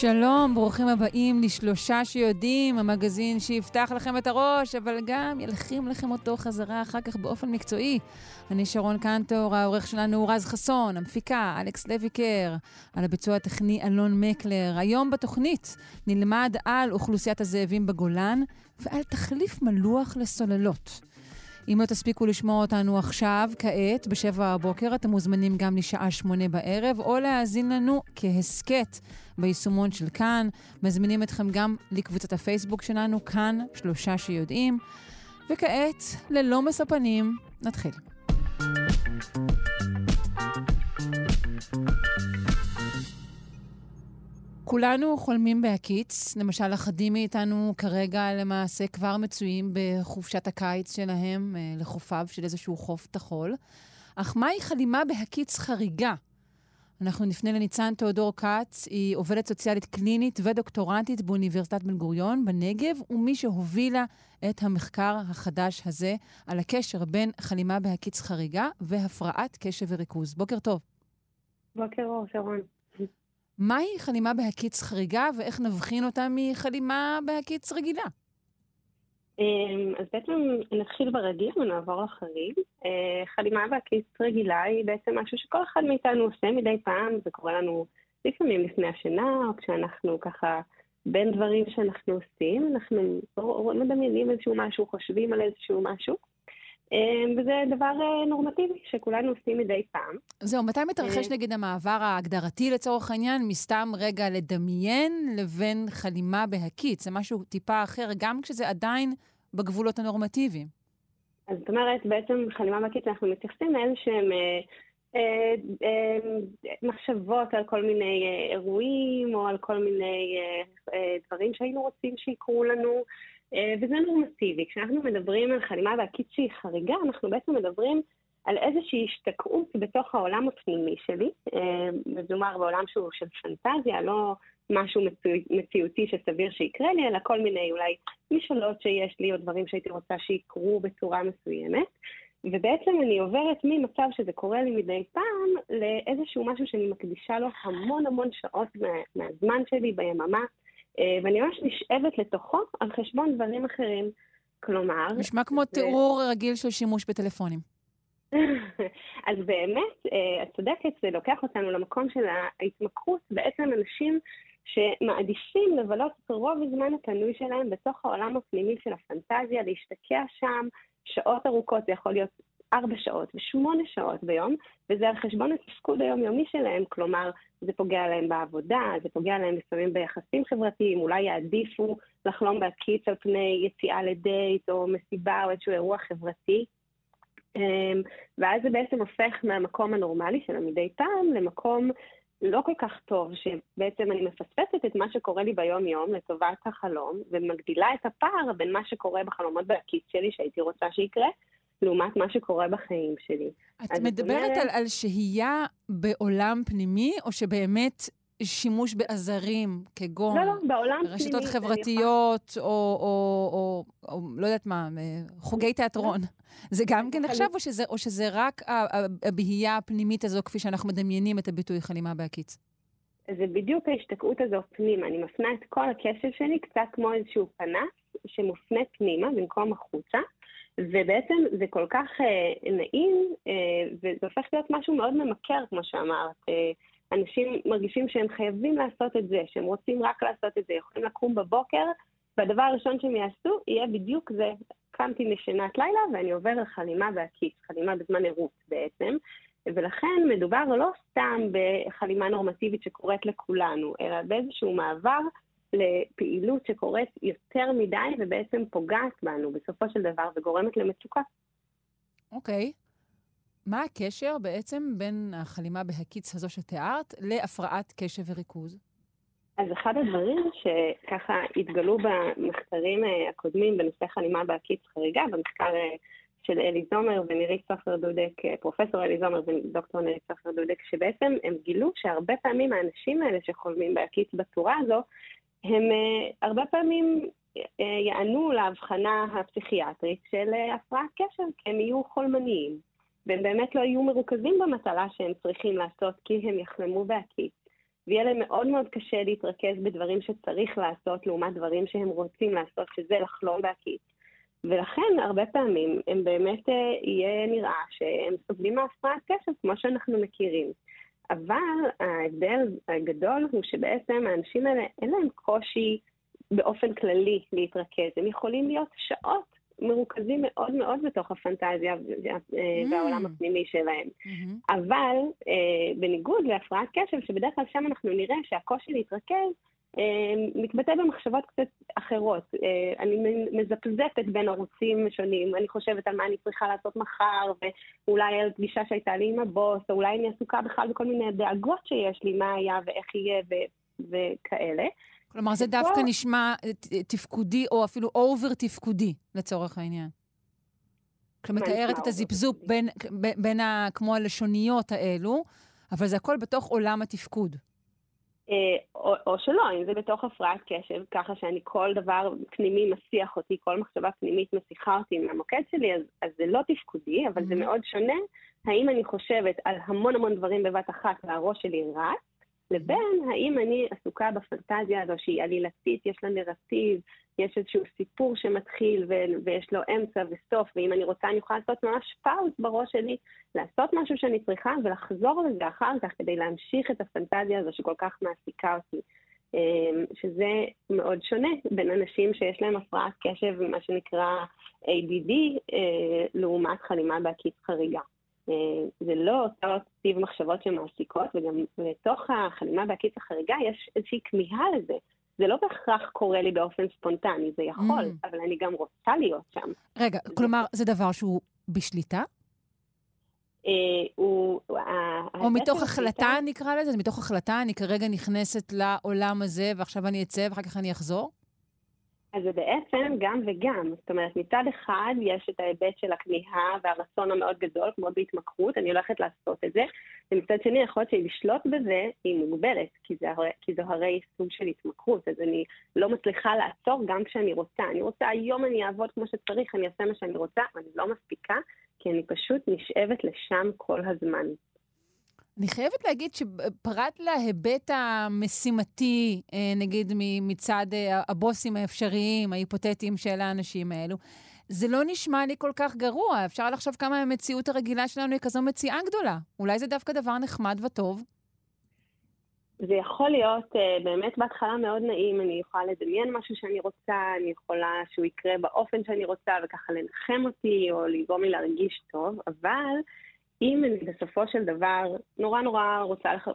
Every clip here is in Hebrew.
שלום, ברוכים הבאים לשלושה שיודעים, המגזין שיפתח לכם את הראש, אבל גם ילחים לכם אותו חזרה אחר כך באופן מקצועי. אני שרון קנטור, העורך שלנו הוא רז חסון, המפיקה אלכס לויקר, על הביצוע הטכני אלון מקלר. היום בתוכנית נלמד על אוכלוסיית הזאבים בגולן ועל תחליף מלוח לסוללות. אם לא תספיקו לשמוע אותנו עכשיו, כעת, בשבע הבוקר, אתם מוזמנים גם לשעה שמונה בערב, או להאזין לנו כהסכת ביישומון של כאן. מזמינים אתכם גם לקבוצת הפייסבוק שלנו, כאן, שלושה שיודעים. וכעת, ללא משוא פנים, נתחיל. כולנו חולמים בהקיץ, למשל אחדים מאיתנו כרגע למעשה כבר מצויים בחופשת הקיץ שלהם אה, לחופיו של איזשהו חוף טחול. אך מהי חלימה בהקיץ חריגה? אנחנו נפנה לניצן תיאודור כץ, היא עובדת סוציאלית קלינית ודוקטורנטית באוניברסיטת בן גוריון בנגב, ומי שהובילה את המחקר החדש הזה על הקשר בין חלימה בהקיץ חריגה והפרעת קשב וריכוז. בוקר טוב. בוקר אור, שרון. מהי חלימה בהקיץ חריגה ואיך נבחין אותה מחלימה בהקיץ רגילה? אמ, אז בעצם נתחיל ברגיל ונעבור לחריג. אה, חלימה בהקיץ רגילה היא בעצם משהו שכל אחד מאיתנו עושה מדי פעם, זה קורה לנו לפעמים לפני השינה, או כשאנחנו ככה בין דברים שאנחנו עושים, אנחנו מדמיינים איזשהו משהו, חושבים על איזשהו משהו. אמ, וזה דבר אה, נורמטיבי שכולנו עושים מדי פעם. זהו, מתי מתרחש אה, נגיד המעבר ההגדרתי לצורך העניין, מסתם רגע לדמיין לבין חלימה בהקיץ? זה משהו טיפה אחר, גם כשזה עדיין בגבולות הנורמטיביים. אז זאת אומרת, בעצם חלימה בהקיץ אנחנו מתייחסים לאיזשהם אה, אה, אה, מחשבות על כל מיני אה, אירועים, או על כל מיני אה, אה, דברים שהיינו רוצים שיקרו לנו. אה, וזה נורמטיבי. כשאנחנו מדברים על חלימה בהקיץ שהיא חריגה, אנחנו בעצם מדברים על איזושהי השתקעות בתוך העולם הפנימי שלי. אה, מדובר בעולם שהוא של פנטזיה, לא משהו מציאותי שסביר שיקרה לי, אלא כל מיני אולי משאלות שיש לי או דברים שהייתי רוצה שיקרו בצורה מסוימת. ובעצם אני עוברת ממצב שזה קורה לי מדי פעם לאיזשהו משהו שאני מקדישה לו המון המון שעות מה, מהזמן שלי ביממה. אה, ואני ממש נשאבת לתוכו על חשבון דברים אחרים. כלומר... נשמע כמו זה... תיאור רגיל של שימוש בטלפונים. אז באמת, אה, את צודקת, זה לוקח אותנו למקום של ההתמכרות. בעצם אנשים שמעדיפים לבלות את רוב הזמן הפנוי שלהם בתוך העולם הפנימי של הפנטזיה, להשתקע שם שעות ארוכות, זה יכול להיות ארבע שעות ושמונה שעות ביום, וזה על חשבון התפקוד היומיומי שלהם, כלומר, זה פוגע להם בעבודה, זה פוגע להם לפעמים ביחסים חברתיים, אולי יעדיפו לחלום בהקיץ על פני יציאה לדייט או מסיבה או איזשהו אירוע חברתי. אמ, ואז זה בעצם הופך מהמקום הנורמלי של המדי פעם למקום לא כל כך טוב, שבעצם אני מפספסת את מה שקורה לי ביום-יום לטובת החלום, ומגדילה את הפער בין מה שקורה בחלומות בהקיץ שלי, שהייתי רוצה שיקרה, לעומת מה שקורה בחיים שלי. את מדברת אומרת... על, על שהייה בעולם פנימי, או שבאמת שימוש בעזרים, כגון... לא, לא. רשתות חברתיות, או, או, או, או, לא יודעת מה, אה, חוגי תיאטרון. זה גם כן נחשב, או שזה, או שזה רק הבהייה הפנימית הזו, כפי שאנחנו מדמיינים את הביטוי חלימה בהקיץ? זה בדיוק ההשתקעות הזו פנימה. אני מפנה את כל הקשב שלי קצת כמו איזשהו פנס שמופנה פנימה במקום החוצה. ובעצם זה כל כך אה, נעים, אה, וזה הופך להיות משהו מאוד ממכר, כמו שאמרת. אה, אנשים מרגישים שהם חייבים לעשות את זה, שהם רוצים רק לעשות את זה, יכולים לקום בבוקר, והדבר הראשון שהם יעשו יהיה בדיוק זה. קמתי משנת לילה ואני עובר לחלימה בהקיץ, חלימה בזמן עירות בעצם, ולכן מדובר לא סתם בחלימה נורמטיבית שקורית לכולנו, אלא באיזשהו מעבר לפעילות שקורית יותר מדי ובעצם פוגעת בנו בסופו של דבר וגורמת למצוקה. אוקיי. Okay. מה הקשר בעצם בין החלימה בהקיץ הזו שתיארת להפרעת קשב וריכוז? אז אחד הדברים שככה התגלו במחקרים אה, הקודמים בנושא חלימה בהקיץ חריגה, במחקר אה, של אלי זומר ונירית סופר דודק, פרופסור אלי זומר ודוקטור נירית סופר דודק, שבעצם הם גילו שהרבה פעמים האנשים האלה שחולמים בהקיץ בצורה הזו, הם הרבה פעמים יענו להבחנה הפסיכיאטרית של הפרעת קשב, כי הם יהיו חולמניים. והם באמת לא יהיו מרוכזים במטלה שהם צריכים לעשות כי הם יחלמו בהקיץ. ויהיה להם מאוד מאוד קשה להתרכז בדברים שצריך לעשות לעומת דברים שהם רוצים לעשות, שזה לחלום בהקיץ. ולכן הרבה פעמים הם באמת אה, יהיה נראה שהם סובלים מהפרעת קשב כמו שאנחנו מכירים. אבל ההבדל הגדול הוא שבעצם האנשים האלה אין להם קושי באופן כללי להתרכז. הם יכולים להיות שעות מרוכזים מאוד מאוד בתוך הפנטזיה mm. והעולם הפנימי שלהם. Mm-hmm. אבל אה, בניגוד להפרעת קשב, שבדרך כלל שם אנחנו נראה שהקושי להתרכז אה, מתבטא במחשבות קצת אחרות. אה, אני מזפזפת בין ערוצים שונים, אני חושבת על מה אני צריכה לעשות מחר, ואולי על פגישה שהייתה לי עם הבוס, או אולי אני עסוקה בכלל בכל מיני דאגות שיש לי, מה היה ואיך יהיה וכאלה. כלומר, זה דווקא נשמע אה, תפקודי, או אפילו אובר תפקודי, לצורך העניין. כלומר, מתארת את הזפזופ בין, בין ה, כמו הלשוניות האלו, אבל זה הכל בתוך עולם התפקוד. אה, או, או שלא, אם זה בתוך הפרעת קשב, ככה שאני כל דבר פנימי מסיח אותי, כל מחשבה פנימית מסיחה אותי מהמוקד שלי, אז, אז זה לא תפקודי, אבל mm-hmm. זה מאוד שונה. האם אני חושבת על המון המון דברים בבת אחת והראש שלי רץ, לבין האם אני עסוקה בפנטזיה הזו שהיא עלילתית, יש לה נרטיב, יש איזשהו סיפור שמתחיל ו- ויש לו אמצע וסוף, ואם אני רוצה אני יכולה לעשות ממש פאוז בראש שלי, לעשות משהו שאני צריכה ולחזור לזה אחר כך כדי להמשיך את הפנטזיה הזו שכל כך מעסיקה אותי. אמ, שזה מאוד שונה בין אנשים שיש להם הפרעת קשב, מה שנקרא ADD, אה, לעומת חלימה בעקיץ חריגה. אה, זה לא אותו טיב מחשבות שמעסיקות, וגם לתוך החלימה בהקיץ החריגה יש איזושהי כמיהה לזה. זה לא בהכרח קורה לי באופן ספונטני, זה יכול, mm. אבל אני גם רוצה להיות שם. רגע, זה כלומר, זה דבר שהוא בשליטה? אה, הוא... או מתוך החלטה נקרא לזה? זה מתוך החלטה, אני כרגע נכנסת לעולם הזה, ועכשיו אני אצא ואחר כך אני אחזור? אז זה בעצם גם וגם. זאת אומרת, מצד אחד יש את ההיבט של הכמיהה והרצון המאוד גדול, כמו בהתמכרות, אני הולכת לעשות את זה, ומצד שני יכול להיות שלשלוט בזה היא מוגבלת, כי, זה, כי זו הרי סוג של התמכרות, אז אני לא מצליחה לעצור גם כשאני רוצה. אני רוצה, היום אני אעבוד כמו שצריך, אני אעשה מה שאני רוצה, אני לא מספיקה, כי אני פשוט נשאבת לשם כל הזמן. אני חייבת להגיד שפרט להיבט המשימתי, אה, נגיד מצד אה, הבוסים האפשריים, ההיפותטיים של האנשים האלו, זה לא נשמע לי כל כך גרוע. אפשר לחשוב כמה המציאות הרגילה שלנו היא כזו מציאה גדולה. אולי זה דווקא דבר נחמד וטוב. זה יכול להיות uh, באמת בהתחלה מאוד נעים, אני יכולה לדמיין משהו שאני רוצה, אני יכולה שהוא יקרה באופן שאני רוצה וככה לנחם אותי או לגרום לי להרגיש טוב, אבל אם אני בסופו של דבר נורא נורא רוצה לח...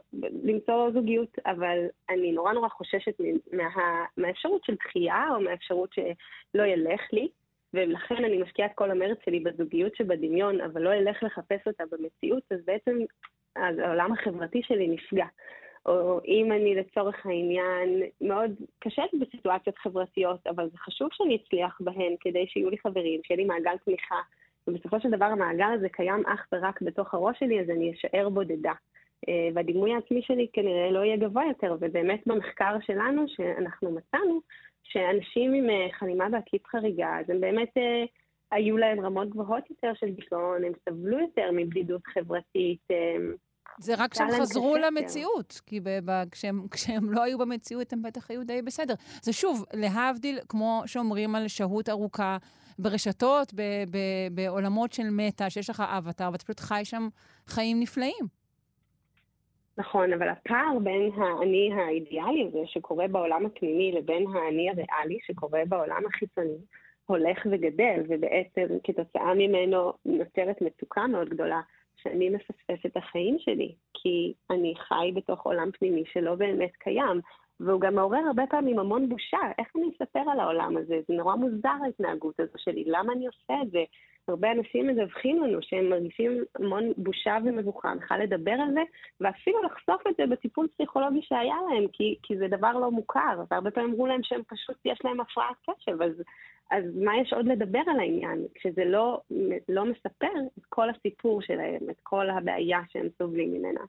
למצוא זוגיות, אבל אני נורא נורא חוששת מה... מהאפשרות של דחייה או מהאפשרות שלא ילך לי, ולכן אני משקיעה את כל המרץ שלי בזוגיות שבדמיון, אבל לא אלך לחפש אותה במציאות, אז בעצם העולם החברתי שלי נפגע. או אם אני לצורך העניין מאוד קשה בסיטואציות חברתיות, אבל זה חשוב שאני אצליח בהן כדי שיהיו לי חברים, שיהיה לי מעגל תמיכה. ובסופו של דבר המעגל הזה קיים אך ורק בתוך הראש שלי, אז אני אשאר בודדה. אה, והדימוי העצמי שלי כנראה לא יהיה גבוה יותר, ובאמת במחקר שלנו, שאנחנו מצאנו, שאנשים עם אה, חלימה בעקיף חריגה, אז הם באמת, אה, היו להם רמות גבוהות יותר של דיכאון, הם סבלו יותר מבדידות חברתית. זה רק כשהם חזרו למציאות, כי כשהם, כשהם לא היו במציאות, הם בטח היו די בסדר. זה שוב, להבדיל, כמו שאומרים על שהות ארוכה ברשתות, ב, ב, בעולמות של מטא, שיש לך אבטר, ואתה פשוט חי שם חיים נפלאים. נכון, אבל הפער בין האני האידיאלי הזה שקורה בעולם הפנימי לבין האני הריאלי שקורה בעולם החיצוני הולך וגדל, ובעצם כתוצאה ממנו נוצרת מצוקה מאוד גדולה שאני מפספס את החיים שלי, כי אני חי בתוך עולם פנימי שלא באמת קיים. והוא גם מעורר הרבה פעמים המון בושה. איך אני אספר על העולם הזה? זה נורא מוזר ההתנהגות הזו שלי, למה אני עושה את זה? הרבה אנשים מדווחים לנו שהם מרגישים המון בושה ומבוכה בכלל לדבר על זה, ואפילו לחשוף את זה בטיפול פסיכולוגי שהיה להם, כי, כי זה דבר לא מוכר. והרבה פעמים אמרו להם שהם פשוט, יש להם הפרעת קשב, אז, אז מה יש עוד לדבר על העניין, כשזה לא, לא מספר את כל הסיפור שלהם, את כל הבעיה שהם סובלים ממנה.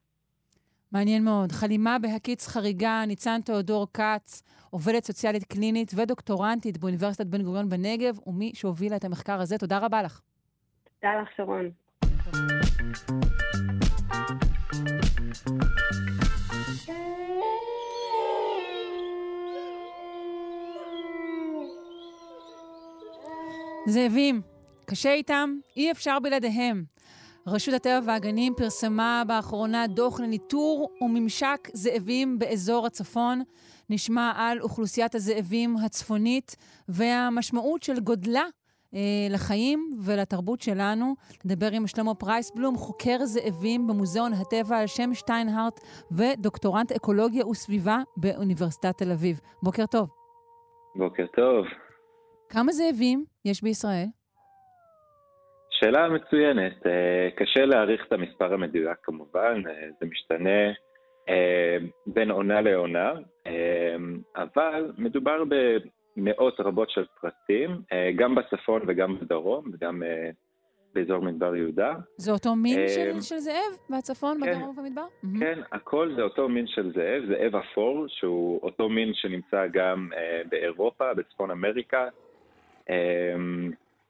מעניין מאוד. חלימה בהקיץ חריגה, ניצן תיאודור כץ, עובדת סוציאלית קלינית ודוקטורנטית באוניברסיטת בן גוריון בנגב, ומי שהובילה את המחקר הזה. תודה רבה לך. תודה לך, שרון. זאבים, קשה איתם, אי אפשר בלעדיהם. רשות הטבע והגנים פרסמה באחרונה דוח לניטור וממשק זאבים באזור הצפון. נשמע על אוכלוסיית הזאבים הצפונית והמשמעות של גודלה אה, לחיים ולתרבות שלנו. נדבר עם שלמה פרייסבלום, חוקר זאבים במוזיאון הטבע על שם שטיינהארט ודוקטורנט אקולוגיה וסביבה באוניברסיטת תל אביב. בוקר טוב. בוקר טוב. כמה זאבים יש בישראל? שאלה מצוינת. אה, קשה להעריך את המספר המדויק כמובן, אה, זה משתנה אה, בין עונה לעונה, אבל מדובר במאות רבות של פרטים, גם בצפון וגם בדרום, וגם באזור מדבר יהודה. זה אותו מין של, של זאב בצפון, כן, בדרום ובמדבר? כן, הכל זה אותו מין של זאב, זאב אפור, שהוא אותו מין שנמצא גם באירופה, בצפון אמריקה.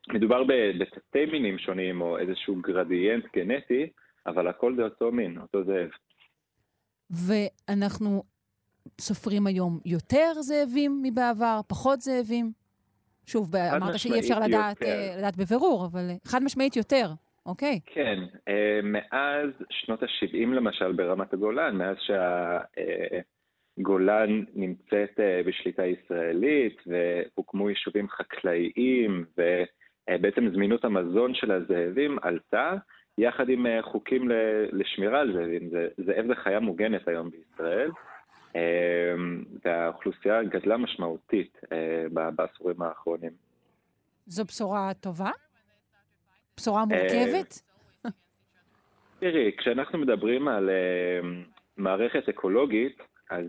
מדובר בתתי מינים שונים או איזשהו גרדיאנט גנטי, אבל הכל זה אותו מין, אותו זאב. ואנחנו סופרים היום יותר זאבים מבעבר, פחות זאבים? שוב, אמרת שאי אפשר לדעת, אה, לדעת בבירור, אבל חד משמעית יותר, אוקיי. כן, אה, מאז שנות ה-70 למשל ברמת הגולן, מאז שהגולן נמצאת אה, בשליטה ישראלית, והוקמו יישובים חקלאיים, ו... אה, בעצם זמינות המזון של הזאבים עלתה, יחד עם אה, חוקים לשמירה על זאבים. זאב זה חיה מוגנת היום בישראל, אה, והאוכלוסייה גדלה משמעותית בעשורים האחרונים. זו בשורה טובה? בשורה מורכבת? תראי, כשאנחנו מדברים על מערכת אקולוגית, אז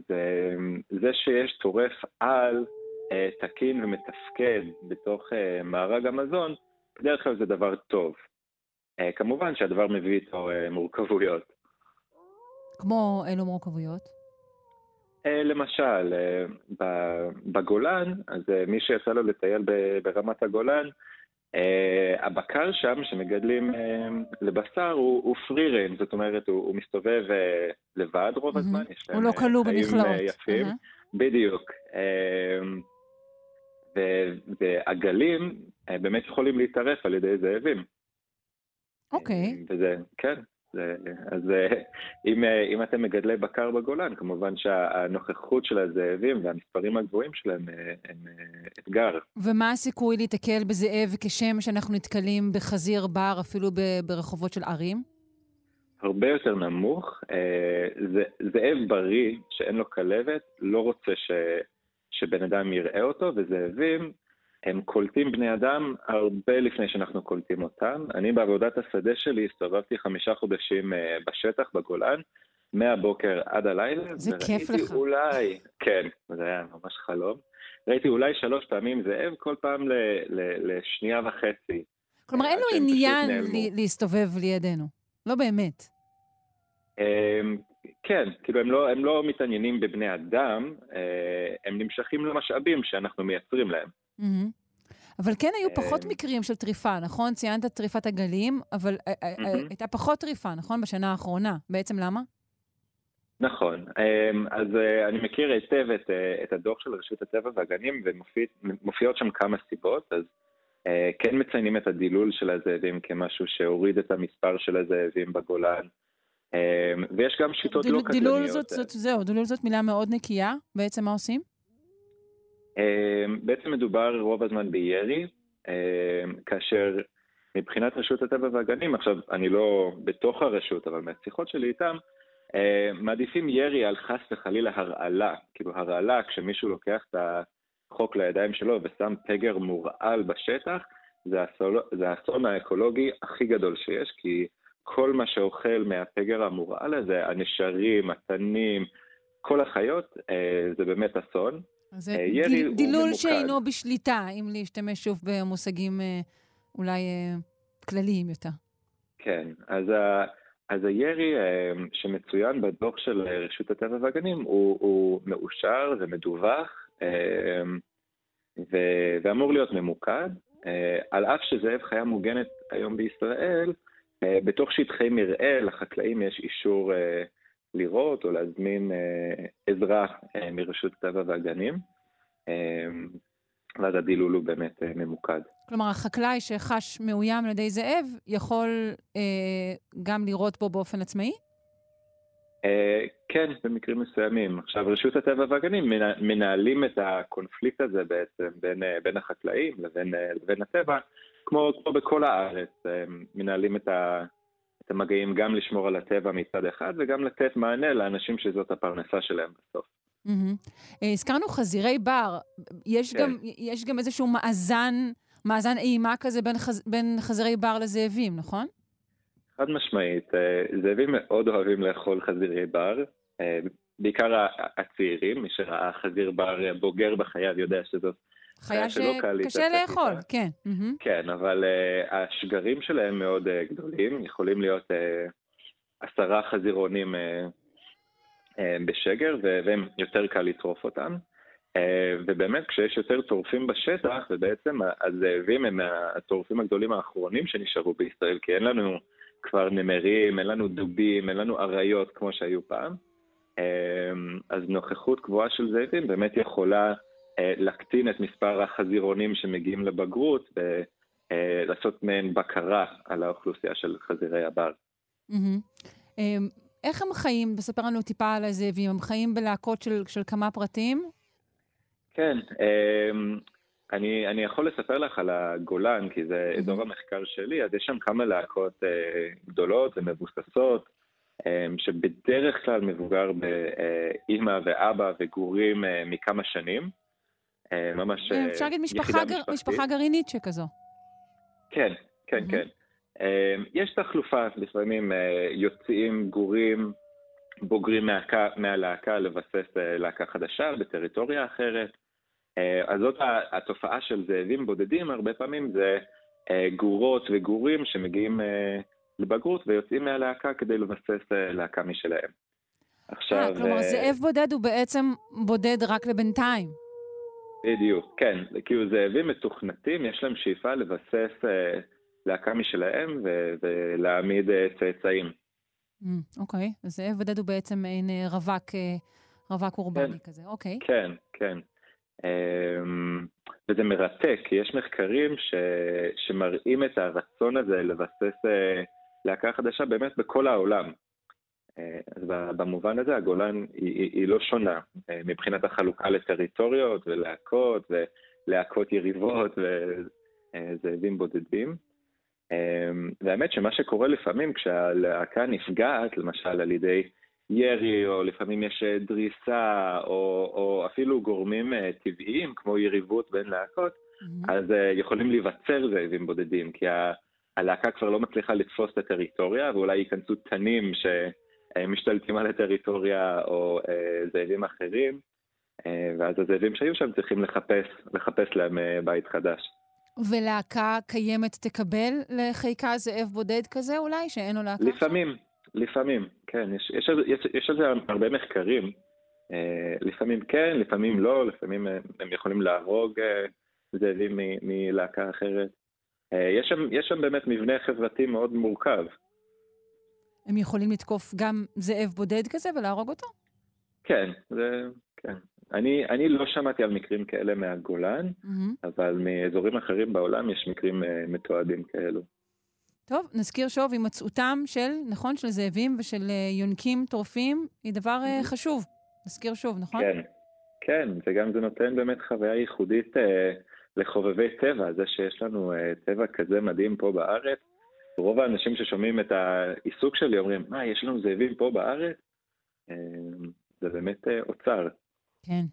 זה שיש טורף על תקין ומתפקד בתוך אה, מארג המזון, בדרך כלל זה דבר טוב. אה, כמובן שהדבר מביא איתו מורכבויות. כמו אילו מורכבויות? למשל, בגולן, אז מי שיצא לו לטייל ברמת הגולן, הבקר שם שמגדלים לבשר הוא פרי ריין, זאת אומרת, הוא מסתובב לבד רוב הזמן, יש להם הוא לא כלוא במכלאות. יפים. בדיוק. ועגלים אה, באמת יכולים להתערף על ידי זאבים. אוקיי. אה, וזה, כן. זה, אז אה, אם, אם אתם מגדלי בקר בגולן, כמובן שהנוכחות של הזאבים והמספרים הגבוהים שלהם הם אתגר. ומה הסיכוי להתקל בזאב כשם שאנחנו נתקלים בחזיר בר אפילו ברחובות של ערים? הרבה יותר נמוך. זאב בריא שאין לו כלבת לא רוצה ש... שבן אדם יראה אותו, וזאבים, הם קולטים בני אדם הרבה לפני שאנחנו קולטים אותם. אני בעבודת השדה שלי הסתובבתי חמישה חודשים אה, בשטח, בגולן, מהבוקר עד הלילה. זה כיף לך. אולי, כן, זה היה ממש חלום. ראיתי אולי שלוש פעמים זאב, כל פעם ל, ל, לשנייה וחצי. כלומר, אין לו עניין להסתובב לידינו. לא באמת. כן, כאילו הם לא, הם לא מתעניינים בבני אדם, אה, הם נמשכים למשאבים שאנחנו מייצרים להם. Mm-hmm. אבל כן היו פחות אה, מקרים של טריפה, נכון? ציינת טריפת הגלים, אבל mm-hmm. הייתה פחות טריפה, נכון? בשנה האחרונה. בעצם למה? נכון. אז אני מכיר היטב את, את הדוח של רשות הטבע והגנים, ומופיעות שם כמה סיבות. אז כן מציינים את הדילול של הזאבים כמשהו שהוריד את המספר של הזאבים בגולן. אמ, ויש גם שיטות דיל, לא קטלניות. דילול זאת, זאת, זהו, דילול זאת מילה מאוד נקייה. בעצם מה עושים? אמ, בעצם מדובר רוב הזמן בירי, אמ, כאשר מבחינת רשות הטבע והגנים, עכשיו, אני לא בתוך הרשות, אבל מהשיחות שלי איתם, מעדיפים ירי על חס וחלילה הרעלה. כאילו הרעלה, כשמישהו לוקח את החוק לידיים שלו ושם פגר מורעל בשטח, זה האסון האקולוגי הכי גדול שיש, כי כל מה שאוכל מהפגר המורעל הזה, הנשרים, התנים, כל החיות, אה, זה באמת אסון. זה אה, ירי דיל, דילול. שאינו בשליטה, אם להשתמש שוב במושגים אה, אולי אה, כלליים יותר. כן, אז, ה, אז הירי אה, שמצוין בדוח של אה, רשות הטבע והגנים הוא, הוא מאושר ומדווח אה, ו, ואמור להיות ממוקד, אה, על אף שזאב חיה מוגנת היום בישראל, אה, בתוך שטחי מרעה לחקלאים יש אישור אה, לראות או להזמין אה, עזרה אה, מרשות הטבע והגנים, אה, ואז הדילול הוא באמת אה, ממוקד. כלומר, החקלאי שחש מאוים על ידי זאב יכול אה, גם לירות בו באופן עצמאי? אה, כן, במקרים מסוימים. עכשיו, רשות הטבע והגנים מנ- מנהלים את הקונפליקט הזה בעצם בין, אה, בין החקלאים לבין, אה, לבין הטבע, כמו, כמו בכל הארץ, אה, מנהלים את, ה, את המגעים גם לשמור על הטבע מצד אחד וגם לתת מענה לאנשים שזאת הפרנסה שלהם בסוף. אה, הזכרנו חזירי בר. יש, כן. גם, יש גם איזשהו מאזן, מאזן אימה כזה בין, חז, בין חזירי בר לזאבים, נכון? חד משמעית, אה, זאבים מאוד אוהבים לאכול חזירי בר, בעיקר הצעירים, מי שראה חזיר בר בוגר בחייו יודע שזאת חיה קל שקשה לאכול. כן. כן, אבל uh, השגרים שלהם מאוד uh, גדולים, יכולים להיות uh, עשרה חזירונים בשגר, והם יותר קל לטרוף אותם. ובאמת, כשיש יותר טורפים בשטח, ובעצם הזאבים הם הטורפים הגדולים האחרונים שנשארו בישראל, כי אין לנו כבר נמרים, אין לנו דובים, אין לנו אריות כמו שהיו פעם. אז נוכחות גבוהה של זאבים באמת יכולה אה, להקטין את מספר החזירונים שמגיעים לבגרות ולעשות מעין בקרה על האוכלוסייה של חזירי הבר. אמ, איך הם חיים? תספר לנו טיפה על הזאבים. הם חיים בלהקות של, של כמה פרטים? כן, אה, אני, אני יכול לספר לך על הגולן, כי זה. אזור המחקר שלי, אז יש שם כמה להקות אה, גדולות ומבוססות, אה, שבדרך כלל מבוגר באימא ואבא וגורים אה, מכמה שנים. אה, ממש אה, אה, אפשר להגיד משפחה, גר. משפחה גרעינית שכזו. כן, כן, מהמם. כן. יש תחלופה, לפעמים יוצאים גורים בוגרים מהקה- מהלהקה לבסס להקה חדשה בטריטוריה אחרת. אז זאת התופעה של זאבים בודדים, הרבה פעמים זה גורות וגורים שמגיעים לבגרות ויוצאים מהלהקה כדי לבסס להקה משלהם. עכשיו... כלומר, זאב בודד הוא בעצם בודד רק לבינתיים. בדיוק, כן. כאילו זאבים מתוכנתים, יש להם שאיפה לבסס אה, להקה משלהם ו- ולהעמיד אה, צאצאים. אמ, אוקיי, אז זאב בודד הוא בעצם מעין אה, רווק, אה, רווק אורבני כן. כזה, אוקיי. כן, כן. אמ, וזה מרתק, כי יש מחקרים ש... שמראים את הרצון הזה לבסס אה, להקה חדשה באמת בכל העולם. אה, אז במובן הזה הגולן היא, היא, היא לא שונה אה, מבחינת החלוקה לטריטוריות ולהקות ולהקות יריבות וזאבים בודדים. אה, והאמת שמה שקורה לפעמים כשהלהקה נפגעת, למשל על ידי ירי, או לפעמים יש דריסה, או, או אפילו גורמים טבעיים, כמו יריבות בין להקות, מהמם. אז יכולים להיווצר זאבים בודדים, כי ה- הלהקה כבר לא מצליחה לתפוס את הטריטוריה, ואולי ייכנסו תנים שמשתלטים על הטריטוריה, או uh, זאבים אחרים, uh, ואז הזאבים שהיו שם צריכים לחפש, לחפש להם בית חדש. ולהקה קיימת תקבל לחיקה זאב בודד כזה אולי, שאין לו להקה? לפעמים, לפעמים, כן, יש, יש, יש, יש על זה הרבה מחקרים. לפעמים כן, לפעמים לא, לפעמים הם יכולים להרוג זאבים מלהקה אחרת. יש, שם, יש שם באמת מבנה חברתי מאוד מורכב. הם יכולים לתקוף גם זאב בודד כזה ולהרוג אותו? כן, זה, כן. אני, אני לא שמעתי על מקרים כאלה מהגולן, מהמם. אבל מאזורים אחרים בעולם יש מקרים uh, מתועדים כאלו. טוב, נזכיר שוב, הימצאותם של, נכון, של זאבים ושל אה, יונקים טורפים, היא דבר אה, מהמם. חשוב. נזכיר שוב, נכון? כן, כן, וגם זה נותן באמת חוויה ייחודית אה, לחובבי טבע, זה שיש לנו אה, טבע כזה מדהים פה בארץ. רוב האנשים ששומעים את העיסוק שלי אומרים, מה, יש לנו זאבים פה בארץ? אה, זה באמת אה, אוצר. כן.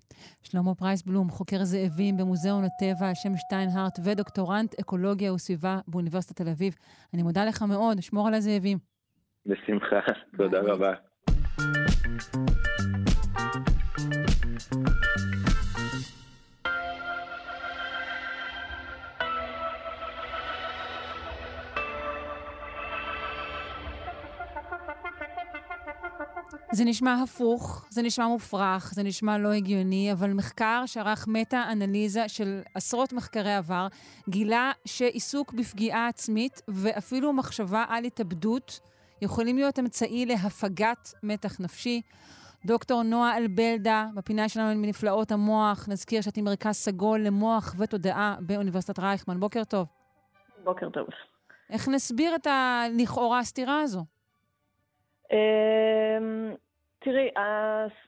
שלמה פרייס בלום, חוקר זאבים במוזיאון הטבע על שם שטיינהארט ודוקטורנט אקולוגיה וסביבה באוניברסיטת תל אביב. אני מודה לך מאוד, שמור על הזאבים. בשמחה, תודה. רבה. זה נשמע הפוך, זה נשמע מופרך, זה נשמע לא הגיוני, אבל מחקר שערך מטה-אנליזה של עשרות מחקרי עבר, גילה שעיסוק בפגיעה עצמית ואפילו מחשבה על התאבדות יכולים להיות אמצעי להפגת מתח נפשי. דוקטור נועה אלבלדה, בפינה שלנו מנפלאות המוח, נזכיר שאת עם מרכז סגול למוח ותודעה באוניברסיטת רייכמן. בוקר טוב. בוקר טוב. איך נסביר את הלכאורה הסתירה הזו? אמ, תראי,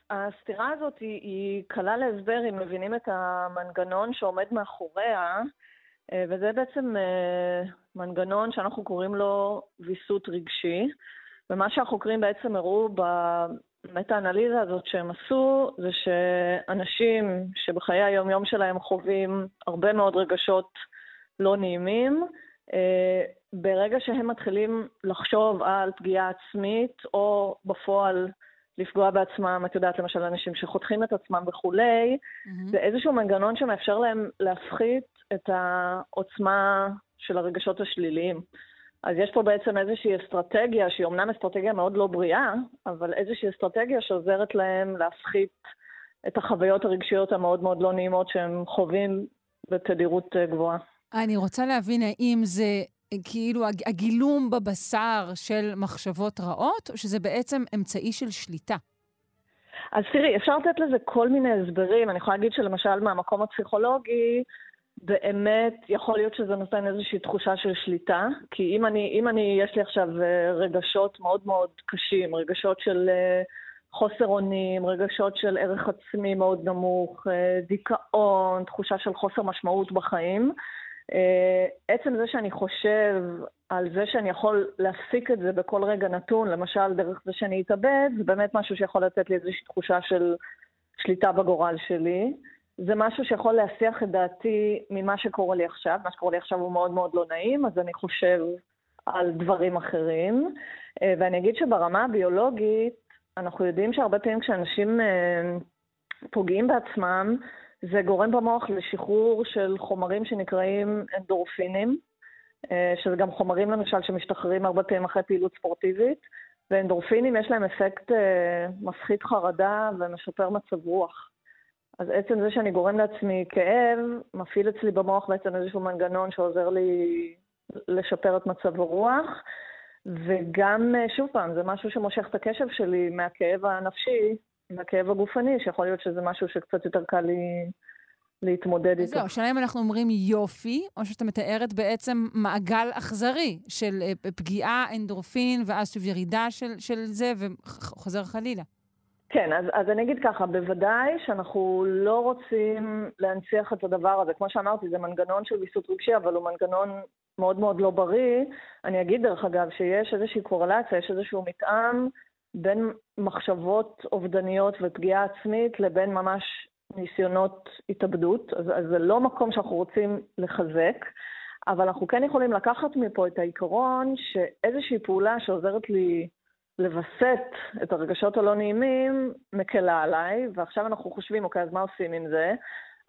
הסתירה הזאת היא, היא קלה להסבר אם מבינים את המנגנון שעומד מאחוריה, אה, וזה בעצם אה, מנגנון שאנחנו קוראים לו ויסות רגשי, ומה שהחוקרים בעצם הראו במטה-אנליזה הזאת שהם עשו, זה שאנשים שבחיי היום-יום שלהם חווים הרבה מאוד רגשות לא נעימים, אה, ברגע שהם מתחילים לחשוב על פגיעה עצמית, או בפועל לפגוע בעצמם, את יודעת, למשל, אנשים שחותכים את עצמם וכולי, mm-hmm. זה איזשהו מנגנון שמאפשר להם להפחית את העוצמה של הרגשות השליליים. אז יש פה בעצם איזושהי אסטרטגיה, שהיא אומנם אסטרטגיה מאוד לא בריאה, אבל איזושהי אסטרטגיה שעוזרת להם להפחית את החוויות הרגשיות המאוד מאוד לא נעימות שהם חווים בתדירות אה, גבוהה. אני רוצה להבין האם זה כאילו הגילום בבשר של מחשבות רעות, או שזה בעצם אמצעי של שליטה? אז תראי, אפשר לתת לזה כל מיני הסברים. אני יכולה להגיד שלמשל מהמקום הפסיכולוגי, באמת יכול להיות שזה נותן איזושהי תחושה של שליטה, כי אם אני, אם אני, יש לי עכשיו אה, רגשות מאוד מאוד קשים, רגשות של אה, חוסר אונים, רגשות של ערך עצמי מאוד נמוך, אה, דיכאון, תחושה של חוסר משמעות בחיים, עצם זה שאני חושב על זה שאני יכול להפסיק את זה בכל רגע נתון, למשל דרך זה שאני אתאבד, זה באמת משהו שיכול לתת לי איזושהי תחושה של שליטה בגורל שלי. זה משהו שיכול להסיח את דעתי ממה שקורה לי עכשיו. מה שקורה לי עכשיו הוא מאוד מאוד לא נעים, אז אני חושב על דברים אחרים. אה, ואני אגיד שברמה הביולוגית, אנחנו יודעים שהרבה פעמים כשאנשים אה, פוגעים בעצמם, זה גורם במוח לשחרור של חומרים שנקראים אנדורפינים, אה, שזה גם חומרים למשל שמשתחררים הרבה פעמים אחרי פעילות ספורטיבית, ואנדורפינים יש להם אפקט אה, מפחית חרדה ומשפר מצב רוח. אז עצם זה שאני גורם לעצמי כאב, מפעיל אצלי במוח בעצם איזשהו מנגנון שעוזר לי לשפר את מצב הרוח, וגם, אה, שוב פעם, זה משהו שמושך את הקשב שלי מהכאב הנפשי מהכאב הגופני, שיכול להיות שזה משהו שקצת יותר קל לי להתמודד איתו. זהו, השאלה אם אנחנו אומרים יופי, או שאתה מתארת בעצם מעגל אכזרי של אה, פגיעה, אנדורפין, ואז שוב ירידה של, של זה, וחוזר חלילה. כן, אז, אז אני אגיד ככה, בוודאי שאנחנו לא רוצים להנציח את הדבר הזה. כמו שאמרתי, זה מנגנון של ויסות רגשי, אבל הוא מנגנון מאוד מאוד לא בריא. אני אגיד, דרך אגב, שיש איזושהי קורלציה, יש איזשהו מתאם בין מחשבות אובדניות ופגיעה עצמית לבין ממש ניסיונות התאבדות. אז, אז זה לא מקום שאנחנו רוצים לחזק, אבל אנחנו כן יכולים לקחת מפה את העיקרון שאיזושהי פעולה שעוזרת לי לווסת את הרגשות הלא נעימים, מקלה עליי, ועכשיו אנחנו חושבים, אוקיי, אז מה עושים עם זה?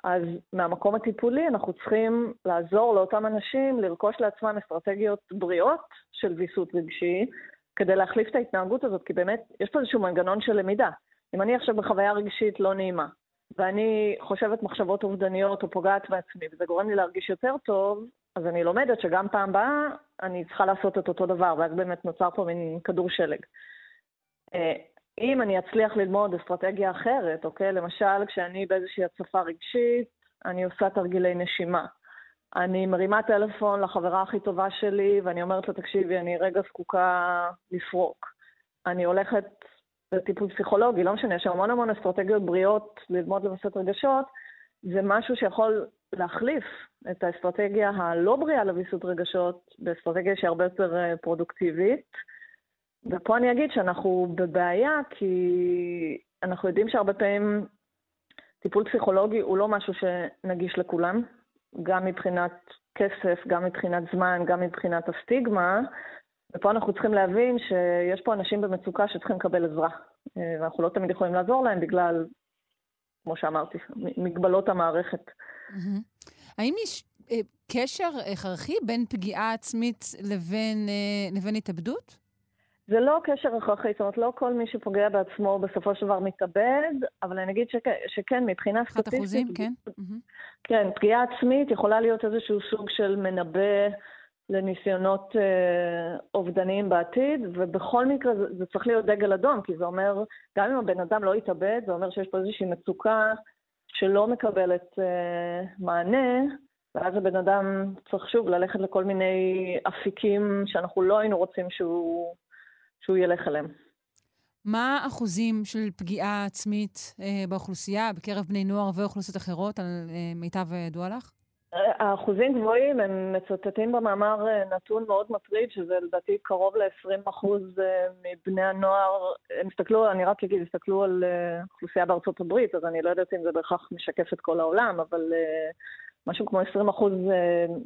אז מהמקום הטיפולי אנחנו צריכים לעזור לאותם אנשים לרכוש לעצמם אסטרטגיות בריאות של ויסות רגשי, כדי להחליף את ההתנהגות הזאת, כי באמת, יש פה איזשהו מנגנון של למידה. אם אני עכשיו בחוויה רגשית לא נעימה, ואני חושבת מחשבות אובדניות או פוגעת בעצמי, וזה גורם לי להרגיש יותר טוב, אז אני לומדת שגם פעם באה אני צריכה לעשות את אותו דבר, ואז באמת נוצר פה מין כדור שלג. אה, אם אני אצליח ללמוד אסטרטגיה אחרת, אוקיי? למשל, כשאני באיזושהי הצפה רגשית, אני עושה תרגילי נשימה. אני מרימה טלפון לחברה הכי טובה שלי, ואני אומרת לה, תקשיבי, אני רגע זקוקה לפרוק. אני הולכת לטיפול פסיכולוגי, לא משנה, יש המון המון אסטרטגיות בריאות ללמוד לווסת רגשות, זה משהו שיכול להחליף את האסטרטגיה הלא בריאה לוויסות רגשות באסטרטגיה שהיא הרבה יותר אה, פרודוקטיבית. ופה אני אגיד שאנחנו בבעיה, כי אנחנו יודעים שהרבה פעמים טיפול פסיכולוגי הוא לא משהו שנגיש לכולם. גם מבחינת כסף, גם מבחינת זמן, גם מבחינת הסטיגמה. ופה אנחנו צריכים להבין שיש פה אנשים במצוקה שצריכים לקבל עזרה. אה, ואנחנו לא תמיד יכולים לעזור להם בגלל, כמו שאמרתי, מגבלות המערכת. האם יש אה, קשר הכרחי בין פגיעה עצמית לבין, אה, התאבדות? זה לא קשר הכרחי, זאת אומרת, לא כל מי שפוגע בעצמו בסופו של דבר מתאבד, אבל אני אגיד שכן, שכן מבחינה סטטיסטית... אחת אחוזים, כן. כן, פגיעה עצמית יכולה להיות איזשהו סוג של מנבא לניסיונות אה, אובדניים בעתיד, ובכל מקרה זה, זה צריך להיות דגל אדום, כי זה אומר, גם אם הבן אדם לא יתאבד, זה אומר שיש פה איזושהי מצוקה שלא מקבלת אה, מענה, ואז הבן אדם צריך שוב ללכת לכל מיני אפיקים שאנחנו לא היינו רוצים שהוא, שהוא ילך אליהם. מה האחוזים של פגיעה עצמית אה, באוכלוסייה, בקרב בני נוער ואוכלוסיות אחרות, על אה, מיטב ידוע לך? האחוזים גבוהים, הם מצטטים במאמר אה, נתון מאוד מטריד, שזה לדעתי קרוב ל-20% אה, מבני הנוער, הם הסתכלו, אני רק אגיד, הסתכלו על אה, אוכלוסייה בארצות הברית, אז אני לא יודעת אם זה בהכרח משקף את כל העולם, אבל משהו כמו 20%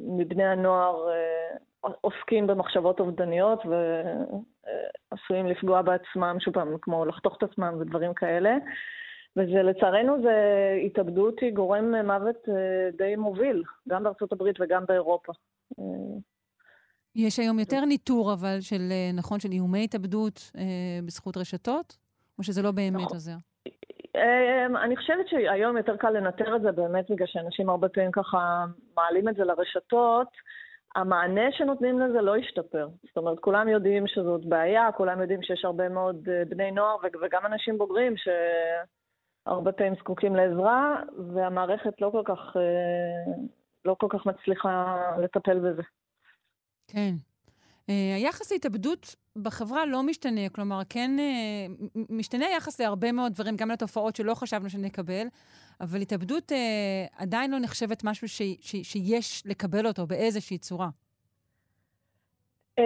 מבני הנוער עוסקים במחשבות אובדניות ועשויים לפגוע בעצמם, שוב פעם, כמו לחתוך את עצמם ודברים כאלה. וזה לצערנו זה התאבדות היא גורם מוות אה, די מוביל, גם בארצות הברית וגם באירופה. אה, יש היום יותר ניטור, אבל, של, אה, נכון, של איומי התאבדות אה, בזכות רשתות? או שזה לא באמת נכון. עוזר? אני חושבת שהיום יותר קל לנטר את זה באמת בגלל שאנשים הרבה פעמים ככה מעלים את זה לרשתות. המענה שנותנים לזה לא השתפר. זאת אומרת, כולם יודעים שזאת בעיה, כולם יודעים שיש הרבה מאוד בני נוער וגם אנשים בוגרים ש... הרבה פעמים זקוקים לעזרה, והמערכת לא כל כך, אה, לא כל כך מצליחה לטפל בזה. כן. Uh, היחס להתאבדות בחברה לא משתנה, כלומר, כן משתנה היחס להרבה מאוד דברים, גם לתופעות שלא חשבנו שנקבל, אבל התאבדות uh, עדיין לא נחשבת משהו ש, ש, שיש לקבל אותו באיזושהי צורה. Um,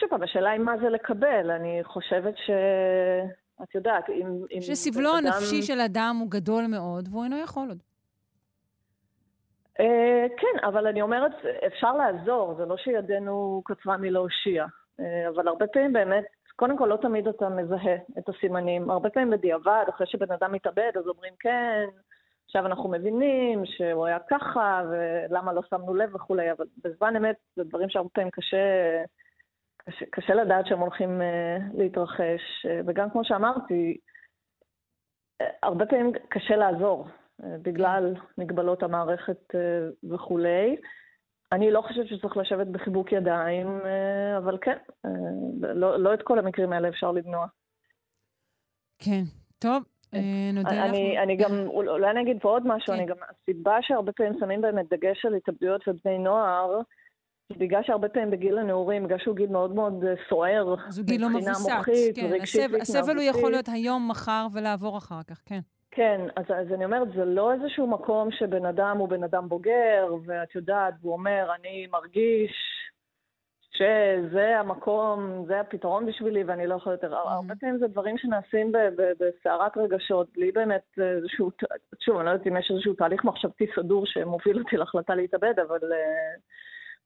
שוב פעם, השאלה היא מה זה לקבל. אני חושבת ש... את יודעת, אם... אם שסבלו אדם... הנפשי של אדם הוא גדול מאוד, והוא אינו יכול עוד. Uh, כן, אבל אני אומרת, אפשר לעזור, זה לא שידנו קצרה מלהושיע. Uh, אבל הרבה פעמים באמת, קודם כל, לא תמיד אתה מזהה את הסימנים. הרבה פעמים בדיעבד, אחרי שבן אדם מתאבד, אז אומרים, כן, עכשיו אנחנו מבינים שהוא היה ככה, ולמה לא שמנו לב וכולי, אבל בזמן אמת זה דברים שהרבה פעמים קשה... קשה, קשה לדעת שהם הולכים uh, להתרחש, uh, וגם כמו שאמרתי, הרבה פעמים קשה לעזור uh, בגלל מגבלות המערכת וכולי. אני לא חושבת שצריך לשבת בחיבוק ידיים, uh, אבל כן, uh, לא, לא את כל המקרים האלה אפשר למנוע. כן, טוב. נודה לך. אני, אני גם, אולי אני אגיד פה עוד משהו, כן. אני גם, הסיבה שהרבה פעמים שמים באמת דגש על התאבדויות ובני נוער, בגלל שהרבה פעמים בגיל הנעורים, בגלל שהוא גיל מאוד מאוד אה, סוער, אז הוא גיל לא מבוסת, מוחית, כן. הסבל, הסבל הוא יכול להיות היום, מחר ולעבור אחר כך, כן. כן, אז, אז אני אומרת, זה לא איזשהו מקום שבן אדם הוא בן אדם בוגר, ואת יודעת, והוא אומר, אני מרגיש שזה המקום, זה הפתרון בשבילי ואני לא יכול יותר. Mm-hmm. הרבה פעמים זה דברים שנעשים בסערת רגשות, בלי באמת איזשהו, שוב, אני לא יודעת אם יש איזשהו תהליך מחשבתי סדור שמוביל אותי להחלטה להתאבד, אבל... Uh,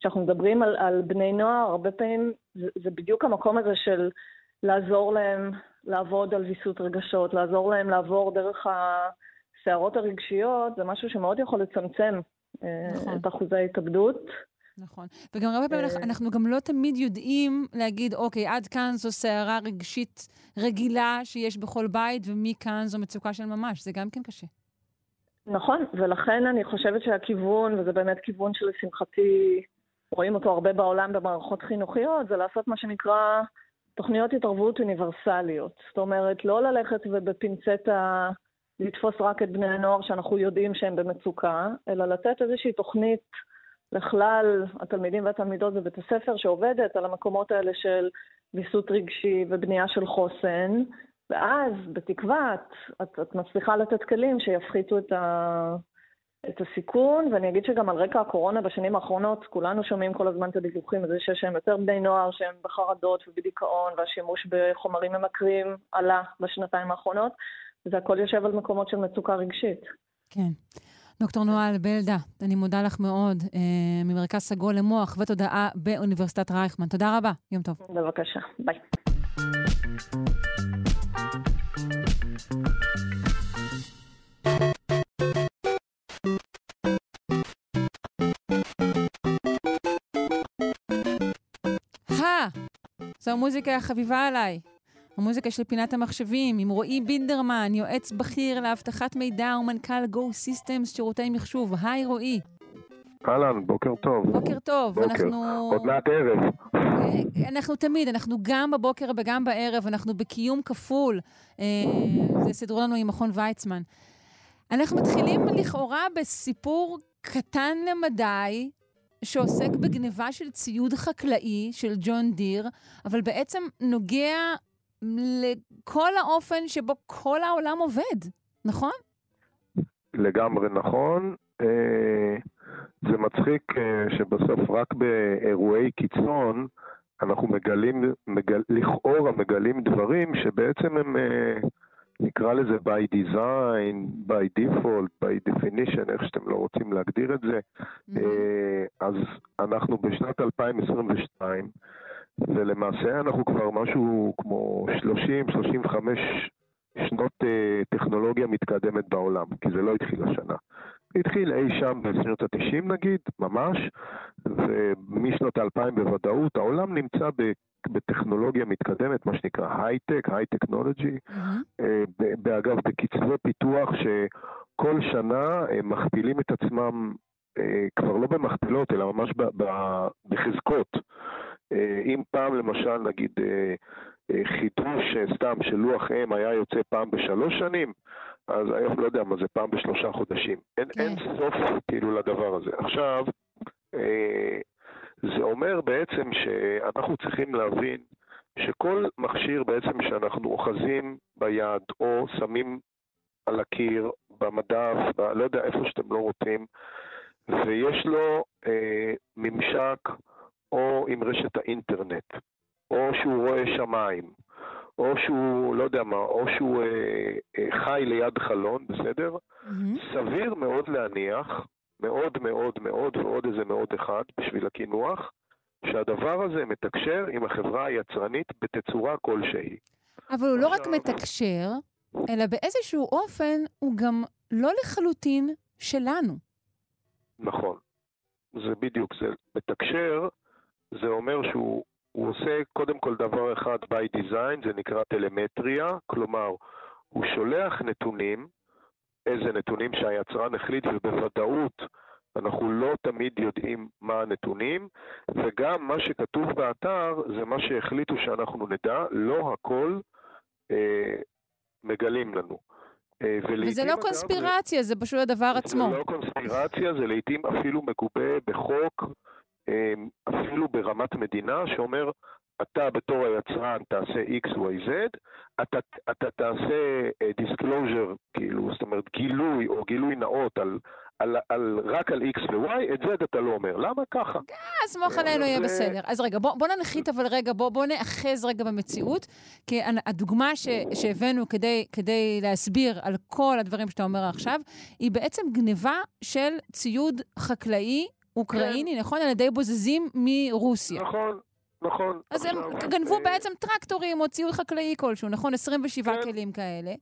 כשאנחנו מדברים על, על בני נוער, הרבה פעמים זה, זה בדיוק המקום הזה של לעזור להם לעבוד על ויסות רגשות, לעזור להם לעבור דרך הסערות הרגשיות, זה משהו שמאוד יכול לצמצם אה, נכון. את אחוזי ההתאבדות. נכון. וגם הרבה פעמים אה, אנחנו גם לא תמיד יודעים להגיד, אוקיי, עד כאן זו סערה רגשית רגילה שיש בכל בית, ומכאן זו מצוקה של ממש. זה גם כן קשה. נכון, ולכן אני חושבת שהכיוון, וזה באמת כיוון שלשמחתי רואים אותו הרבה בעולם במערכות חינוכיות, זה לעשות מה שנקרא תוכניות התערבות אוניברסליות. זאת אומרת, לא ללכת ובפינצטה לתפוס רק את בני הנוער שאנחנו יודעים שהם במצוקה, אלא לתת איזושהי תוכנית לכלל התלמידים והתלמידות בבית הספר שעובדת על המקומות האלה של ויסות רגשי ובנייה של חוסן, ואז, בתקווה, את, את, מצליחה לתת כלים שיפחיתו את, ה, את הסיכון, ואני אגיד שגם על רקע הקורונה בשנים האחרונות, כולנו שומעים כל הזמן את הדיווחים הזה שיש שם יותר בני נוער שהם בחרדות ובדיכאון, והשימוש בחומרים ממכרים עלה בשנתיים האחרונות, וזה הכל יושב על מקומות של מצוקה רגשית. כן. דוקטור נואל בלדה, אני מודה לך מאוד, אה, ממרכז סגול למוח ותודעה באוניברסיטת רייכמן. תודה רבה, יום טוב. בבקשה, ביי. זו המוזיקה החביבה עליי. המוזיקה של פינת המחשבים, עם רועי בינדרמן, יועץ בכיר לאבטחת מידע ומנכ"ל Go Systems שירותי מחשוב. היי רועי. אהלן, בוקר טוב. בוקר טוב. בוקר. אנחנו... עוד מעט ערב. אה, אנחנו תמיד, אנחנו גם בבוקר וגם בערב, אנחנו בקיום כפול. אה, זה סידרו לנו עם מכון ויצמן. אנחנו מתחילים לכאורה בסיפור קטן למדי, שעוסק בגניבה של ציוד חקלאי של ג'ון דיר, אבל בעצם נוגע לכל האופן שבו כל העולם עובד, נכון? לגמרי נכון. אה, זה מצחיק אה, שבסוף רק באירועי קיצון אנחנו מגלים, מגל, לכאורה מגלים דברים שבעצם הם, אה, נקרא לזה by design, by default, by definition, איך שאתם לא רוצים להגדיר את זה. Mm-hmm. אז אנחנו בשנת 2022, ולמעשה אנחנו כבר משהו כמו 30-35 שנות טכנולוגיה מתקדמת בעולם, כי זה לא התחיל השנה. התחיל אי שם בשנות ה-90 נגיד, ממש, ומשנות ה-2000 בוודאות, העולם נמצא בטכנולוגיה מתקדמת, מה שנקרא הייטק, הייטקנולוגי, באגב, בקצבי פיתוח שכל שנה הם מכפילים את עצמם, אה, כבר לא במכפילות, אלא ממש בחזקות. אה, אם פעם למשל, נגיד, אה, חידוש סתם של לוח אם היה יוצא פעם בשלוש שנים, אז היום לא יודע מה זה פעם בשלושה חודשים. אין, כן. אין סוף כאילו לדבר הזה. עכשיו, אה, זה אומר בעצם שאנחנו צריכים להבין שכל מכשיר בעצם שאנחנו אוחזים ביד או שמים על הקיר, במדף, ב, לא יודע איפה שאתם לא רוצים, ויש לו אה, ממשק או עם רשת האינטרנט, או שהוא רואה שמיים, או שהוא, לא יודע מה, או שהוא אה, אה, חי ליד חלון, בסדר? Mm-hmm. סביר מאוד להניח, מאוד מאוד מאוד ועוד איזה מאוד אחד בשביל הקינוח, שהדבר הזה מתקשר עם החברה היצרנית בתצורה כלשהי. אבל הוא לא רק מתקשר, אלא באיזשהו אופן הוא גם לא לחלוטין שלנו. נכון. זה בדיוק, זה מתקשר, זה אומר שהוא הוא עושה קודם כל דבר אחד by design, זה נקרא טלמטריה, כלומר, הוא שולח נתונים, איזה נתונים שהיצרן החליט, ובוודאות אנחנו לא תמיד יודעים מה הנתונים, וגם מה שכתוב באתר זה מה שהחליטו שאנחנו נדע, לא הכל אה, מגלים לנו. אה, וזה לא קונספירציה, זה, זה פשוט הדבר זה עצמו. זה לא קונספירציה, זה לעיתים אפילו מגובה בחוק. אמ, אפילו ברמת מדינה, שאומר, אתה בתור היצרן תעשה XYZ, אתה, אתה תעשה אה, disclosure, כאילו, זאת אומרת גילוי או גילוי נאות על, על, על, רק על X ו-Y, את זה אתה לא אומר. למה ככה? אה, סמוך עלינו, יהיה בסדר. אז רגע, בוא, בוא ננחית אבל רגע, בוא, בוא נאחז רגע במציאות, כי הדוגמה ש, שהבאנו כדי, כדי להסביר על כל הדברים שאתה אומר עכשיו, היא בעצם גניבה של ציוד חקלאי אוקראיני, כן. נכון? על ידי בוזזים מרוסיה. נכון, נכון. אז הם גנבו אה... בעצם טרקטורים או ציוד חקלאי כלשהו, נכון? 27 כן. כלים כאלה.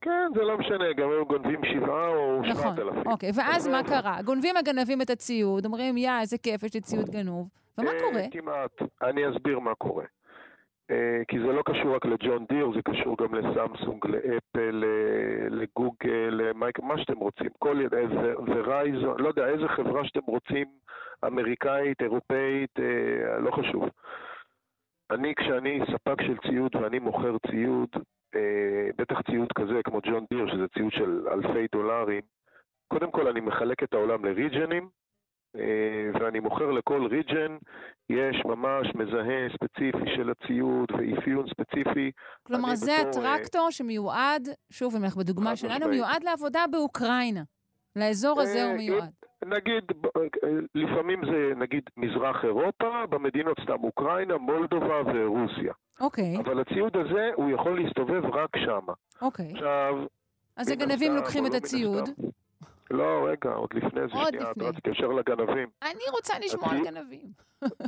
כן, זה לא משנה, גם הם גונבים שבעה או נכון, שבעת אלפים. נכון, אוקיי, ואז מה קרה? גונבים הגנבים את הציוד, אומרים, יא, איזה כיף, יש לי ציוד גנוב. ומה אה, קורה? כמעט. אני אסביר מה קורה. אה, כי זה לא קשור רק לג'ון דיר, זה קשור גם לסמסונג, לאפל, לגוגל, למייק, מה שאתם רוצים, כל ורייזון, לא יודע, איזה חברה שאתם רוצים, אמריקאית, אירופאית, אה, לא חשוב. אני, כשאני ספק של ציוד ואני מוכר ציוד, אה, בטח ציוד כזה כמו ג'ון דיר, שזה ציוד של אלפי דולרים, קודם כל אני מחלק את העולם לריג'נים, אה, ואני מוכר לכל ריג'ן, יש ממש מזהה ספציפי של הציוד ואפיון ספציפי. כלומר, זה בתור... הטרקטור שמיועד, שוב, אם אנחנו בדוגמה שלנו, מיועד לעבודה באוקראינה. לאזור הזה הוא אה, מיועד. נגיד, לפעמים זה נגיד מזרח אירופה, במדינות סתם אוקראינה, מולדובה ורוסיה. אוקיי. אבל הציוד הזה, הוא יכול להסתובב רק שם. אוקיי. עכשיו... אז הגנבים לוקחים את לא הציוד. לא, רגע, עוד לפני זה, עוד שנייה, לפני. אתה תתקשר לגנבים. אני רוצה לשמוע על גנבים.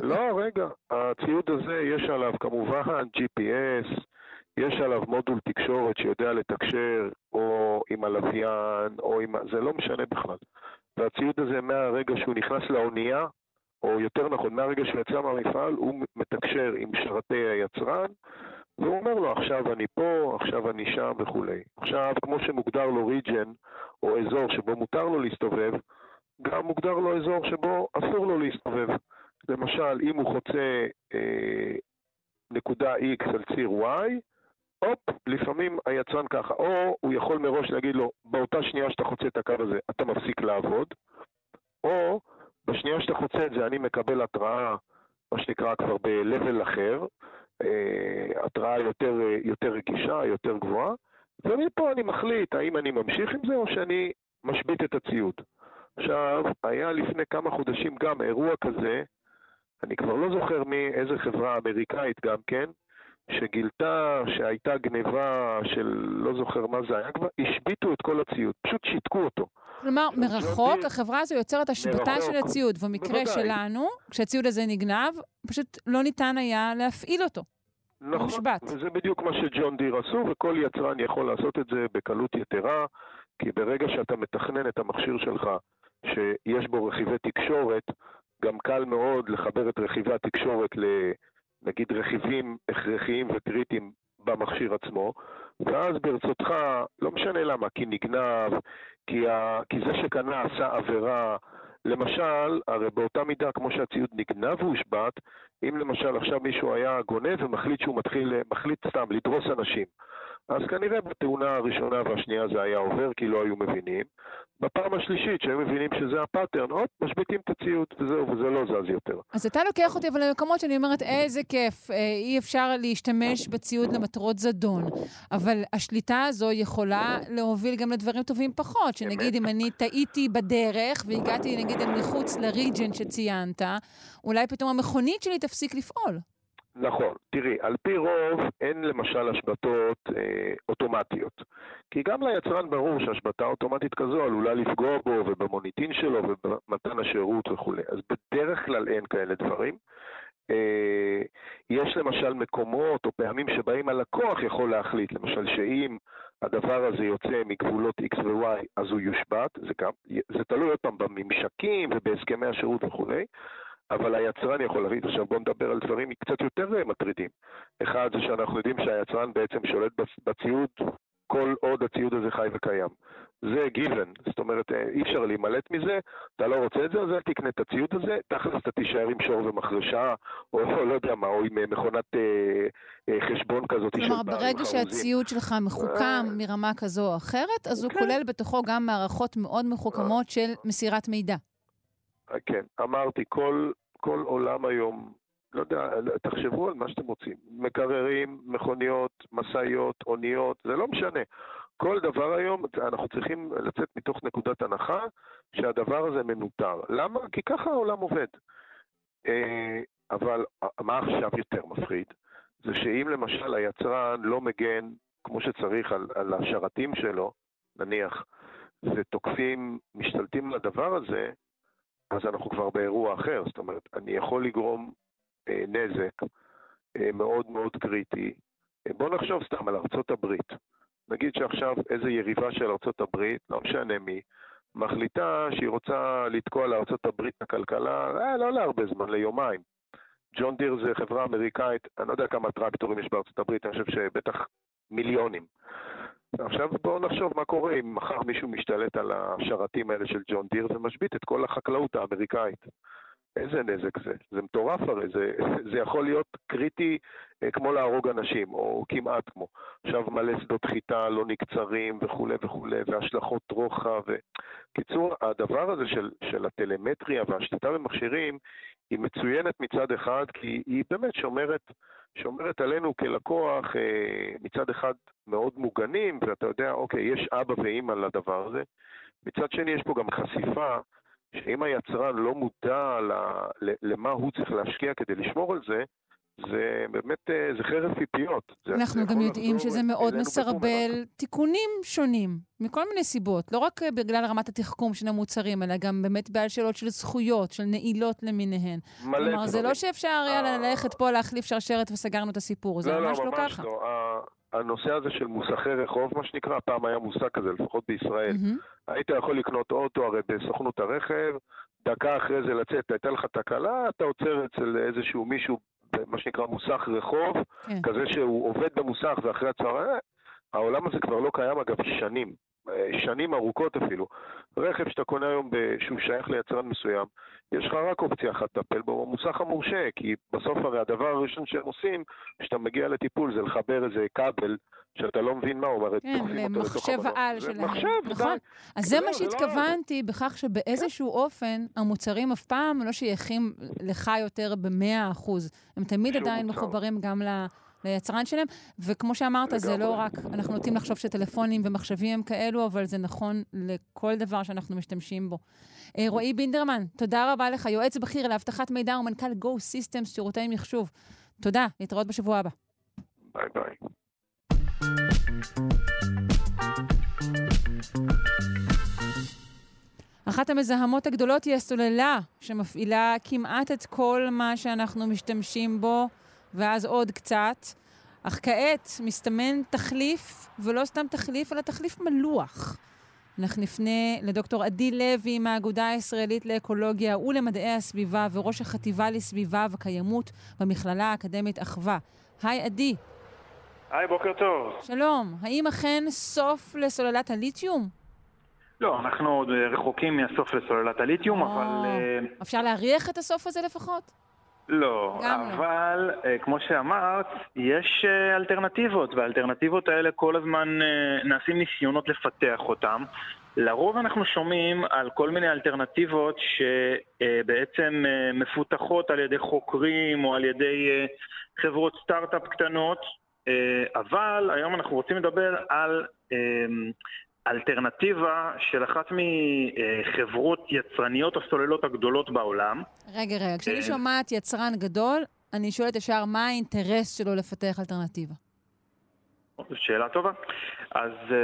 לא, רגע, הציוד הזה, יש עליו כמובן GPS, יש עליו מודול תקשורת שיודע לתקשר או עם הלוויין, או עם... זה לא משנה בכלל. והציוד הזה, מהרגע שהוא נכנס לאונייה, או יותר נכון, מהרגע שהוא יצא מהמפעל, הוא מתקשר עם שרתי היצרן, והוא אומר לו, עכשיו אני פה, עכשיו אני שם וכולי. עכשיו, כמו שמוגדר לו ריג'ן, או אזור שבו מותר לו להסתובב, גם מוגדר לו אזור שבו אסור לו להסתובב. למשל, אם הוא חוצה אה, נקודה X על ציר Y, הופ, לפעמים היצרן ככה, או הוא יכול מראש להגיד לו, באותה שנייה שאתה חוצה את הקו הזה, אתה מפסיק לעבוד, או בשנייה שאתה חוצה את זה, אני מקבל התראה, מה שנקרא כבר ב-level אחר, התראה יותר, יותר רגישה, יותר גבוהה, ומפה אני מחליט האם אני ממשיך עם זה או שאני משבית את הציוד. עכשיו, היה לפני כמה חודשים גם אירוע כזה, אני כבר לא זוכר מאיזה חברה אמריקאית גם כן, שגילתה שהייתה גניבה של לא זוכר מה זה היה כבר, השביתו את כל הציוד, פשוט שיתקו אותו. כלומר, מרחוק החברה הזו יוצרת השבתה של הציוד. במקרה בוודאי. שלנו, כשהציוד הזה נגנב, פשוט לא ניתן היה להפעיל אותו. נכון, מושבת. וזה בדיוק מה שג'ון דיר עשו, וכל יצרן יכול לעשות את זה בקלות יתרה, כי ברגע שאתה מתכנן את המכשיר שלך, שיש בו רכיבי תקשורת, גם קל מאוד לחבר את רכיבי התקשורת לנגיד רכיבים הכרחיים וקריטיים במכשיר עצמו, ואז ברצותך, לא משנה למה, כי נגנב, כי, ה... כי זה שקנה עשה עבירה, למשל, הרי באותה מידה כמו שהציוד נגנב והושבת, אם למשל עכשיו מישהו היה גונב ומחליט שהוא מתחיל, מחליט סתם לדרוס אנשים, אז כנראה בתאונה הראשונה והשנייה זה היה עובר כי לא היו מבינים. בפעם השלישית, שהיו מבינים שזה הפאטרן, עוד משביתים את הציוד וזהו, וזה לא זז יותר. אז אתה לוקח אותי אבל למקומות שאני אומרת, איזה כיף, אה, אי אפשר להשתמש בציוד למטרות זדון. אבל השליטה הזו יכולה להוביל גם לדברים טובים פחות, שנגיד אם אני טעיתי בדרך והגעתי נגיד אל מחוץ לריג'ן שציינת, אולי פתאום המכונית שלי תפסיק לפעול. נכון. תראי, על פי רוב אין למשל השבתות אה, אוטומטיות. כי גם ליצרן ברור שהשבתה אוטומטית כזו עלולה לפגוע בו ובמוניטין שלו ובמתן השירות וכולי. אז בדרך כלל אין כאלה דברים. אה, יש למשל מקומות או פעמים שבהם הלקוח יכול להחליט, למשל שאם הדבר הזה יוצא מגבולות X ו-Y אז הוא יושבת, זה, גם, זה תלוי עוד פעם בממשקים ובהסכמי השירות וכולי. אבל היצרן יכול להחליט. עכשיו בואו נדבר על דברים קצת יותר מטרידים. אחד זה שאנחנו יודעים שהיצרן בעצם שולט בציוד כל עוד הציוד הזה חי וקיים. זה גיוון, זאת אומרת אי אפשר להימלט מזה, אתה לא רוצה את זה, אז אל תקנה את הציוד הזה, תכלס אתה תישאר עם שור ומחרשה, או לא יודע מה, או עם מכונת אה, אה, חשבון כזאת של כלומר, ברגע. שהציוד שלך מחוכם מרמה כזו או אחרת, אז הוא כן. כולל בתוכו גם מערכות מאוד מחוכמות של מסירת מידע. כן, אמרתי, כל, כל עולם היום, לא יודע, תחשבו על מה שאתם רוצים. מקררים, מכוניות, משאיות, אוניות, זה לא משנה. כל דבר היום, אנחנו צריכים לצאת מתוך נקודת הנחה שהדבר הזה מנוטר. למה? כי ככה העולם עובד. אה, אבל מה עכשיו יותר מפחיד? זה שאם למשל היצרן לא מגן כמו שצריך על, על השרתים שלו, נניח, ותוקפים, משתלטים על הדבר הזה, אז אנחנו כבר באירוע אחר. זאת אומרת, אני יכול לגרום אה, נזק אה, מאוד מאוד קריטי. אה, בואו נחשוב סתם על ארצות הברית. נגיד שעכשיו איזה יריבה של ארצות הברית, לא משנה מי, מחליטה שהיא רוצה לתקוע לארצות הברית את הכלכלה, אה, לא להרבה זמן, ליומיים. ג'ון דיר זה חברה אמריקאית, אני לא יודע כמה טרקטורים יש בארצות הברית, אני חושב שבטח מיליונים. עכשיו בואו נחשוב מה קורה אם מחר מישהו משתלט על השרתים האלה של ג'ון דיר ומשבית את כל החקלאות האמריקאית. איזה נזק זה? זה מטורף הרי, זה, זה יכול להיות קריטי אה, כמו להרוג אנשים, או כמעט כמו. עכשיו מלא שדות חיטה לא נקצרים וכולי וכולי, והשלכות רוחב. קיצור, הדבר הזה של, של הטלמטריה והשליטה במכשירים היא מצוינת מצד אחד, כי היא באמת שומרת, שומרת עלינו כלקוח אה, מצד אחד מאוד מוגנים, ואתה יודע, אוקיי, יש אבא ואימא לדבר הזה. מצד שני, יש פה גם חשיפה שאם היצרן לא מודע למה הוא צריך להשקיע כדי לשמור על זה, זה באמת, אה, זה חרב פיפיות. אנחנו גם יודעים שזה מאוד מסרבל. תיקונים שונים, מכל מיני סיבות. לא רק אה, בגלל רמת התחכום של המוצרים, אלא גם באמת בעל שאלות של זכויות, של נעילות למיניהן. מלא כלומר, זה לא דברים. שאפשר היה אה. ללכת פה להחליף שרשרת וסגרנו את הסיפור, זה ממש לא ככה. לא. ה- הנושא הזה של מוסכי רחוב, מה שנקרא, פעם היה מושג כזה, לפחות בישראל. היית יכול לקנות אוטו הרי בסוכנות הרכב, דקה אחרי זה לצאת, הייתה לך תקלה, אתה עוצר אצל איזשהו מישהו, מה שנקרא מוסך רחוב, כן. כזה שהוא עובד במוסך, זה אחרי הצהריים. העולם הזה כבר לא קיים, אגב, שנים. אה, שנים ארוכות אפילו. רכב שאתה קונה היום שהוא שייך ליצרן מסוים, יש לך רק אופציה אחת לטפל בו, המוסך המורשה, כי בסוף הרי הדבר הראשון שהם עושים, כשאתה מגיע לטיפול, זה לחבר איזה כבל שאתה לא מבין מה הוא, הרי כן, למחשב. העל שלהם. מחשב, נכון. אז זה זהו, מה לא- שהתכוונתי בכך שבאיזשהו אופן המוצרים אף פעם לא שייכים לך יותר ב-100 אחוז. הם תמיד עדיין. מחוברים גם ל... ליצרן שלהם, וכמו שאמרת, זה לא לגמרי. רק, אנחנו נוטים לחשוב שטלפונים ומחשבים הם כאלו, אבל זה נכון לכל דבר שאנחנו משתמשים בו. אה, רועי בינדרמן, תודה רבה לך, יועץ בכיר לאבטחת מידע ומנכ"ל Go Systems, שירותי מחשוב. תודה, להתראות בשבוע הבא. ביי ביי. אחת המזהמות הגדולות היא הסוללה, שמפעילה כמעט את כל מה שאנחנו משתמשים בו, ואז עוד קצת. אך כעת מסתמן תחליף, ולא סתם תחליף, אלא תחליף מלוח. אנחנו נפנה לדוקטור עדי לוי מהאגודה הישראלית לאקולוגיה ולמדעי הסביבה וראש החטיבה לסביבה וקיימות במכללה האקדמית אחווה. היי עדי, היי, בוקר טוב. שלום. האם אכן סוף לסוללת הליתיום? לא, אנחנו עוד אה, רחוקים מהסוף לסוללת הליתיום, או, אבל... אה, אפשר להריח את הסוף הזה לפחות? לא, לא. אבל אה, כמו שאמרת, יש אה, אלטרנטיבות, והאלטרנטיבות האלה כל הזמן אה, נעשים ניסיונות לפתח אותן. לרוב אנחנו שומעים על כל מיני אלטרנטיבות שבעצם מפותחות על ידי חוקרים או על ידי חברות סטארט-אפ קטנות, אבל היום אנחנו רוצים לדבר על אלטרנטיבה של אחת מחברות יצרניות הסוללות הגדולות בעולם. רגע, רגע, כשאני כן. שומעת יצרן גדול, אני שואלת ישר מה האינטרס שלו לפתח אלטרנטיבה. שאלה טובה. אז uh,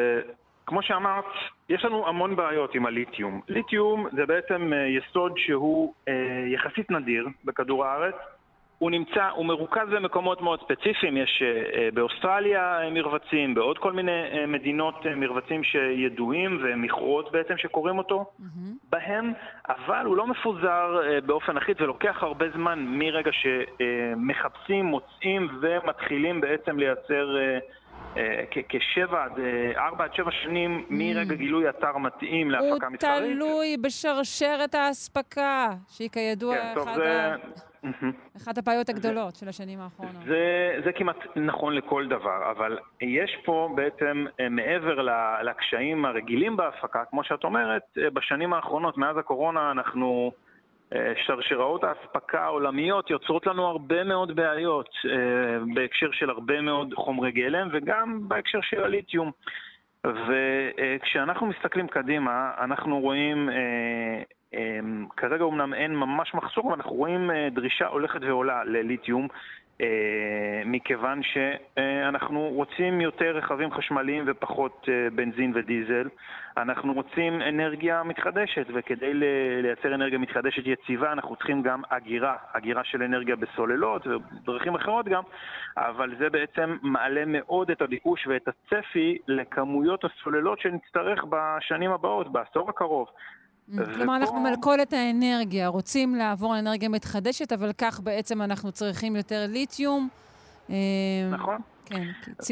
כמו שאמרת, יש לנו המון בעיות עם הליתיום. ליתיום זה בעצם uh, יסוד שהוא יחסית נדיר בכדור הארץ. הוא נמצא, הוא מרוכז במקומות מאוד ספציפיים, יש uh, uh, באוסטרליה uh, מרבצים, בעוד כל מיני מדינות מרבצים שידועים ומכרות בעצם שקוראים אותו מהמם. בהם, אבל הוא לא מפוזר אה, באופן אחיד ולוקח הרבה זמן מרגע שמחפשים, מוצאים ומתחילים בעצם לייצר אה, אה, כשבע עד אה, ארבע עד שבע שנים מרגע גילוי אתר מתאים הוא להפקה מסחרית. תלוי בשרשרת האספקה, שהיא כידוע כן, טוב, אחת זה... ה- אחת הבעיות הגדולות של השנים האחרונות. זה, זה כמעט נכון לכל דבר, אבל יש פה בעצם, אה, מעבר לקשיים הרגילים בהפקה, כמו שאת אומרת, אה, בשנים האחרונות, מאז הקורונה, אנחנו, אה, שרשראות האספקה העולמיות יוצרות לנו הרבה מאוד בעיות בהקשר של הרבה מאוד חומרי גלם וגם בהקשר של הליתיום. וכשאנחנו מסתכלים קדימה, אנחנו רואים, כרגע אומנם אין ממש מחסור, אבל אנחנו רואים אה, דרישה הולכת ועולה לליתיום, אה, מכיוון שאנחנו רוצים יותר רכבים חשמליים ופחות אה, בנזין ודיזל. אנחנו רוצים אנרגיה מתחדשת, וכדי לייצר אנרגיה מתחדשת יציבה, אנחנו צריכים גם אגירה, אגירה של אנרגיה בסוללות ובדרכים אחרות גם, אבל זה בעצם מעלה מאוד את הביקוש ואת הצפי לכמויות הסוללות שנצטרך בשנים הבאות, בעשור הקרוב. כלומר, אנחנו במלכודת האנרגיה, רוצים לעבור לאנרגיה מתחדשת, אבל כך בעצם אנחנו צריכים יותר ליתיום. אה, נכון? כן,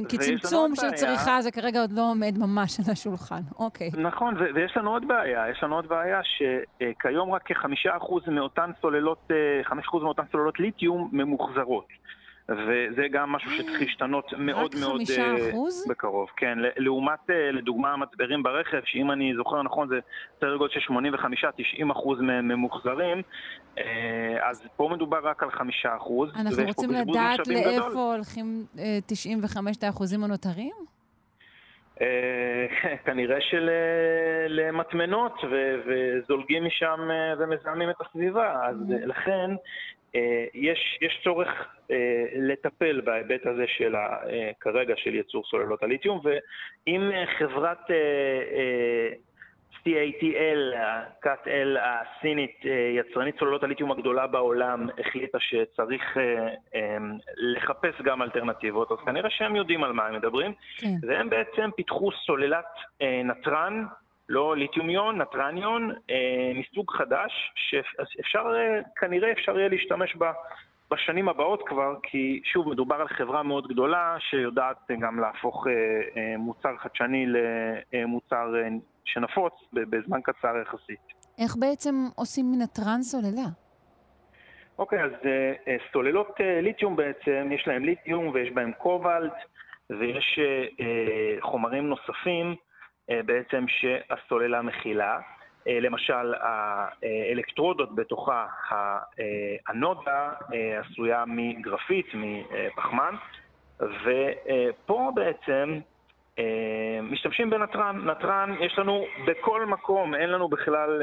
כי צמצום של. צריכה זה כרגע עוד לא עומד ממש על השולחן. אוקיי. נכון, ו- ויש לנו עוד בעיה, יש לנו עוד בעיה שכיום רק כחמישה אחוז מאותן סוללות, אה, חמש אחוז מאותן סוללות ליתיום ממוחזרות. וזה גם משהו שצריך להשתנות מאוד מאוד אה, אחוז? בקרוב. כן, לעומת, אה, לדוגמה, מצברים ברכב, שאם אני זוכר נכון זה סדר גודל של 85-90 אחוז מהם ממוחזרים, אה, אז פה מדובר רק על חמישה אחוז. אנחנו רוצים לדעת משאבים גדול. לאיפה הולכים אה, 95 האחוזים הנותרים? אה, כנראה שלמטמנות וזולגים משם אה, ומזהמים את הסביבה. אז. אה, לכן אה, יש, יש צורך אה, לטפל בהיבט הזה של ה, אה, כרגע של ייצור סוללות הליתיום, ואם אה, חברת אה, אה, CATL, ה-CATL הסינית, אה, יצרנית סוללות הליתיום הגדולה בעולם, החליטה שצריך אה, אה, לחפש גם אלטרנטיבות, אז כנראה שהם יודעים על מה הם מדברים. כן. והם בעצם פיתחו סוללת אה, נתרן לא ליתיומיון, נטרניון, אה, מסוג חדש, שאפשר, אה, כנראה אפשר יהיה להשתמש בה בשנים הבאות כבר, כי שוב, מדובר על חברה מאוד גדולה שיודעת גם להפוך אה, אה, מוצר חדשני למוצר אה, שנפוץ בזמן קצר יחסית. איך בעצם עושים מן הטרנס סוללה? אוקיי, אז אה, אה, סוללות אה, ליתיום בעצם, יש להם ליתיום ויש בהם קובלט ויש אה, אה, חומרים נוספים אה, בעצם שהסוללה מכילה. אה, למשל, האלקטרודות בתוכה, הנודה אה, עשויה מגרפית, מפחמן, ופה בעצם משתמשים בנתרן. נתרן יש לנו בכל מקום, אין לנו בכלל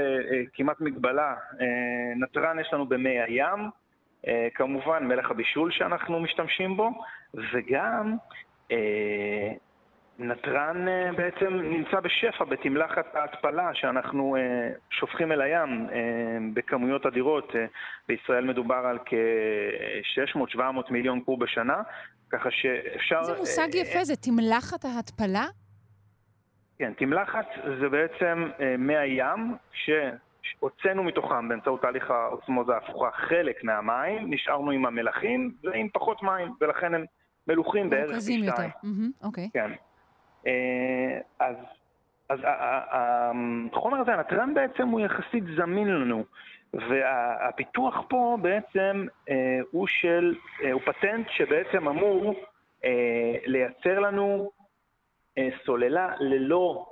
כמעט מגבלה. נתרן יש לנו במי הים, כמובן מלח הבישול שאנחנו משתמשים בו, וגם נתרן אה, בעצם נמצא בשפע בתמלחת ההתפלה שאנחנו אה, שופכים אל הים אה, בכמויות אדירות. בישראל מדובר על כ-600-700 מיליון קוב בשנה, ככה שאפשר... זה מושג יפה, זה תמלחת ההתפלה? כן, תמלחת זה בעצם מי הים, שהוצאנו מתוכם באמצעות תהליך האוסמוזה ההפוכה חלק מהמים, נשארנו עם המלחים ועם פחות מים, ולכן הם מלוכים בערך פי שתיים. אוקיי. כן. אה, אז, אז החומר הזה, הנתרן בעצם הוא יחסית זמין לנו, והפיתוח פה בעצם אה, הוא של, אה, הוא פטנט שבעצם אמור לייצר לנו סוללה ללא,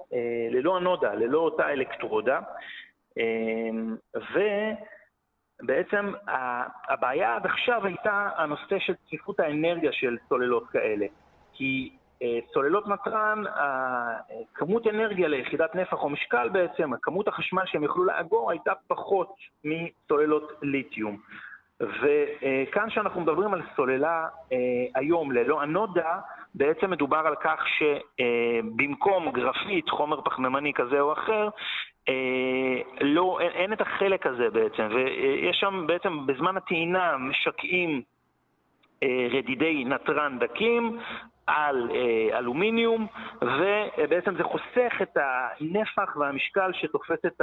ללא הנודה, ללא אותה אלקטרודה, ובעצם הבעיה עד עכשיו הייתה הנושא של צפיפות האנרגיה של סוללות כאלה. כי אה, סוללות נתרן, כמות אנרגיה ליחידת נפח או משקל בעצם, כמות החשמל שהם יכלו לאגור הייתה פחות מסוללות ליתיום. וכאן כשאנחנו מדברים על סוללה אה, היום ללא אנודה, בעצם מדובר על כך שבמקום גרפית, חומר פחמימני כזה או אחר, אה, לא, אין, אין את החלק הזה בעצם, ויש שם בעצם בזמן הטעינה משקעים רדידי נתרן דקים, על אה, אלומיניום, ובעצם זה חוסך את הנפח והמשקל שתופס את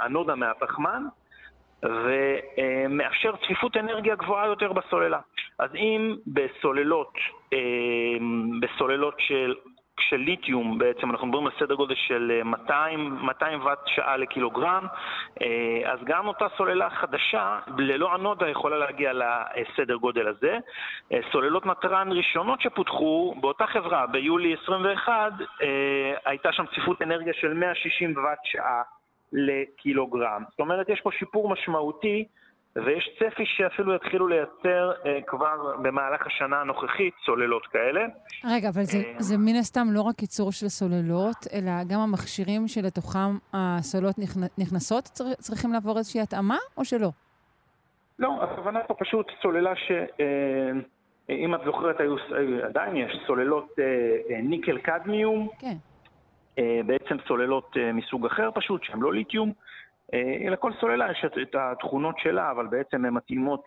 הנודה מהפחמן, ומאפשר צפיפות אנרגיה גבוהה יותר בסוללה. אז אם בסוללות, אה, בסוללות של של ליתיום בעצם, אנחנו מדברים על סדר גודל של 200, אה, 200 ואט שעה לקילוגרם, אה, אז גם אותה סוללה חדשה, ללא אנודה, יכולה להגיע לסדר גודל הזה. אה, סוללות נתרן ראשונות שפותחו, באותה חברה, ביולי 21, הייתה שם צפיפות אנרגיה של 160 ואט שעה לקילוגרם. זאת אומרת, יש פה שיפור משמעותי. ויש צפי שאפילו יתחילו לייצר אה, כבר במהלך השנה הנוכחית סוללות כאלה. רגע, אבל זה, אה, זה מן הסתם לא רק ייצור של סוללות, אלא גם המכשירים שלתוכם הסוללות נכנסות צר, צריכים לעבור איזושהי התאמה, או שלא? לא, הכוונה פה פשוט סוללה ש... אה, אם את זוכרת, היו, עדיין יש סוללות אה, ניקל קדמיום. כן. בעצם סוללות מסוג אחר פשוט, שהן לא ליתיום. אה, לכל סוללה יש את התכונות שלה, אבל בעצם הן מתאימות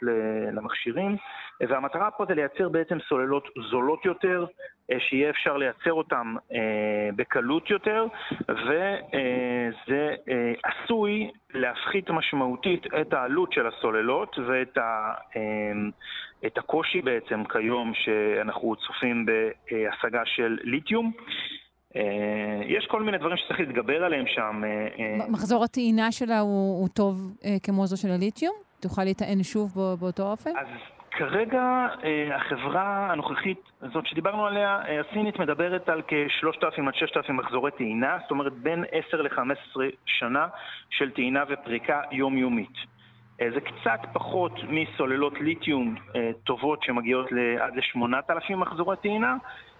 למכשירים. והמטרה פה זה לייצר בעצם סוללות זולות יותר, אה, שיהיה אפשר לייצר אותן אה, בקלות יותר, וזה עשוי להפחית משמעותית את העלות של הסוללות ואת ה... את הקושי בעצם כיום שאנחנו צופים בהשגה של ליתיום. אה, יש כל מיני דברים שצריך להתגבר עליהם שם. אה, אה. מחזור הטעינה שלה הוא, הוא טוב כמו זו של הליתיום? תוכל להיטען שוב באותו אופן? אז כרגע החברה הנוכחית הזאת שדיברנו עליה, הסינית מדברת על כ-3,000 עד 6,000 מחזורי טעינה, זאת אומרת בין 10 ל-15 שנה של טעינה ופריקה יומיומית. זה קצת פחות מסוללות ליתיום טובות שמגיעות עד ל-8,000 מחזורי טעינה,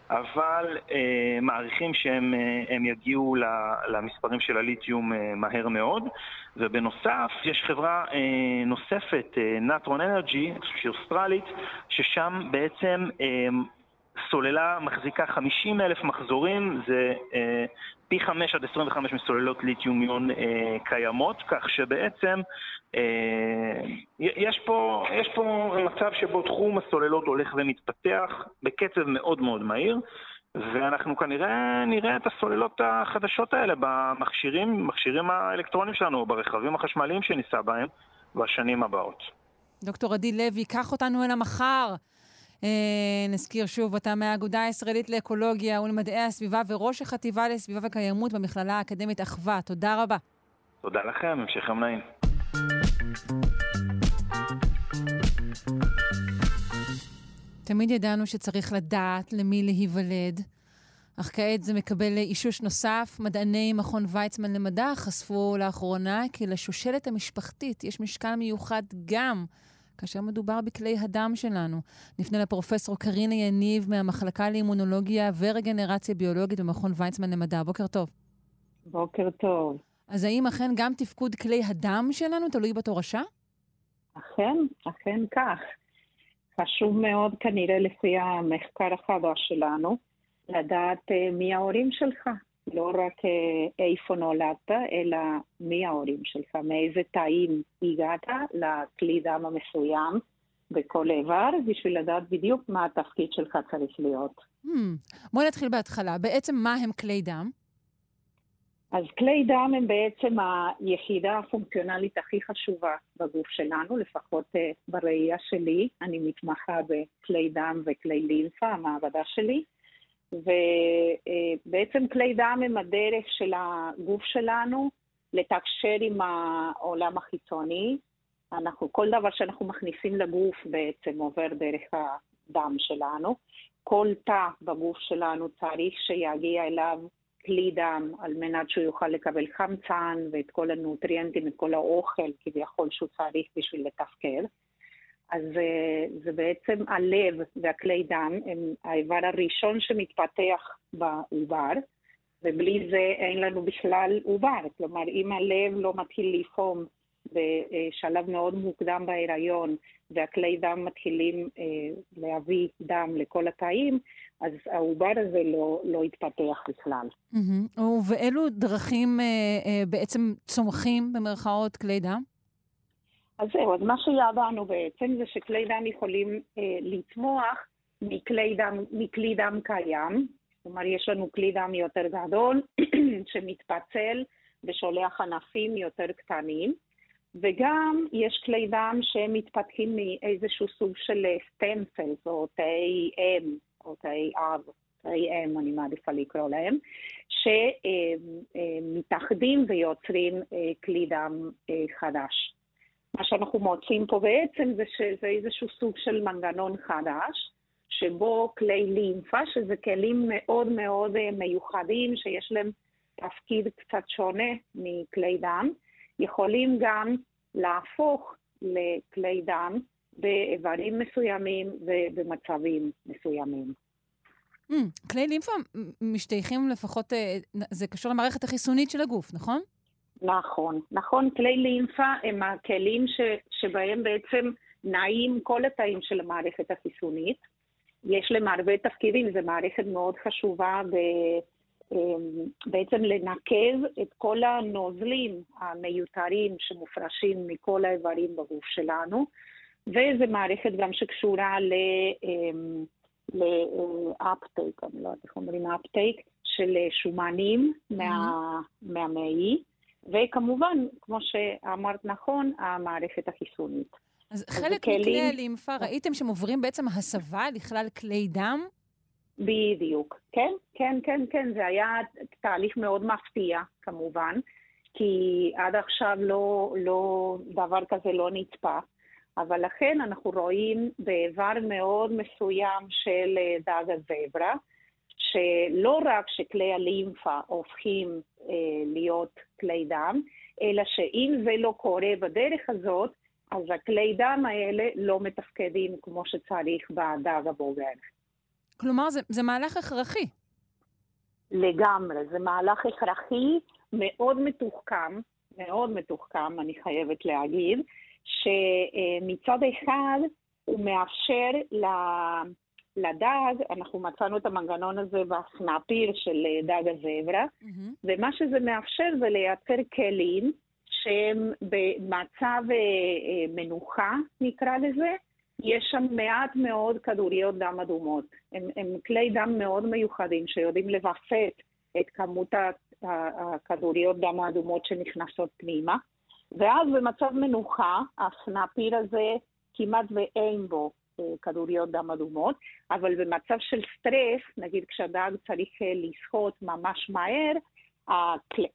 אבל אה, מעריכים שהם אה, יגיעו למספרים של הליתיום אה, מהר מאוד. ובנוסף, יש חברה אה, נוספת, אה, אנרג'י, שהיא אוסטרלית, ששם בעצם אה, סוללה מחזיקה 50 אלף מחזורים, זה אה, פי 5 עד 25 מסוללות ליתיומיון אה, קיימות, כך שבעצם אה, יש, פה, יש פה מצב שבו תחום הסוללות הולך ומתפתח בקצב מאוד מאוד מהיר, ואנחנו כנראה נראה את הסוללות החדשות האלה במכשירים, מכשירים האלקטרונים שלנו, ברכבים החשמליים שניסע בהם בשנים הבאות. דוקטור עדי לוי, קח אותנו אל המחר. אה, נזכיר שוב, אתה מהאגודה הישראלית לאקולוגיה ולמדעי הסביבה וראש החטיבה לסביבה וקיימות במכללה האקדמית אחווה. תודה רבה. תודה לכם, המשך יום נעים. תמיד ידענו שצריך לדעת למי להיוולד, אך כעת זה מקבל אישוש נוסף. מדעני מכון ויצמן למדע חשפו לאחרונה כי לשושלת המשפחתית יש משקל מיוחד גם כאשר מדובר בכלי הדם שלנו. נפנה לפרופסור קרינה יניב מהמחלקה לאימונולוגיה ורגנרציה ביולוגית במכון ויצמן למדע. בוקר טוב. בוקר טוב. אז האם אכן גם תפקוד כלי הדם שלנו תלוי בתורשה? אכן, אכן כך. חשוב מאוד כנראה לפי המחקר החדש שלנו, לדעת אה, מי ההורים שלך. לא רק אה, איפה נולדת, אלא מי ההורים שלך, מאיזה תאים הגעת לכלי דם המסוים בכל איבר, בשביל לדעת בדיוק מה התפקיד שלך צריך להיות. Hmm. בואי נתחיל בהתחלה. בעצם מה הם כלי דם? אז כלי דם הם בעצם היחידה הפונקציונלית הכי חשובה בגוף שלנו, לפחות uh, בראייה שלי. אני מתמחה בכלי דם וכלי לימפה, המעבדה שלי. ובעצם כלי דם הם הדרך של הגוף שלנו לתקשר עם העולם החיצוני. אנחנו, כל דבר שאנחנו מכניסים לגוף בעצם עובר דרך הדם שלנו. כל תא בגוף שלנו צריך שיגיע אליו כלי דם על מנת שהוא יוכל לקבל חמצן ואת כל הנוטריאנטים, את כל האוכל כביכול שהוא צריך בשביל לתפקד. אז אה, זה בעצם הלב והכלי דם הם האיבר הראשון שמתפתח בעובר, ובלי זה אין לנו בכלל עובר. כלומר, אם הלב לא מתחיל לפעום בשלב מאוד מוקדם בהיריון, והכלי דם מתחילים אה, להביא דם לכל התאים, אז העובר הזה לא, לא יתפתח בכלל. Mm-hmm. ובאילו דרכים אה, אה, בעצם צומחים, במרכאות, כלי דם? אז זהו, אז מה שידענו בעצם זה שכלי דם יכולים אה, לצמוח מכלי דם, מכלי דם קיים, כלומר יש לנו כלי דם יותר גדול שמתפצל ושולח ענפים יותר קטנים, וגם יש כלי דם שמתפתחים מאיזשהו סוג של סטמפלס או תאי אם או תאי אב, תאי אם אני מעדיפה לקרוא להם, שמתאחדים ויוצרים אה, כלי דם אה, חדש. מה שאנחנו מוצאים פה בעצם זה שזה איזשהו סוג של מנגנון חדש, שבו כלי לימפה, שזה כלים מאוד מאוד אה, מיוחדים, שיש להם תפקיד קצת שונה מכלי דם, יכולים גם להפוך לכלי דם באיברים מסוימים ובמצבים מסוימים. Mm, כלי לימפה משתייכים לפחות, אה, זה קשור למערכת החיסונית של הגוף, נכון? נכון, נכון, כלי לימפה הם הכלים ש, שבהם בעצם נעים כל התאים של המערכת החיסונית. יש להם הרבה תפקידים, זו מערכת מאוד חשובה ב, אמ, בעצם לנקז את כל הנוזלים המיותרים שמופרשים מכל האיברים בגוף שלנו, וזו מערכת גם שקשורה לאפטייק, אמ, אני לא יודעת איך אומרים אפטייק, של שומנים מה, מהמעי. וכמובן, כמו שאמרת נכון, המערכת החיסונית. אז חלק כלים... מכלי הלימפה, ראיתם שהם עוברים בעצם הסבה לכלל כלי דם? בדיוק. כן, כן, כן, כן. זה היה תהליך מאוד מפתיע, כמובן, כי עד עכשיו לא, לא, דבר כזה לא נצפה. אבל לכן אנחנו רואים באיבר מאוד מסוים של דג הזברה, שלא רק שכלי הלימפה הופכים אה, להיות כלי דם, אלא שאם זה לא קורה בדרך הזאת, אז הכלי דם האלה לא מתפקדים כמו שצריך בדג הבוגר. כלומר, זה, זה מהלך הכרחי. לגמרי, זה מהלך הכרחי מאוד מתוחכם, מאוד מתוחכם, אני חייבת להגיד, שמצד אחד הוא מאפשר לדג, אנחנו מצאנו את המנגנון הזה בסנאפיר של אה, דג הזברה, mm-hmm. ומה שזה מאפשר זה לייצר כלים שהם במצב אה, אה, מנוחה, נקרא לזה, יש שם מעט מאוד כדוריות דם אדומות. הם, הם כלי דם מאוד מיוחדים שיודעים לווסת את כמות הכדוריות דם האדומות שנכנסות פנימה. ואז במצב מנוחה, הסנפיר הזה כמעט ואין בו כדוריות דם אדומות, אבל במצב של סטרס, נגיד כשהדג צריך אה, לשחות ממש מהר,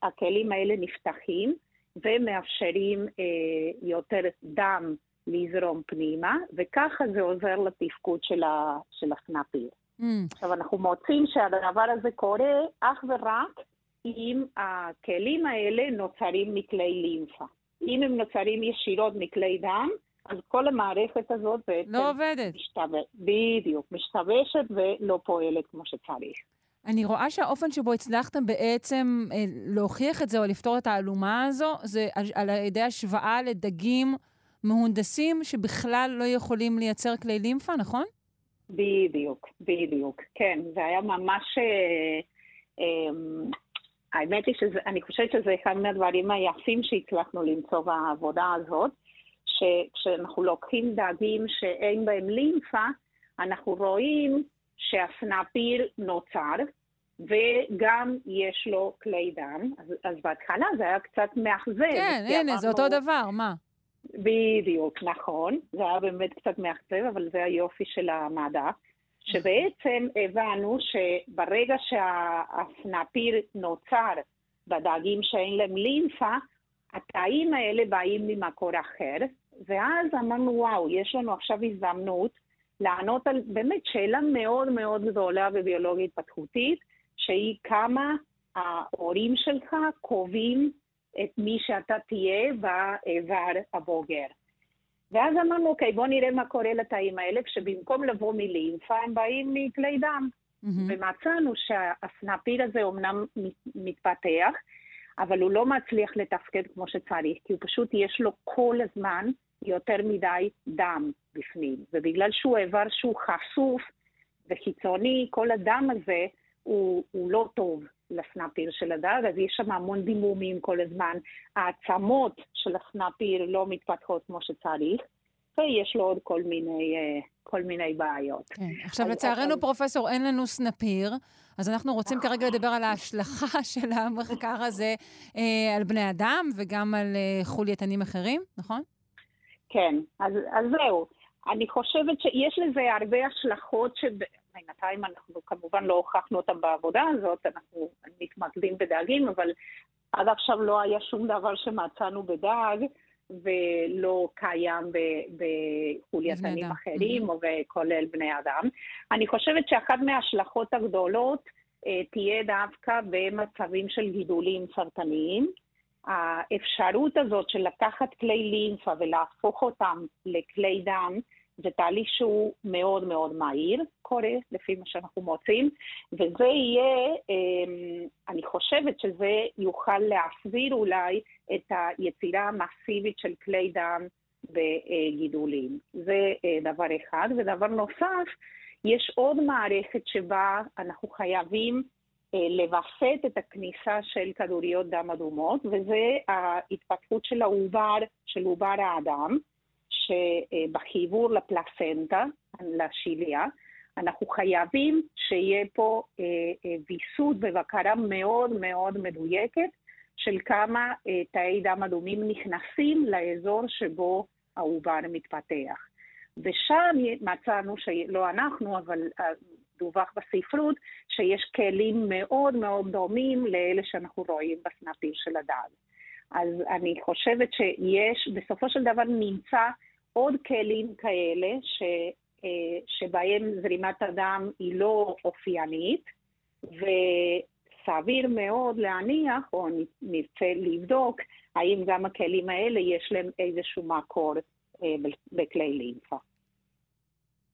הכלים האלה נפתחים ומאפשרים אה, יותר דם לזרום פנימה, וככה זה עוזר לתפקוד של, ה, של הסנפיר. Mm. עכשיו, אנחנו מוצאים שהדבר הזה קורה אך ורק אם הכלים האלה נוצרים מכלי לימפה. אם הם נוצרים ישירות מכלי דם, אז כל המערכת הזאת בעצם... לא עובדת. משתבש, בדיוק, משתבשת ולא פועלת כמו שצריך. אני רואה שהאופן שבו הצלחתם בעצם אה, להוכיח את זה או לפתור את האלומה הזו, זה על, על ידי השוואה לדגים מהונדסים שבכלל לא יכולים לייצר כלי לימפה, נכון? בדיוק, בדיוק, כן. זה היה ממש... אה, אה, האמת היא שאני חושבת שזה אחד מהדברים היפים שהצלחנו למצוא בעבודה הזאת, שכשאנחנו לוקחים דגים שאין בהם לימפה, אנחנו רואים שהסנפיר נוצר, וגם יש לו כלי דם. אז, אז בהתחלה זה היה קצת מאכזב. כן, הנה, אמרנו... זה אותו דבר, מה? בדיוק, נכון. זה היה באמת קצת מאכזב, אבל זה היופי של המדע. שבעצם הבנו שברגע שהסנפיר נוצר בדגים שאין להם לימפה, התאים האלה באים ממקור אחר, ואז אמרנו, וואו, יש לנו עכשיו הזדמנות לענות על באמת שאלה מאוד מאוד גדולה בביולוגיה התפתחותית, שהיא כמה ההורים שלך קובעים את מי שאתה תהיה באיבר הבוגר. ואז אמרנו, אוקיי, בואו נראה מה קורה לתאים האלה, כשבמקום לבוא מלימפה, הם באים מכלי דם. Mm-hmm. ומצאנו שהסנפיר הזה אומנם מתפתח, אבל הוא לא מצליח לתפקד כמו שצריך, כי הוא פשוט, יש לו כל הזמן יותר מדי דם בפנים. ובגלל שהוא איבר שהוא חשוף וחיצוני, כל הדם הזה הוא, הוא לא טוב לסנפיר של הדג, אז יש שם המון דימומים כל הזמן. העצמות של הסנפיר לא מתפתחות כמו שצריך, ויש לו עוד כל מיני, אה, כל מיני בעיות. כן. עכשיו, לצערנו, פרופסור, אין לנו סנפיר. אז אנחנו רוצים כרגע לדבר על ההשלכה של המחקר הזה אה, על בני אדם וגם על אה, חולייתנים אחרים, נכון? כן, אז, אז זהו. אני חושבת שיש לזה הרבה השלכות שבינתיים אנחנו כמובן לא הוכחנו אותן בעבודה הזאת, אנחנו מתמקדים בדגים, אבל עד עכשיו לא היה שום דבר שמצאנו בדג. ולא קיים בחולייתנים אחרים, או כולל בני אדם. אני חושבת שאחת מההשלכות הגדולות אה, תהיה דווקא במצבים של גידולים סרטניים. האפשרות הזאת של לקחת כלי לימפה ולהפוך אותם לכלי דם, זה תהליך שהוא מאוד מאוד מהיר, קורה, לפי מה שאנחנו מוצאים, וזה יהיה, אמ, אני חושבת שזה יוכל להסביר אולי את היצירה המסיבית של כלי דם בגידולים. זה אה, דבר אחד. ודבר נוסף, יש עוד מערכת שבה אנחנו חייבים אה, לווסת את הכניסה של כדוריות דם אדומות, וזה ההתפתחות של העובר, של עובר האדם. שבחיבור לפלסנטה, לשיליה, אנחנו חייבים שיהיה פה אה, אה, ויסות ובקרה מאוד מאוד מדויקת של כמה אה, תאי דם אדומים נכנסים לאזור שבו העובר מתפתח. ושם מצאנו, שלא אנחנו, אבל דווח בספרות, שיש כלים מאוד מאוד דומים לאלה שאנחנו רואים בסנפיר של הדג. אז אני חושבת שיש, בסופו של דבר נמצא עוד כלים כאלה ש, אה, שבהם זרימת הדם היא לא אופיינית, וסביר מאוד להניח, או נרצה לבדוק, האם גם הכלים האלה יש להם איזשהו מקור אה, בכלי לימפה.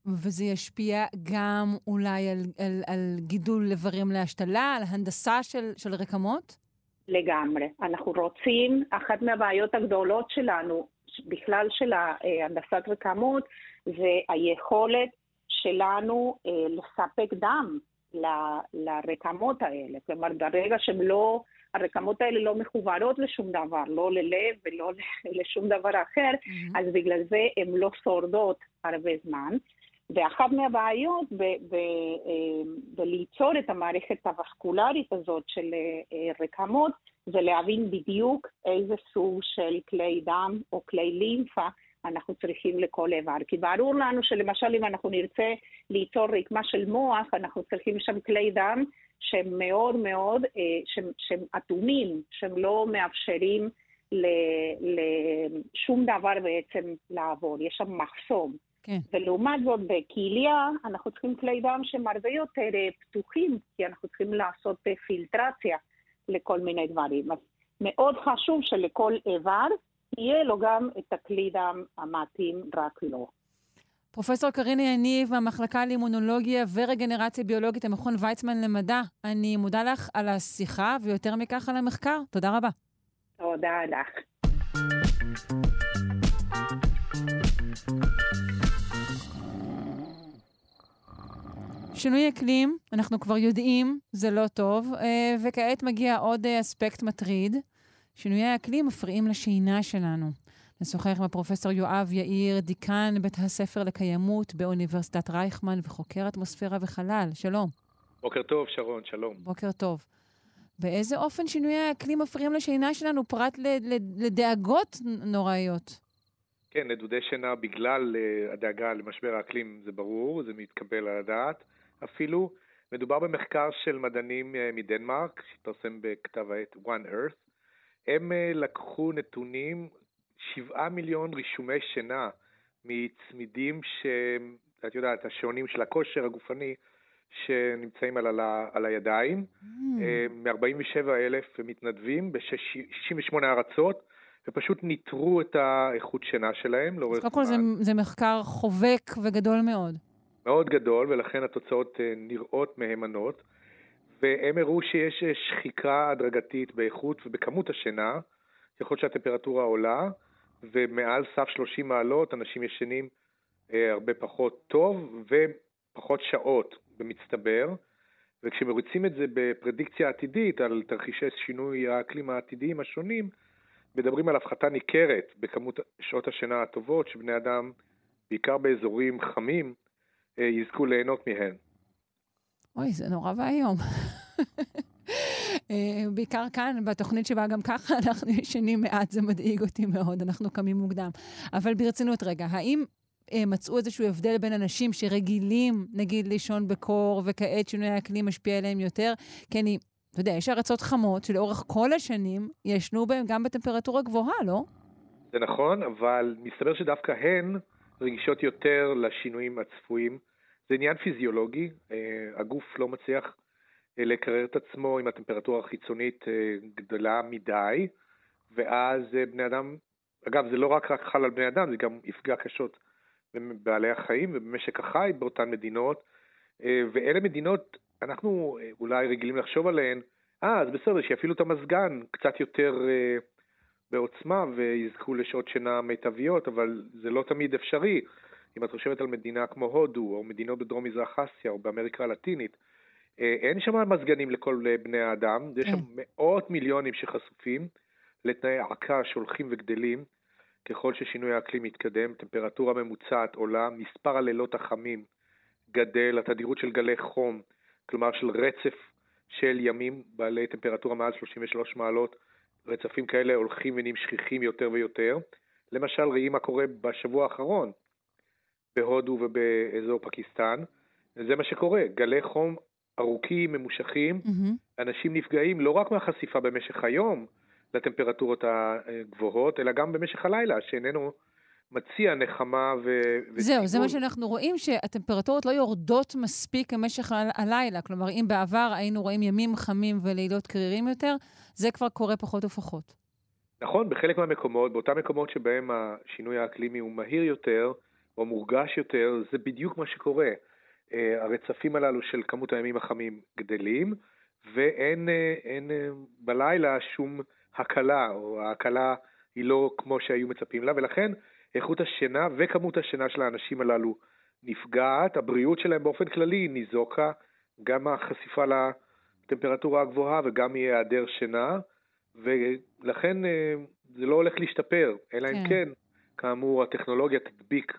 וזה ישפיע גם אולי על, על, על גידול איברים להשתלה, על הנדסה של, של רקמות? לגמרי. אנחנו רוצים, אחת מהבעיות הגדולות שלנו בכלל של הנדסת רקמות זה היכולת שלנו אה, לספק דם ל, לרקמות האלה. כלומר, ברגע שהן לא הרקמות האלה לא מחוברות לשום דבר, לא ללב ולא לשום דבר אחר, mm-hmm. אז בגלל זה הן לא שורדות הרבה זמן. ואחת מהבעיות בליצור את המערכת הווסקולרית הזאת של רקמות זה להבין בדיוק איזה סוג של כלי דם או כלי לימפה אנחנו צריכים לכל איבר. כי ברור לנו שלמשל אם אנחנו נרצה ליצור רקמה של מוח, אנחנו צריכים שם כלי דם שהם מאוד מאוד, אה, שהם, שהם אטומים, שהם לא מאפשרים לשום דבר בעצם לעבור, יש שם מחסום. כן. ולעומת זאת בכליה אנחנו צריכים כלי דם שהם הרבה יותר אה, פתוחים, כי אנחנו צריכים לעשות אה, פילטרציה לכל מיני דברים. אז מאוד חשוב שלכל איבר יהיה לו גם את הכלי דם המתאים רק לו. פרופסור קריני יניב מהמחלקה לאימונולוגיה ורגנרציה ביולוגית המכון ויצמן למדע, אני מודה לך על השיחה ויותר מכך על המחקר. תודה רבה. תודה לך. שינוי אקלים, אנחנו כבר יודעים, זה לא טוב, אה, וכעת מגיע עוד אה, אספקט מטריד. שינויי האקלים מפריעים לשינה שלנו. נשוחח עם הפרופסור יואב יאיר, דיקן בית הספר לקיימות באוניברסיטת רייכמן וחוקר אטמוספירה וחלל. שלום. בוקר טוב, שרון, שלום. בוקר טוב. באיזה אופן שינויי האקלים מפריעים לשינה שלנו, פרט לדאגות נוראיות? כן, נדודי שינה בגלל uh, הדאגה למשבר האקלים זה ברור, זה מתקבל על הדעת. אפילו מדובר במחקר של מדענים uh, מדנמרק, שהתפרסם בכתב העת One Earth, הם אה, לקחו נתונים, שבעה מיליון רישומי שינה מצמידים שאת יודעת, השעונים של הכושר הגופני שנמצאים על, ה, על הידיים, mm. אה, מ-47 אלף מתנדבים ב-68 ארצות, ופשוט ניטרו את האיכות שינה שלהם לאורך זמן. קודם כל זה, זה מחקר חובק וגדול מאוד. מאוד גדול, ולכן התוצאות אה, נראות מהימנות. והם הראו שיש שחיקה הדרגתית באיכות ובכמות השינה, ככל שהטמפרטורה עולה, ומעל סף 30 מעלות אנשים ישנים אה, הרבה פחות טוב ופחות שעות במצטבר, וכשמריצים את זה בפרדיקציה עתידית על תרחישי שינוי האקלים העתידיים השונים, מדברים על הפחתה ניכרת בכמות שעות השינה הטובות שבני אדם, בעיקר באזורים חמים, אה, יזכו ליהנות מהן. אוי, זה נורא ואיום. אה, בעיקר כאן, בתוכנית שבה גם ככה אנחנו ישנים מעט, זה מדאיג אותי מאוד, אנחנו קמים מוקדם. אבל ברצינות רגע, האם אה, מצאו איזשהו הבדל בין אנשים שרגילים, נגיד, לישון בקור, וכעת שינוי האקלים משפיע עליהם יותר? כי אני, אתה יודע, יש ארצות חמות שלאורך כל השנים ישנו בהם גם בטמפרטורה גבוהה, לא? זה נכון, אבל מסתבר שדווקא הן רגישות יותר לשינויים הצפויים. זה עניין פיזיולוגי, אה, הגוף לא מצליח אה, לקרר את עצמו אם הטמפרטורה החיצונית אה, גדולה מדי, ואז בני אדם, אגב זה לא רק חל על בני אדם, זה גם יפגע קשות בבעלי החיים ובמשק החי באותן מדינות, ואלה מדינות, אנחנו אולי רגילים לחשוב עליהן, אה, אז בסדר, שיפעילו את המזגן קצת יותר בעוצמה ויזכו לשעות שינה מיטביות, אבל זה לא תמיד אפשרי. אם את חושבת על מדינה כמו הודו, או מדינות בדרום מזרח אסיה, או באמריקה הלטינית, אה, אין שם מזגנים לכל אה, בני האדם, יש שם כן. מאות מיליונים שחשופים לתנאי עקה שהולכים וגדלים ככל ששינוי האקלים מתקדם, טמפרטורה ממוצעת עולה, מספר הלילות החמים גדל, התדירות של גלי חום, כלומר של רצף של ימים בעלי טמפרטורה מעל 33 מעלות, רצפים כאלה הולכים ונהיים שכיחים יותר ויותר. למשל, ראי מה קורה בשבוע האחרון, בהודו ובאזור פקיסטן. זה מה שקורה, גלי חום ארוכים, ממושכים, mm-hmm. אנשים נפגעים לא רק מהחשיפה במשך היום לטמפרטורות הגבוהות, אלא גם במשך הלילה, שאיננו מציע נחמה ו... זהו. זה מה שאנחנו רואים, שהטמפרטורות לא יורדות מספיק במשך הלילה. כלומר, אם בעבר היינו רואים ימים חמים ולילות קרירים יותר, זה כבר קורה פחות ופחות. נכון, בחלק מהמקומות, באותם מקומות שבהם השינוי האקלימי הוא מהיר יותר, או מורגש יותר, זה בדיוק מה שקורה. Uh, הרצפים הללו של כמות הימים החמים גדלים, ואין uh, אין, uh, בלילה שום הקלה, או ההקלה היא לא כמו שהיו מצפים לה, ולכן איכות השינה וכמות השינה של האנשים הללו נפגעת, הבריאות שלהם באופן כללי ניזוקה, גם החשיפה הטמפרטורה הגבוהה וגם מהיעדר שינה, ולכן אה, זה לא הולך להשתפר, אלא אם כן. כן, כאמור, הטכנולוגיה תדביק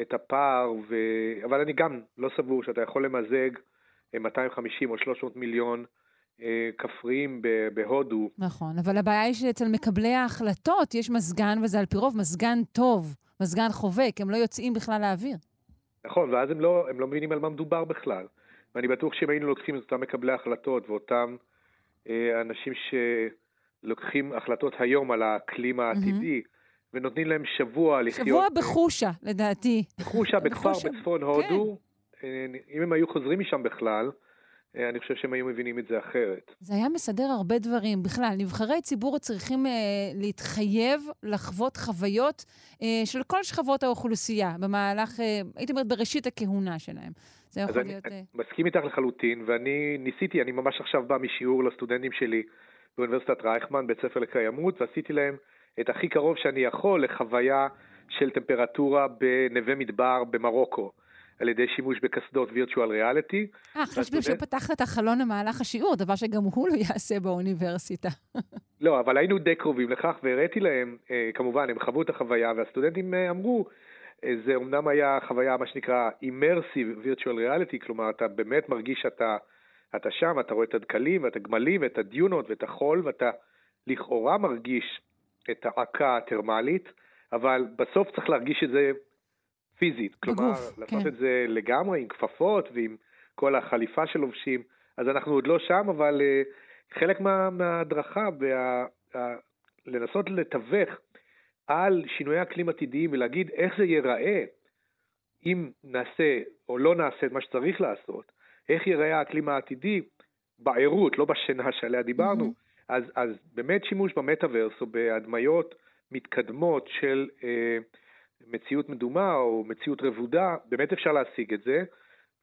את הפער, ו... אבל אני גם לא סבור שאתה יכול למזג אה, 250 או 300 מיליון אה, כפריים בהודו. נכון, אבל הבעיה היא שאצל מקבלי ההחלטות יש מזגן, וזה על פי רוב מזגן טוב, מזגן חובק, הם לא יוצאים בכלל לאוויר. נכון, ואז הם לא, הם לא מבינים על מה מדובר בכלל. ואני בטוח שאם היינו לוקחים את אותם מקבלי החלטות ואותם אה, אנשים שלוקחים החלטות היום על האקלים העתידי, ונותנים להם שבוע לחיות... שבוע בחושה, לדעתי. בחושה, בכפר בחושה, בצפון הודו, אה, אם הם היו חוזרים משם בכלל, אה, אני חושב שהם היו מבינים את זה אחרת. זה היה מסדר הרבה דברים. בכלל, נבחרי ציבור צריכים אה, להתחייב לחוות חוויות אה, של כל שכבות האוכלוסייה במהלך, אה, הייתי אומרת, בראשית הכהונה שלהם. זה יכול אני, להיות... אני אה, מסכים איתך לחלוטין, ואני ניסיתי, אני ממש עכשיו בא משיעור לסטודנטים שלי באוניברסיטת רייכמן, בית ספר לקיימות, ועשיתי להם את הכי קרוב שאני יכול לחוויה של טמפרטורה בנווה מדבר במרוקו, על ידי שימוש בקסדות וירטואל ריאליטי. אה, חשבתי שפתחת את החלון למהלך השיעור, דבר שגם הוא לא יעשה באוניברסיטה. לא, אבל היינו די קרובים לכך, והראיתי להם, אה, כמובן, הם חוו את החוויה, והסטודנטים אה, אמרו, אה, זה אמנם היה חוויה, מה שנקרא Immersive Virtual Reality, כלומר, אתה באמת מרגיש שאתה אתה שם, אתה רואה את הדקלים, ואת הגמלים, ואת הדיונות, ואת החול, ואתה לכאורה מרגיש את העקה הטרמלית, אבל בסוף צריך להרגיש את זה פיזית. כלומר, בגוף, לעשות כן. את זה לגמרי עם כפפות ועם כל החליפה שלובשים. אז אנחנו עוד לא שם, אבל uh, חלק מה, מההדרכה, וה, uh, לנסות לתווך על שינויי אקלים עתידיים ולהגיד איך זה ייראה אם נעשה או לא נעשה את מה שצריך לעשות, איך ייראה האקלים העתידי בעירות, לא בשינה שעליה דיברנו, מהמם. אז, אז באמת שימוש במטאוורס או בהדמיות מתקדמות של אה, מציאות מדומה או מציאות רבודה, באמת אפשר להשיג את זה,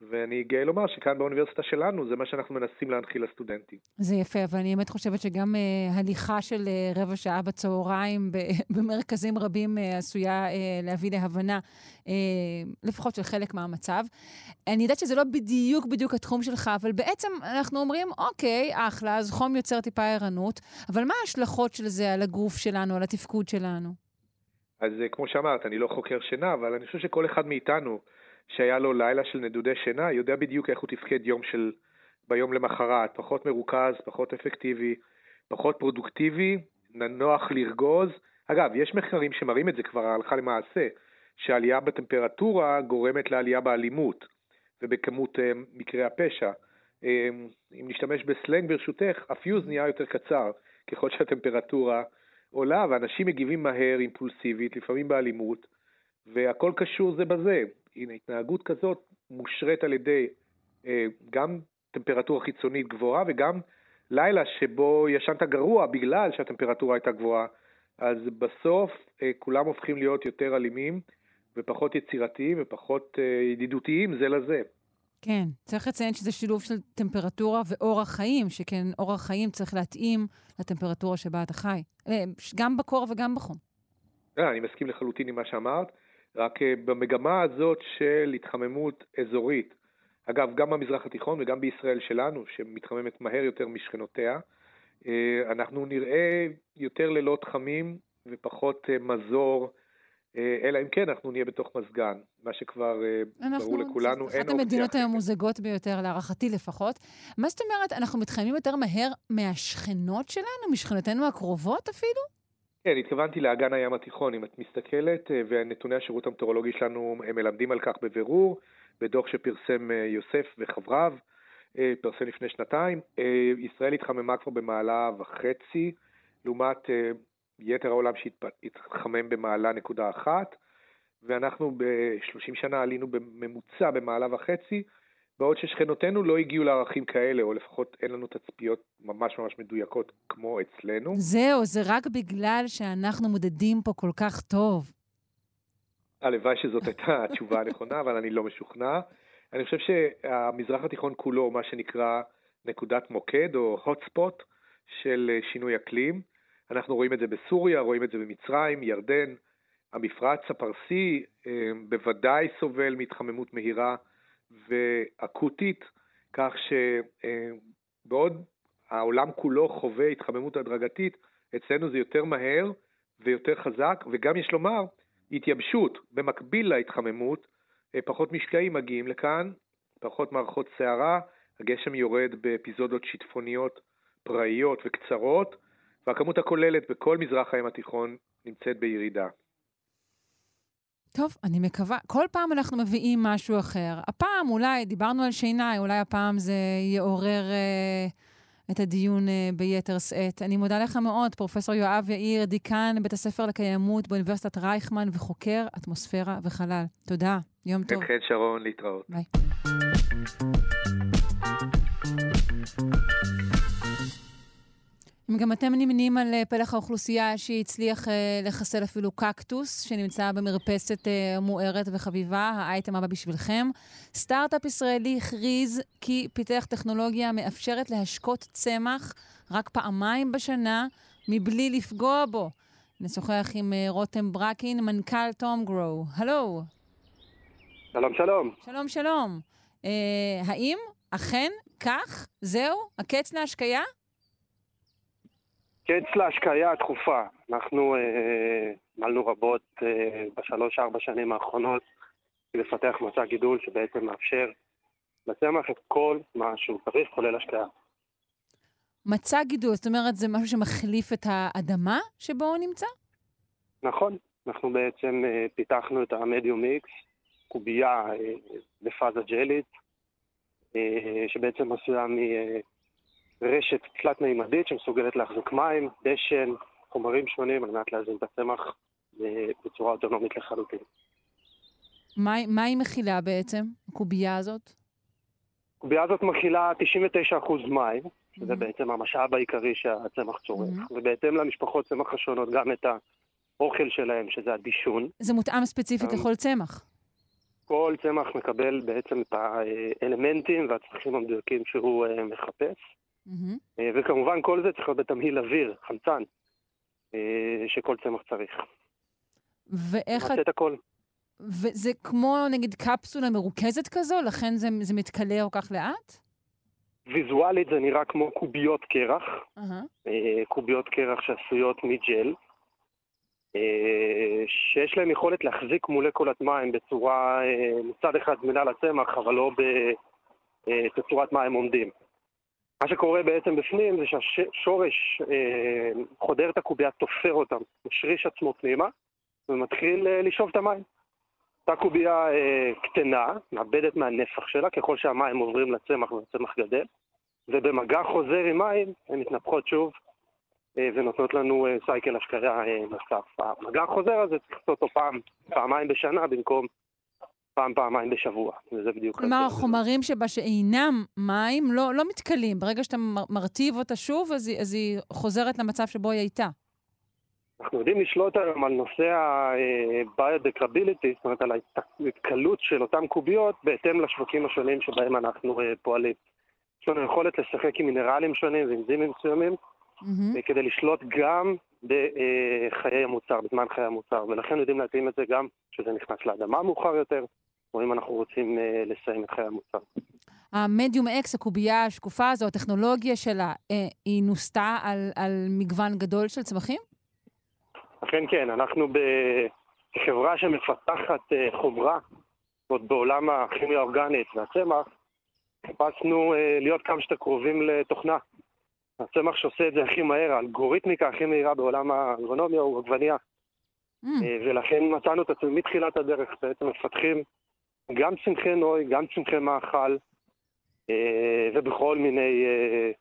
ואני גאה לומר שכאן באוניברסיטה שלנו זה מה שאנחנו מנסים להנחיל לסטודנטים. זה יפה, אבל אני באמת חושבת שגם אה, הליכה של אה, רבע שעה בצהריים ב- במרכזים רבים אה, עשויה אה, להביא להבנה, אה, לפחות של חלק מהמצב. אני יודעת שזה לא בדיוק בדיוק התחום שלך, אבל בעצם אנחנו אומרים, אוקיי, אחלה, אז חום יוצר טיפה ערנות, אבל מה ההשלכות של זה על הגוף שלנו, על התפקוד שלנו? אז כמו שאמרת, אני לא חוקר שינה, אבל אני חושב שכל אחד מאיתנו שהיה לו לילה של נדודי שינה, יודע בדיוק איך הוא תפקד יום של, ביום למחרת, פחות מרוכז, פחות אפקטיבי, פחות פרודוקטיבי, נוח לרגוז. אגב, יש מחקרים שמראים את זה כבר הלכה למעשה, שעלייה בטמפרטורה גורמת לעלייה באלימות ובכמות אה, מקרי הפשע. אה, אם נשתמש בסלנג ברשותך, הפיוז נהיה יותר קצר ככל שהטמפרטורה עולה, ואנשים מגיבים מהר, אימפולסיבית, לפעמים באלימות, והכל קשור זה בזה. הנה, התנהגות כזאת מושרת על ידי אה, גם טמפרטורה חיצונית גבוהה וגם לילה שבו ישנת גרוע בגלל שהטמפרטורה הייתה גבוהה. אז בסוף אה, כולם הופכים להיות יותר אלימים ופחות יצירתיים ופחות אה, ידידותיים זה לזה. כן, צריך לציין שזה שילוב של טמפרטורה ואורח חיים, שכן אורח חיים צריך להתאים לטמפרטורה שבה אתה חי. אה, גם בקור וגם בחום. אה, אני מסכים לחלוטין עם מה שאמרת, רק אה, במגמה הזאת של התחממות אזורית, אגב, גם במזרח התיכון וגם בישראל שלנו, שמתחממת מהר יותר משכנותיה, אה, אנחנו נראה יותר לילות חמים ופחות אה, מזור, אלא אם כן אנחנו נהיה בתוך מזגן, מה שכבר ברור לכולנו, זאת אין אחת אופציה המדינות אחרת. הממוזגות ביותר, להערכתי לפחות. מה זאת אומרת, אנחנו מתחממים יותר מהר מהשכנות שלנו, משכנותינו הקרובות אפילו? כן, התכוונתי לאגן הים התיכון. אם את מסתכלת, אה, ונתוני השירות המטאורולוגי שלנו מלמדים על כך בבירור, בדוח שפרסם אה, יוסף וחבריו, אה, פרסם לפני שנתיים, ישראל התחממה כבר במעלה וחצי, לעומת יתר העולם שהתחמם במעלה נקודה אחת, ואנחנו ב-30 שנה עלינו בממוצע במעלה וחצי, בעוד ששכנותינו לא הגיעו לערכים כאלה, או לפחות אין לנו תצפיות ממש ממש מדויקות כמו אצלנו. זהו, זה רק בגלל שאנחנו מודדים פה כל כך טוב. הלוואי שזאת הייתה התשובה הנכונה, אבל אני לא משוכנע. אני חושב שהמזרח התיכון כולו, מה שנקרא נקודת מוקד או hot spot של אה, שינוי אקלים. אנחנו רואים את זה בסוריה, רואים את זה במצרים, ירדן, המפרץ הפרסי אה, בוודאי סובל מהתחממות מהירה ואקוטית, כך בעוד העולם כולו חווה התחממות הדרגתית, אצלנו זה יותר מהר ויותר חזק, וגם יש לומר, התייבשות במקביל להתחממות, אה, פחות משקעים מגיעים לכאן, פחות מערכות סערה, הגשם יורד באפיזודות שיטפוניות פראיות וקצרות, והכמות הכוללת בכל מזרח הים התיכון נמצאת בירידה. טוב, אני מקווה. כל פעם אנחנו מביאים משהו אחר. הפעם אולי, דיברנו על שינה, אולי הפעם זה יעורר אה, את הדיון אה, ביתר שאת. אני מודה לך מאוד, פרופ' יואב יאיר, דיקן בית הספר לקיימות באוניברסיטת רייכמן וחוקר אטמוספירה וחלל. תודה, יום טוב. כן, שרון, להתראות. ביי. אם גם אתם נמנים על אה, פלח האוכלוסייה שהצליח אה, לחסל אפילו קקטוס, שנמצא במרפסת אה, מוארת וחביבה, האייטם הבא בשבילכם. סטארט-אפ ישראלי הכריז כי פיתח טכנולוגיה מאפשרת להשקות צמח רק פעמיים בשנה, מבלי לפגוע בו. נשוחח עם רותם ברקין, מנכ"ל תום גרו. הלו. שלום, שלום. שלום, שלום. אה, האם אכן כך? זהו? הקץ להשקיה? קץ להשקיה התכופה. אנחנו אה, עמלנו אה, רבות אה, בשלוש-ארבע שנים האחרונות לפתח מצע גידול שבעצם מאפשר לצמח את כל מה שהוא צריך, כולל השקיה. מצע גידול, זאת אומרת, זה משהו שמחליף את האדמה שבו הוא נמצא? נכון. אנחנו בעצם אה, פיתחנו את המדיום איקס, קובייה אה, בפאזה ג'לית, אה, שבעצם עשויה מ... אה, רשת תלת-מימדית שמסוגלת להחזיק מים, דשן, חומרים שונים על מנת להזין את הצמח אה, בצורה אוטונומית לחלוטין. מה, מה היא מכילה בעצם, הקובייה הזאת? הקובייה הזאת מכילה 99% מים, שזה mm-hmm. בעצם המשאב העיקרי שהצמח צורך, mm-hmm. ובהתאם למשפחות צמח השונות גם את האוכל שלהם, שזה הדישון. זה מותאם ספציפית לכל צמח. כל צמח מקבל בעצם את האלמנטים והצרכים המדויקים שהוא אה, מחפש. Mm-hmm. וכמובן כל זה צריך להיות בתמהיל אוויר, חמצן, אה, שכל צמח צריך. ואיך... נעשה את הכל. וזה כמו נגיד קפסולה מרוכזת כזו? לכן זה, זה מתכלה כל כך לאט? ויזואלית זה נראה כמו קוביות קרח, uh-huh. קוביות קרח שעשויות מג'ל, שיש להם יכולת להחזיק מולקולת מים בצורה, מצד אחד זמינה לצמח, אבל לא בתצורת מים עומדים. מה שקורה בעצם בפנים זה שהשורש אה, חודר את הקובייה, תופר אותם, משריש עצמו פנימה ומתחיל אה, לשאוב את המים. אותה קובייה אה, קטנה, מאבדת מהנפח שלה ככל שהמים עוברים לצמח והצמח גדל, ובמגע חוזר עם מים הן מתנפחות שוב אה, ונותנות לנו אה, סייקל השקיה אה, נוסף. המגע החוזר הזה צריך לעשות אותו פעם, פעמיים בשנה במקום פעם, פעמיים בשבוע, וזה בדיוק... כלומר, החומרים שבה שאינם מים לא, לא מתכלים. ברגע שאתה מרטיב אותה שוב, אז היא, אז היא חוזרת למצב שבו היא הייתה. אנחנו יודעים לשלוט היום על נושא ה-biodecrability, זאת אומרת, על ההתקלות של אותן קוביות בהתאם לשווקים השונים שבהם אנחנו אה, פועלים. יש לנו יכולת לשחק עם מינרלים שונים ואנזימים מסוימים, mm-hmm. כדי לשלוט גם בחיי המוצר, בזמן חיי המוצר, ולכן יודעים להתאים את זה גם כשזה נכנס לאדמה מאוחר יותר, או אם אנחנו רוצים uh, לסיים את חיי המוצר. המדיום אקס, הקובייה השקופה הזו, הטכנולוגיה שלה, uh, היא נוסתה על, על מגוון גדול של צמחים? אכן כן, אנחנו בחברה שמפתחת uh, חומרה, עוד בעולם הכימיה האורגנית והצמח, חיפשנו להיות כמה שיותר קרובים לתוכנה. הצמח שעושה את זה הכי מהר, האלגוריתמיקה הכי מהירה בעולם האגרונומיה הוא עגבנייה. Mm. ולכן מצאנו את עצמנו מתחילת הדרך, בעצם מפתחים גם צמחי נוי, גם צמחי מאכל, אה, ובכל מיני אה,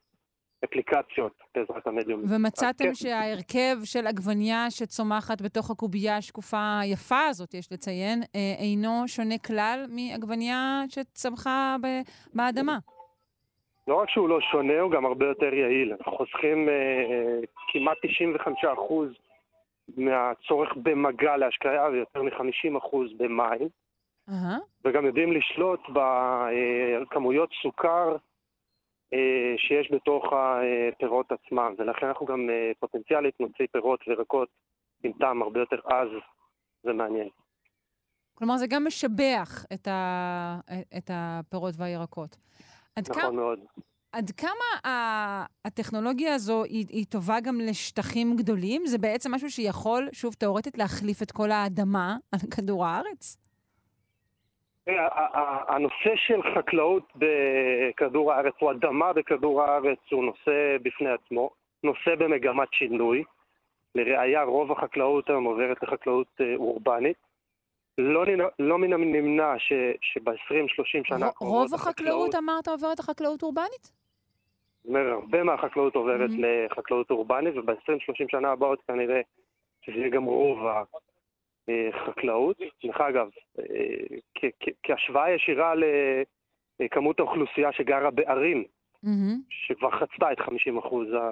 אפליקציות בעזרת המדיום. ומצאתם כן. שההרכב של עגבנייה שצומחת בתוך הקובייה השקופה היפה הזאת, יש לציין, אינו שונה כלל מעגבנייה שצמחה באדמה. לא רק שהוא לא שונה, הוא גם הרבה יותר יעיל. אנחנו חוסכים אה, כמעט 95% מהצורך במגע להשקיה ויותר מ-50% במים. Uh-huh. וגם יודעים לשלוט בכמויות סוכר אה, שיש בתוך הפירות עצמם, ולכן אנחנו גם אה, פוטנציאלית נוציא פירות וירקות עם טעם הרבה יותר עז ומעניין. כלומר, זה גם משבח את, ה... את הפירות והירקות. נכון כמה, מאוד. עד כמה הטכנולוגיה הזו היא, היא טובה גם לשטחים גדולים? זה בעצם משהו שיכול, שוב, תאורטית, להחליף את כל האדמה על כדור הארץ? תראה, ה- ה- הנושא של חקלאות בכדור הארץ, או אדמה בכדור הארץ, הוא נושא בפני עצמו, נושא במגמת שינוי. לראיה, רוב החקלאות היום עוברת לחקלאות אה, אורבנית. לא, לא מן הנמנע שב-20-30 שנה הקרובות רוב החקלאות, אמרת, עוברת לחקלאות אורבנית? זאת אומרת, הרבה מהחקלאות עוברת Mhm. לחקלאות אורבנית, וב-20-30 שנה הבאות כנראה שזה יהיה גם רוב החקלאות. דרך אגב, אה, כהשוואה ישירה לכמות האוכלוסייה שגרה בערים. שכבר חצתה את 50 אחוז ה...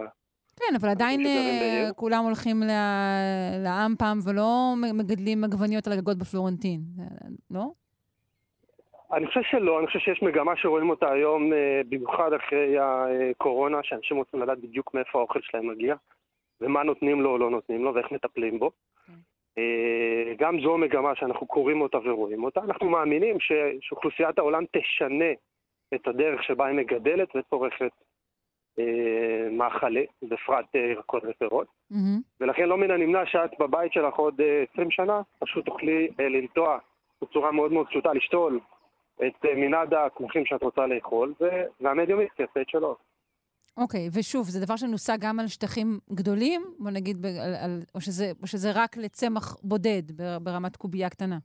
כן, אבל עדיין אה. כולם הולכים ל- לאמפם ולא מגדלים עגבניות על הגגות בפלורנטין, אה, לא? אני חושב שלא, אני חושב שיש מגמה שרואים אותה היום, אה, במיוחד אחרי הקורונה, שאנשים רוצים לדעת בדיוק מאיפה האוכל שלהם מגיע, ומה נותנים לו או לא נותנים לו, ואיך מטפלים בו. אה, גם זו מגמה שאנחנו קוראים אותה ורואים אותה. אנחנו מאמינים ש- שאוכלוסיית העולם תשנה את הדרך שבה היא מגדלת וצורכת אה, מאכלי, בפרט אה, ירקות ופירות. מהמם. ולכן לא מן הנמנע שאת בבית שלך עוד אה, 20 שנה, פשוט תוכלי אה, לנטוע בצורה מאוד מאוד פשוטה, לשתול את אה, מנעד הקמחים שאת רוצה לאכול, ו- והמדיומיסט יעשה את שלו. אוקיי, ושוב, זה דבר שנוסע גם על שטחים גדולים, בוא נגיד, על, על, או, שזה, או שזה רק לצמח בודד בר- ברמת קובייה קטנה?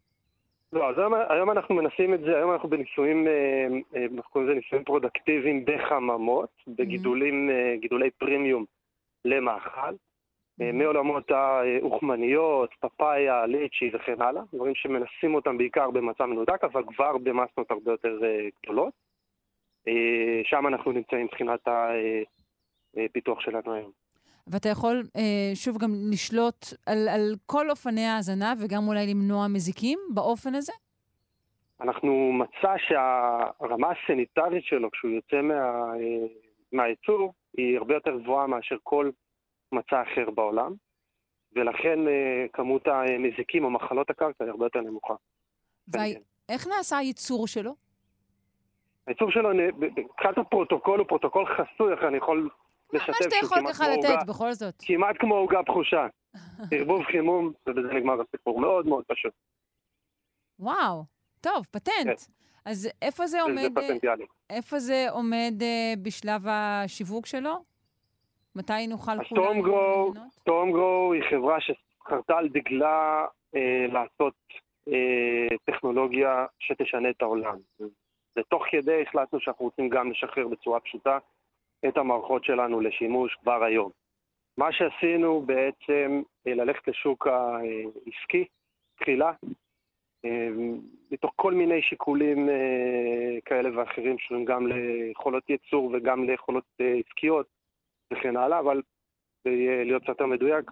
לא, אז היום, היום אנחנו מנסים את זה, היום אנחנו בניסויים, אה, אה, אנחנו קוראים לזה ניסויים פרודוקטיביים בחממות, בגידולים, אה, גידולי פרימיום למאכל, אה, מעולמות האוכמניות, פפאיה, ליצ'י וכן הלאה, דברים שמנסים אותם בעיקר במצב מנותק, אבל כבר במסות הרבה יותר גדולות. אה, שם אנחנו נמצאים מבחינת הפיתוח שלנו היום. ואתה יכול, אה, שוב, גם לשלוט על, על כל אופני ההאזנה וגם אולי למנוע מזיקים באופן הזה? אנחנו מצא שהרמה הסניטרית שלו, כשהוא יוצא מה, אה, מהייצור, היא הרבה יותר גבוהה מאשר כל מצע אחר בעולם, ולכן אה, כמות המזיקים או מחלות הקרקע היא הרבה יותר נמוכה. ואיך נעשה הייצור שלו? הייצור שלו, מבחינת הפרוטוקול הוא פרוטוקול חסוי, איך אני יכול לשתף מה שאתה יכול ככה לתת, בכל זאת. כמעט כמו עוגה בחושה. ערבוב חימום, ובזה נגמר הסיפור. מאוד מאוד פשוט. וואו, טוב, פטנט. אז איפה זה עומד, אה. איפה זה עומד אה, בשלב השיווק שלו? מתי נוכל כולנו... טומגרו, טומגרו היא חברה שחרתה על דגלה אה, לעשות אה, טכנולוגיה שתשנה את העולם. ותוך כדי החלטנו שאנחנו רוצים גם לשחרר בצורה פשוטה את המערכות שלנו לשימוש כבר היום. מה שעשינו בעצם, אה, ללכת לשוק העסקי, תחילה, אה, מתוך כל מיני שיקולים אה, כאלה ואחרים, שקשורים גם ליכולות ייצור וגם ליכולות עסקיות וכן הלאה, אבל להיות קצת יותר מדויק,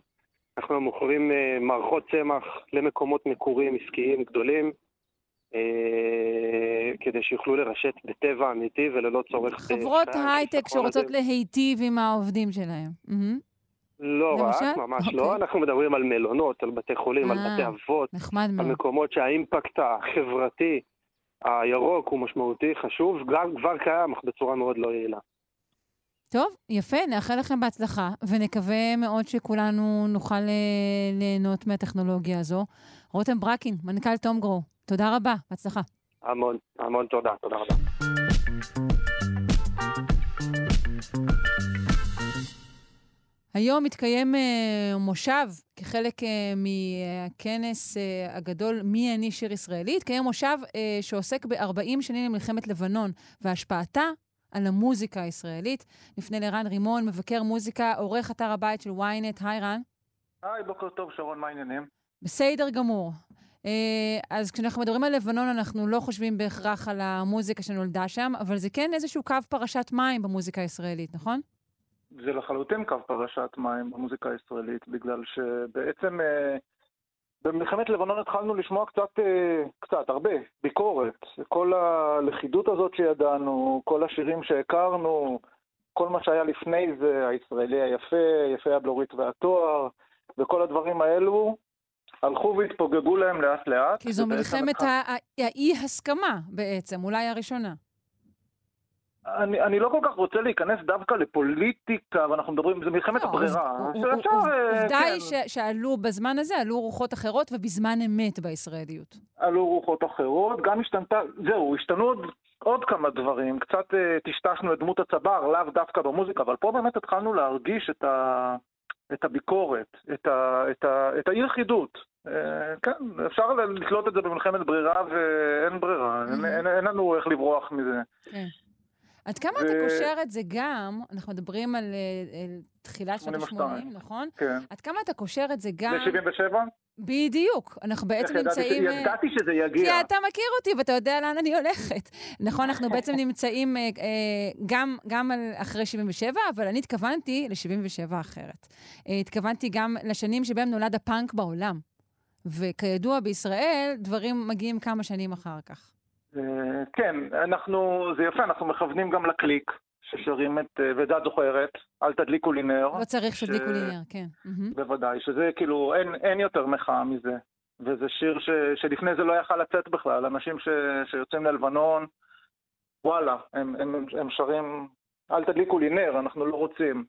אנחנו מוכרים מערכות צמח למקומות מקוריים עסקיים גדולים, כדי שיוכלו לרשת בטבע אמיתי וללא צורך... חברות בשתיים, הייטק שרוצות. להיטיב עם העובדים שלהם. לא למשל? רק, ממש אוקיי. לא. אנחנו מדברים על מלונות, על בתי חולים, על אה, בתי אבות, על מאוד. מקומות שהאימפקט החברתי הירוק הוא משמעותי, חשוב, גם כבר קיים, אך בצורה מאוד לא יעילה. טוב, יפה, נאחל לכם בהצלחה, ונקווה מאוד שכולנו נוכל אה, ליהנות מהטכנולוגיה הזו. רותם ברקין, מנכ"ל תומגרו, תודה רבה, בהצלחה. המון, המון תודה, תודה רבה. היום מתקיים אה, מושב כחלק אה, מהכנס אה, הגדול מי אני שיר ישראלי. התקיים מושב אה, שעוסק ב-40 שנים למלחמת לבנון והשפעתה על המוזיקה הישראלית. נפנה לרן רימון, מבקר מוזיקה, עורך אתר הבית של ynet. היי רן. היי, בוקר טוב, שרון, מה העניינים? בסדר גמור. אה, אז כשאנחנו מדברים על לבנון, אנחנו לא חושבים בהכרח על המוזיקה שנולדה שם, אבל זה כן איזשהו קו פרשת מים במוזיקה הישראלית, נכון? זה לחלוטין קו פרשת מים במוזיקה הישראלית, בגלל שבעצם אה, במלחמת לבנון התחלנו לשמוע קצת, אה, קצת, הרבה, ביקורת. כל הלכידות הזאת שידענו, כל השירים שהכרנו, כל מה שהיה לפני זה, הישראלי היפה, יפה הבלורית והתואר, וכל הדברים האלו, הלכו והתפוגגו להם לאט לאט. כי זו מלחמת האי-הסכמה בעצם, אולי הראשונה. אני, אני לא כל כך רוצה להיכנס דווקא לפוליטיקה, ואנחנו מדברים, זה מלחמת לא, הברירה. אה, עובדה כן, היא ש- שעלו בזמן הזה, עלו רוחות אחרות ובזמן אמת בישראליות. עלו רוחות אחרות, גם השתנתה, זהו, השתנו עוד, עוד כמה דברים, קצת אה, טשטשנו את דמות הצבר, לאו דווקא במוזיקה, אבל פה באמת התחלנו להרגיש את, ה, את הביקורת, את, ה, את, ה, את האי-אחידות. אה, כן, אפשר לתלות את זה במלחמת ברירה ואין ברירה, אין, לנו איך לברוח מזה. כן. עד כמה אתה קושר את זה גם, אנחנו מדברים על אה, תחילת שנות 82. ה-80, נכון? כן. עד כמה אתה קושר את זה גם... ב-77? בדיוק. אנחנו בעצם איך ידעתי נמצאים... אה, ידעתי שזה יגיע. כי אתה מכיר אותי ואתה יודע לאן אני הולכת. נכון, אנחנו בעצם נמצאים גם, גם אחרי 77, אבל אני התכוונתי ל-77 אחרת. התכוונתי גם לשנים שבהם נולד הפאנק בעולם. וכידוע, בישראל דברים מגיעים כמה שנים אחר כך. אה, כן, אנחנו, זה יפה, אנחנו מכוונים גם לקליק, ששרים את, אה, את זוכרת, אל תדליקו לי נר. לא צריך ש- שתדליקו לי נר, כן. בוודאי, שזה כאילו, אין, אין יותר מחאה מזה. וזה שיר ש, שלפני זה לא יכל לצאת בכלל, אנשים ש, שיוצאים ללבנון, וואלה, הם, הם, הם שרים, אל תדליקו לי נר, אנחנו לא רוצים.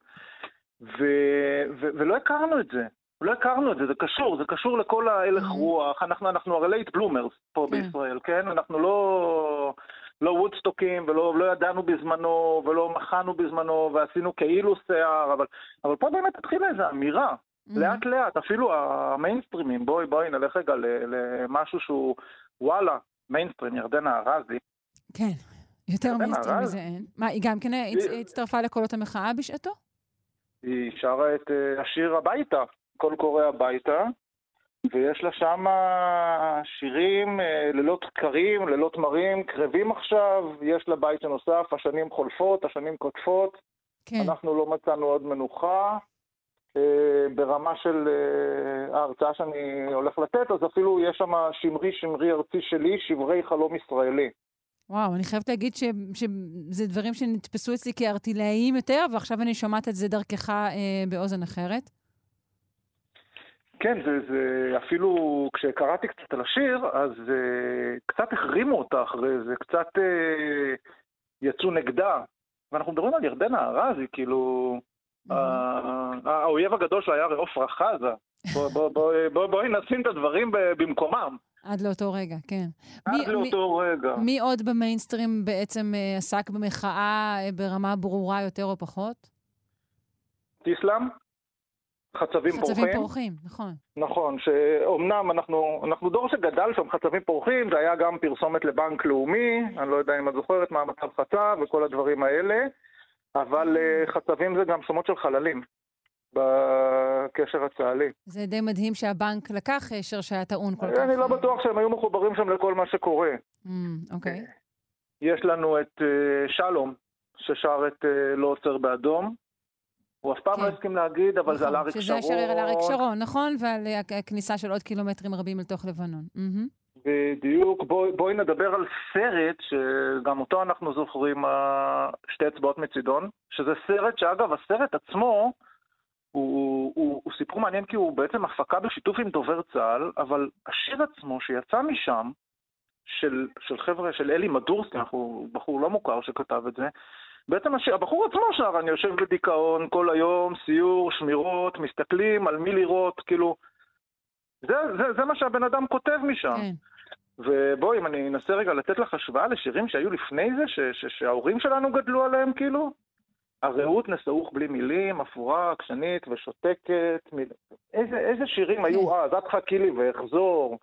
ו, ו, ולא הכרנו את זה, לא הכרנו את זה, זה קשור, זה קשור לכל ההלך רוח, אנחנו, אנחנו הרי late bloomers פה כן. בישראל, כן? אנחנו לא, לא וודסטוקים ולא לא ידענו בזמנו ולא מחנו בזמנו ועשינו כאילו שיער, אבל, אבל פה באמת התחילה איזו אמירה. לאט לאט, אפילו המיינסטרימים, בואי בואי נלך רגע למשהו שהוא, וואלה, מיינסטרים, ירדנה ארזי. כן, יותר מיינסטרים? מזה אין. מה, היא גם כן הצ- הצטרפה לקולות המחאה בשעתו? היא שרה את אה, השיר הביתה, קול קורא הביתה, ויש לה שם שירים, אה, לילות קרים, לילות מרים, קרבים עכשיו, יש לה בית נוסף, השנים חולפות, השנים קוטפות, כן. אנחנו לא מצאנו עוד מנוחה. אה, ברמה של אה, ההרצאה שאני הולך לתת, אז אפילו יש שם שמרי שמרי ארצי שלי, שברי חלום ישראלי. וואו, אני חייבת להגיד ש- שזה דברים שנתפסו אצלי כארטילאיים יותר, ועכשיו אני שומעת את זה דרכך אה, באוזן אחרת. כן, זה, זה אפילו כשקראתי קצת על השיר, אז uh, קצת החרימו אותה אחרי זה, קצת uh, יצאו נגדה. ואנחנו מדברים על ירדנה ארזי, כאילו, ה- האויב הגדול שלה היה הרי עפרה חזה. בואי בוא, בוא, בוא, בוא נשים את הדברים במקומם. עד לאותו רגע, כן. עד מי- לאותו רגע. מי עוד במיינסטרים בעצם אה, עסק במחאה אה, ברמה ברורה יותר או פחות? תיסלאם? חצבים פורחים? חצבים פורחים, נכון. נכון, שאומנם אנחנו, אנחנו דור שגדל שם חצבים פורחים, זה היה גם פרסומת לבנק לאומי, אני לא יודע אם את זוכרת מה המצב חצב וכל הדברים האלה, אבל אה, חצבים זה גם שמות של חללים בקשר הצה"לי. זה די מדהים שהבנק לקח קשר שהיה טעון כל כך. אני לא בטוח שהם היו מחוברים שם לכל מה שקורה. Mm, אוקיי. יש לנו את אה, שלום, ששר את אה, לא עוצר באדום. הוא אף פעם לא הסכים להגיד, אבל זה על אריק שרון. שזה השיר על אריק שרון, נכון? ועל אה, הכניסה של עוד קילומטרים רבים לתוך לבנון. מהמם. בדיוק, בואי בוא נדבר על סרט שגם אותו אנחנו זוכרים, אה, שתי אצבעות מצידון, שזה סרט שאגב, הסרט עצמו הוא, הוא, הוא סיפור מעניין כי הוא בעצם הפקה בשיתוף עם דובר צה"ל, אבל השיר עצמו שיצא משם, של, של חבר'ה, של אלי מדורסקי, אנחנו בחור לא מוכר שכתב את זה, בעצם הבחור עצמו שר, אני יושב בדיכאון כל היום, סיור, שמירות, מסתכלים על מי לראות, כאילו, זה, זה, זה מה שהבן אדם כותב משם. כן. ובואי, אם אני אנסה רגע לתת לך השוואה לשירים שהיו לפני זה, ש, ש, שההורים שלנו גדלו עליהם, כאילו, הרעות נסעוך בלי מילים, אפורה, עקשנית ושותקת, מיל... איזה, איזה שירים היו אז, את חכי לי ואחזור.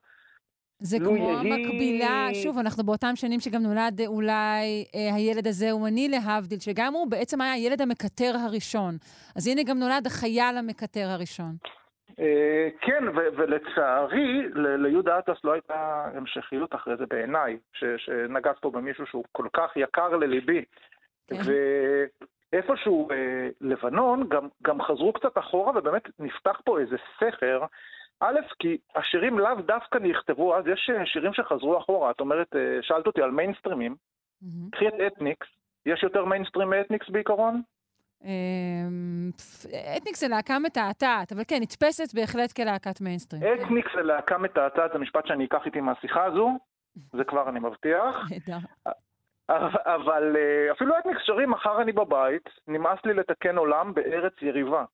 זה לו כמו יהי- מקבילה, שוב, אנחנו באותם שנים שגם נולד אולי אה, הילד הזה הוא אני להבדיל, שגם הוא בעצם היה הילד המקטר הראשון. אז הנה גם נולד החייל המקטר הראשון. אה, כן, ו- ולצערי, ל- ליהודה אטלס לא הייתה המשכיות אחרי זה בעיניי, ש- שנגעת פה במישהו שהוא כל כך יקר לליבי. ואיפשהו אה, לבנון גם, גם חזרו קצת אחורה, ובאמת נפתח פה איזה סכר. א', כי השירים לאו דווקא נכתבו אז, יש אה, שירים שחזרו אחורה. את אומרת, אה, שאלת אותי על מיינסטרימים. קחי את אתניקס, יש יותר מיינסטרים מאתניקס בעיקרון? אמ, אתניקס זה להקה מתעתעת, אבל כן, נתפסת בהחלט כלהקת מיינסטרים. אתניקס זה להקה מתעתעת, זה משפט שאני אקח איתי מהשיחה הזו, זה כבר אני מבטיח. אבל אה, אפילו אתניקס שרים, מחר אני בבית, נמאס לי לתקן עולם בארץ יריבה.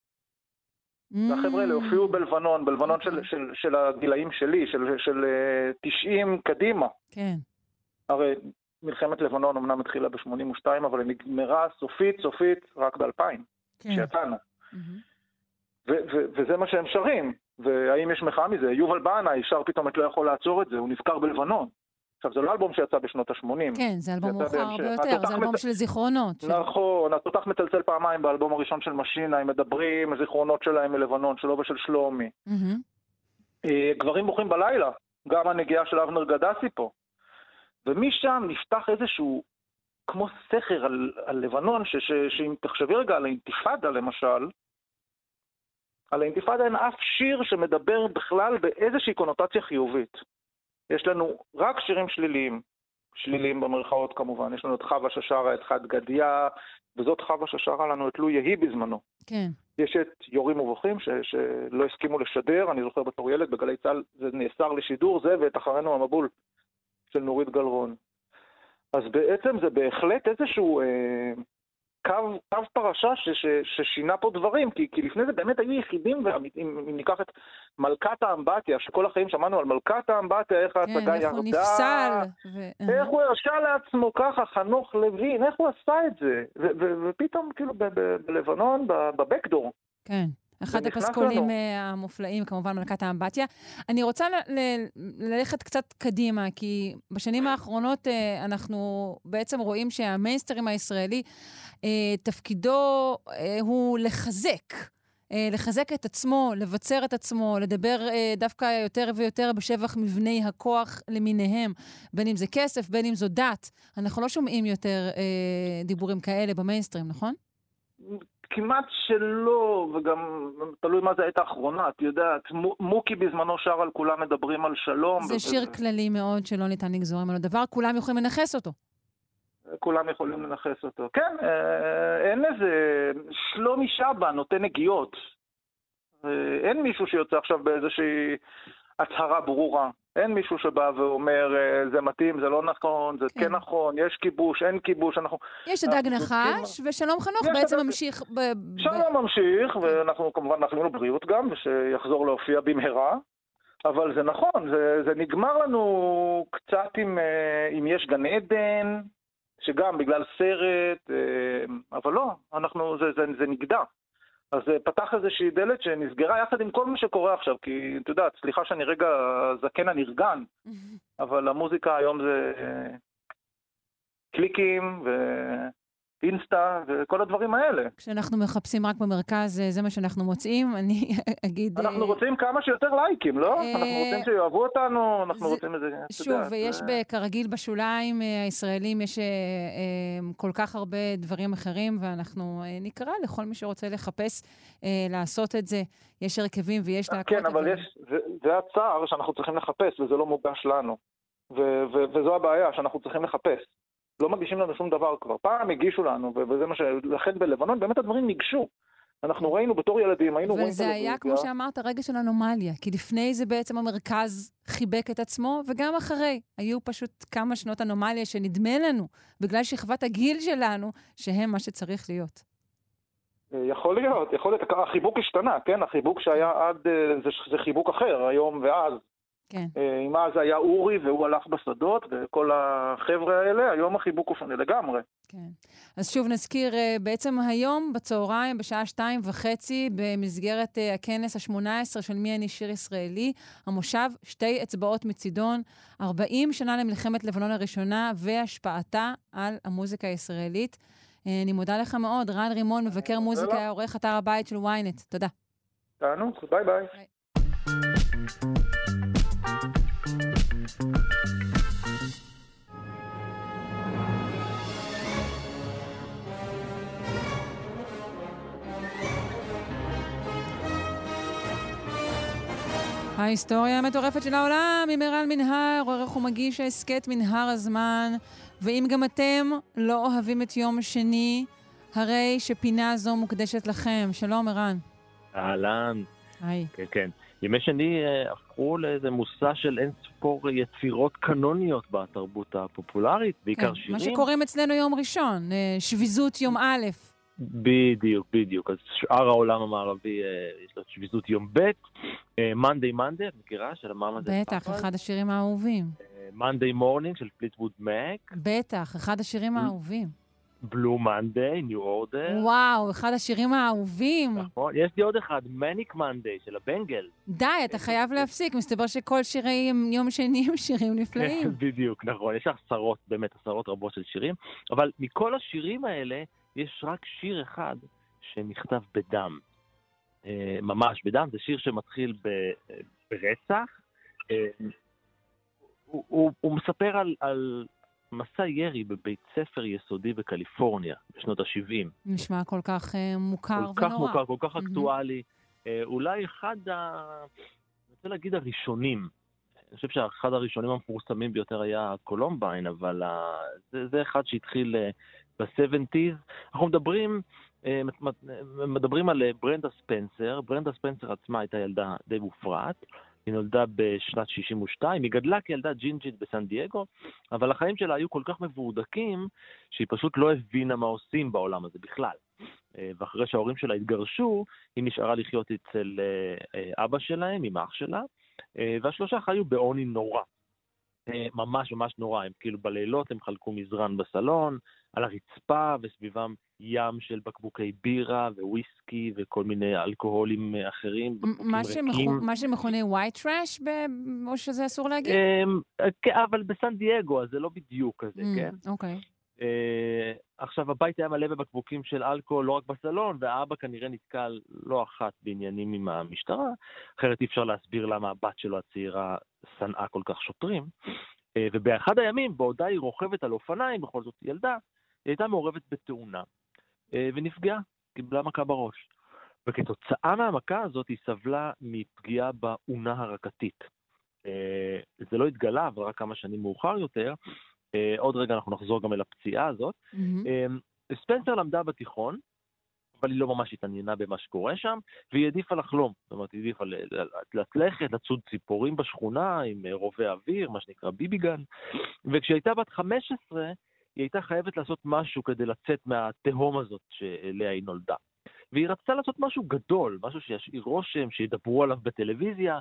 והחבר'ה האלה הופיעו בלבנון, בלבנון של. של, של הגילאים שלי, של, של אה, 90 קדימה. כן. הרי מלחמת לבנון אמנם התחילה ב-82, אבל היא נגמרה סופית סופית רק ב-2000, כן. כשיצאנו. ו- וזה מה שהם שרים. והאם יש מחאה מזה? יובל בנאי שר פתאום את לא יכול לעצור את זה, הוא נזכר בלבנון. עכשיו, זה לא אלבום שיצא בשנות ה-80. כן, זה אלבום מאוחר. הרבה יותר, התותח זה אלבום מת- של זיכרונות. נכון, התותח מצלצל פעמיים באלבום הראשון של משינה, הם מדברים, הזיכרונות שלהם מלבנון, שלו ושל שלומי. אה, גברים בוכים בלילה, גם הנגיעה של אבנר גדסי פה. ומשם נפתח איזשהו, כמו סכר על, על לבנון, ש, ש, שאם תחשבי רגע על האינתיפאדה למשל, על האינתיפאדה אין אף שיר שמדבר בכלל באיזושהי קונוטציה חיובית. יש לנו רק שירים שליליים, שליליים במרכאות כמובן. יש לנו את חווה ששרה את חד גדיה, וזאת חווה ששרה לנו את לו יהי בזמנו. כן. יש את יורים ובוכים, ש, שלא הסכימו לשדר, אני זוכר בתור ילד, בגלי צה"ל זה נאסר לשידור, זה ואת אחרינו המבול של נורית גלרון. אז בעצם זה בהחלט איזשהו אה, קו, קו פרשה ש, ש, ששינה פה דברים, כי, כי לפני זה באמת היו יחידים, ואם אם ניקח את מלכת האמבטיה, שכל החיים שמענו על מלכת האמבטיה, איך ההצגה כן, ירדה, איך הוא נפסל. ו- איך הוא הרשה לעצמו ככה, חנוך לוין, איך הוא עשה את זה? ו- ו- ופתאום, כאילו, בלבנון, בבקדור, כן. אחד הפסקולים. אה, המופלאים, כמובן מלכת האמבטיה. אני רוצה ללכת קצת קדימה, כי בשנים האחרונות אה, אנחנו בעצם רואים שהמיינסטרים הישראלי, אה, תפקידו הוא לחזק. לחזק את עצמו, לבצר את עצמו, לדבר דווקא יותר ויותר בשבח מבני הכוח למיניהם, בין אם זה כסף, בין אם זו דת. אנחנו לא שומעים יותר דיבורים כאלה במיינסטרים, נכון? כמעט שלא, וגם תלוי מה זה העת האחרונה, את יודעת, מו- מוקי בזמנו שר על כולם מדברים על שלום. זה שיר כללי מאוד שלא ניתן לגזור ממנו דבר, כולם יכולים לנכס אותו. כולם יכולים לנכס אותו. כן, אה, אין איזה... שלומי שבא נותן נגיעות. אה, אין מישהו שיוצא עכשיו באיזושהי הצהרה ברורה. אין מישהו שבא ואומר, אה, זה מתאים, זה לא נכון, זה כן. כן נכון, יש כיבוש, אין כיבוש, אנחנו... יש דג צודקים. נחש, ושלום חנוך בעצם ממשיך ב... ב- שלום ממשיך, ואנחנו כמובן מאחלים לו בריאות גם, ושיחזור להופיע במהרה. אבל זה נכון, זה, זה נגמר לנו קצת עם, אה, עם יש גן עדן, שגם בגלל סרט, אה, אבל לא, אנחנו, זה, זה, זה נגדע. אז זה פתח איזושהי דלת שנסגרה יחד עם כל מה שקורה עכשיו, כי את יודעת, סליחה שאני רגע זקן הנרגן, אבל המוזיקה היום זה אה, קליקים ואינסטה וכל הדברים האלה. כשאנחנו מחפשים רק במרכז, אה, זה מה שאנחנו מוצאים. אני אגיד... אה, אנחנו רוצים כמה שיותר לייקים, לא? אה, אנחנו רוצים שיאהבו אותנו, אנחנו רוצים איזה... שוב, ויש ב- כרגיל בשוליים הישראלים, יש כל כך הרבה דברים אחרים, ואנחנו נקרא לכל מי שרוצה לחפש לעשות את זה. יש הרכבים ויש להקות. כן, אבל יש, זה, הצער שאנחנו צריכים לחפש, וזה לא מוגש לנו. וזו הבעיה, שאנחנו צריכים לחפש. לא מגישים לנו שום דבר כבר. פעם הגישו לנו, וזה מה ש... לכן בלבנון באמת הדברים ניגשו. אנחנו ראינו בתור ילדים, היינו רואים וזה היה, כמו שאמרת, רגע של אנומליה, כי לפני זה בעצם המרכז חיבק את עצמו, וגם אחרי. היו פשוט כמה שנות אנומליה שנדמה לנו, בגלל שכבת הגיל שלנו, שהם מה שצריך להיות. יכול להיות, יכול להיות. החיבוק השתנה, כן? החיבוק שהיה עד... אה, זה, זה חיבוק אחר, היום ואז. כן. אה, אם אז היה אורי והוא הלך בשדות, וכל החבר'ה האלה, היום החיבוק הוא שונה לגמרי. כן. אז שוב נזכיר, אה, בעצם היום בצהריים, בשעה שתיים וחצי, במסגרת אה, הכנס ה-18 של מי אני שיר ישראלי, המושב שתי אצבעות מצידון, 40 שנה למלחמת לבנון הראשונה והשפעתה על המוזיקה הישראלית. אה, אני מודה לך מאוד. רן רימון, מבקר מוזיקה. עורך אתר הבית של ynet. תודה. תענוג, ביי ביי. ההיסטוריה המטורפת של העולם עם ערן מנהר, עורך ומגיש ההסכת מנהר הזמן. ואם גם אתם לא אוהבים את יום שני, הרי שפינה זו מוקדשת לכם. שלום, ערן. אהלן. היי. כן, כן. ימי שני אה, הפכו לאיזה מושא של אין ספור יצירות קנוניות בתרבות הפופולרית, בעיקר כן, שירים. מה שקוראים אצלנו יום ראשון, אה, שביזות יום א'. בדיוק, בדיוק. אז שאר העולם המערבי אה, יש לו שביזות יום ב', Monday Monday, את מכירה? של המאמאז, בטח, אחד השירים האהובים. Monday Morning של פליטווד מק, בטח, אחד השירים האהובים. Blue Monday, ניו אורדר. וואו, אחד השירים האהובים. נכון, יש לי עוד אחד, Manic Monday של הבנגלס. די, אתה חייב להפסיק, מסתבר שכל שירי יום שני הם שירים נפלאים. בדיוק, נכון. יש עשרות, באמת עשרות רבות של שירים, אבל מכל השירים האלה, יש רק שיר אחד שנכתב בדם. אה, ממש בדם, זה שיר שמתחיל ב- ברצח. אה, הוא, הוא, הוא מספר על, על מסע ירי בבית ספר יסודי בקליפורניה בשנות ה-70. נשמע כל כך אה, מוכר כל כך ונורא. מוכר, כל כך. אקטואלי. אה, אולי אחד ה... אני רוצה להגיד הראשונים. אני חושב שאחד הראשונים המפורסמים ביותר היה קולומביין, אבל ה... זה, זה אחד שהתחיל אה, ב-70's. אנחנו מדברים, מדברים על ברנדה ספנסר. ברנדה ספנסר עצמה הייתה ילדה די מופרעת. היא נולדה בשנת 62, היא גדלה כילדה ג'ינג'ית בסן דייגו, אבל החיים שלה היו כל כך מבורדקים, שהיא פשוט לא הבינה מה עושים בעולם הזה בכלל. אה, ואחרי שההורים שלה התגרשו, היא נשארה לחיות אצל אה, אה, אבא שלהם, עם אח שלה, והשלושה חיו בעוני נורא. אה, ממש ממש נורא, הם כאילו בלילות הם חלקו מזרן בסלון, על הרצפה וסביבם ים של בקבוקי בירה וויסקי וכל מיני אלכוהולים אה, אחרים, מה, שמכונה white trash, ב... או שזה אסור להגיד? אמ, כן, אבל בסן דייגו, אז זה לא בדיוק כזה, Mm, כן? אוקיי. אה, עכשיו, הבית היה מלא בבקבוקים של אלכוהול, לא רק בסלון, והאבא כנראה נתקל לא אחת בעניינים עם המשטרה, אחרת אי אפשר להסביר למה הבת שלו הצעירה שנאה כל כך שוטרים. אה, ובאחד הימים, בעודה היא רוכבת על אופניים, בכל זאת ילדה, היא הייתה מעורבת בתאונה, אה, ונפגעה, קיבלה מכה בראש. וכתוצאה מהמכה הזאת היא סבלה מפגיעה באונה הרקתית. אה, זה לא התגלה, אבל רק כמה שנים מאוחר יותר. אה, עוד רגע אנחנו נחזור גם אל הפציעה הזאת. מהמם. אה, ספנסר למדה בתיכון, אבל היא לא ממש התעניינה במה שקורה שם, והיא העדיפה לחלום. זאת אומרת, היא העדיפה ללכת, לצוד ציפורים בשכונה עם אה, רובה אוויר, מה שנקרא ביביגן. וכשהיא הייתה בת 15, היא הייתה חייבת לעשות משהו כדי לצאת מהתהום הזאת שאליה היא נולדה. והיא רצתה לעשות משהו גדול, משהו שישאיר רושם, שידברו עליו בטלוויזיה.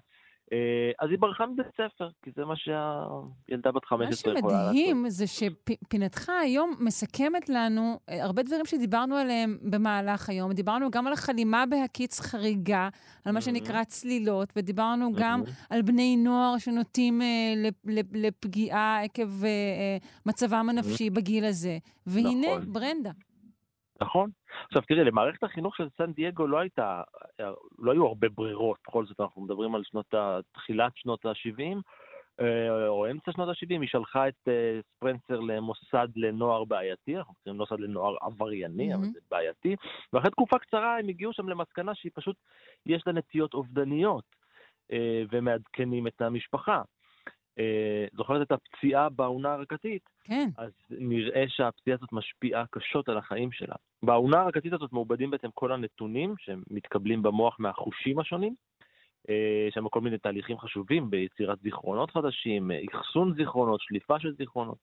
אה, אז היא ברחה מבית ספר, כי זה מה שהילדה בת 15 מה יכולה לעשות. שמדהים זה שפינתך היום מסכמת לנו אה, הרבה דברים שדיברנו עליהם במהלך היום. דיברנו גם על החלימה בהקיץ חריגה, על מה שנקרא צלילות, ודיברנו גם על בני נוער שנוטים אה, לפ- לפ- לפגיעה עקב מצבם הנפשי בגיל הזה. והנה, נכון. ברנדה. נכון. עכשיו תראי, למערכת החינוך של סן דייגו לא הייתה, לא היו הרבה ברירות, בכל זאת אנחנו מדברים על שנות ה... תחילת שנות ה-70, או אמצע שנות ה-70, היא שלחה את אה, ספרנסר למוסד לנוער בעייתי, אנחנו קוראים מוסד לנוער עברייני, אבל מהמם. זה בעייתי, ואחרי תקופה קצרה הם הגיעו שם למסקנה שהיא פשוט, יש לה נטיות אובדניות, אה, ומעדכנים את המשפחה. אה, זוכרת את הפציעה באונה הרקתית? כן. אז נראה שהפציעה הזאת משפיעה קשות על החיים שלה. באונה הרקתית הזאת מעובדים בעצם כל הנתונים שמתקבלים במוח מהחושים השונים. אה, יש שם כל מיני תהליכים חשובים ביצירת זיכרונות חדשים, אה, אחסון זיכרונות, שליפה של זיכרונות.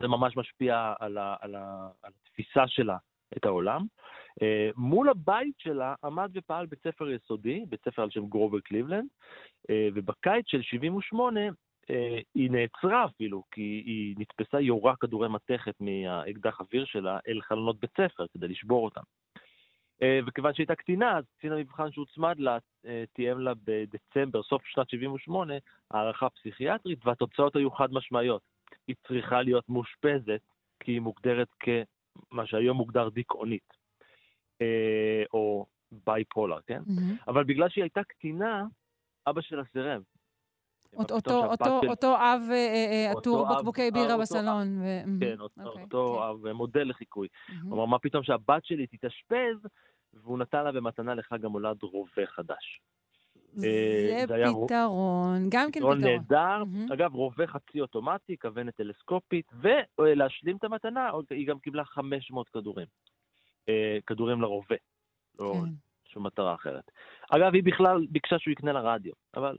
זה ממש משפיע על, ה, על, ה, על התפיסה שלה את העולם. אה, מול הבית שלה עמד ופעל בית ספר יסודי, בית ספר על שם גרובר קליבלנד, אה, ובקיץ של 78' אה, היא נעצרה אפילו, כי היא נתפסה יורה כדורי מתכת מהאקדח אוויר שלה אל חלונות בית ספר כדי לשבור אותם. וכיוון שהייתה קטינה, אז קצין המבחן שהוצמד לה, תיאם לה בדצמבר, סוף שנת 78, הערכה פסיכיאטרית, והתוצאות היו חד משמעיות. היא צריכה להיות מאושפזת, כי היא מוגדרת כמה שהיום מוגדר דיכאונית, אה, או בייפולר, כן? מהמם. אבל בגלל שהיא הייתה קטינה, אבא שלה סירב. אותו- אותו- אותו- של- אותו אב אה, אה, עטור אב- בקבוקי אה, בירה בסלון. ו- כן, מהמם. אותו- אוקיי, אותו אב- מודל לחיקוי. הוא אמר, מה פתאום שהבת שלי תתאשפז, והוא נתן לה במתנה לחג המולד רובה חדש. אה, זה פתרון, גם כן פתרון פתרון. נהדר. אגב, רובה חצי אוטומטי, כוונת טלסקופית, ולהשלים את המתנה, היא גם קיבלה 500 כדורים. אה, כדורים לרובה. לא כן. שום מטרה אחרת. אגב, היא בכלל ביקשה שהוא יקנה לה רדיו, אבל...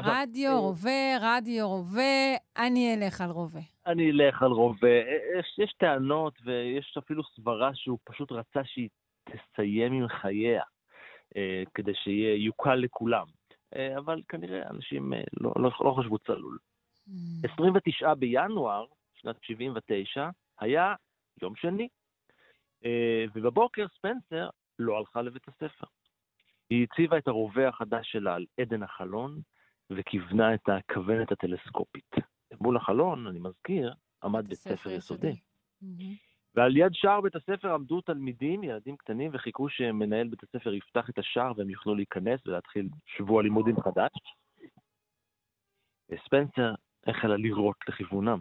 רדיו, אה, רובה, רדיו, רובה, אני אלך על רובה. אני אלך על רובה. אה, יש, יש טענות ויש אפילו סברה שהוא פשוט רצה שהיא תסיים עם חייה, אה, כדי שיהיה יוקל לכולם. אה, אבל כנראה אנשים אה, לא, לא, לא חשבו צלול. 29 בינואר, שנת 79, היה יום שני, אה, ובבוקר ספנסר לא הלכה לבית הספר. היא הציבה את הרובה החדש שלה על עדן החלון, וכיוונה את הכוונת הטלסקופית. מול החלון, אני מזכיר, עמד בית ספר יסודי. ועל יד שער בית הספר עמדו תלמידים, ילדים קטנים, וחיכו שמנהל בית הספר יפתח את השער והם יוכלו להיכנס ולהתחיל שבוע לימודים חדש. וספנסר החלה לירות לכיוונם.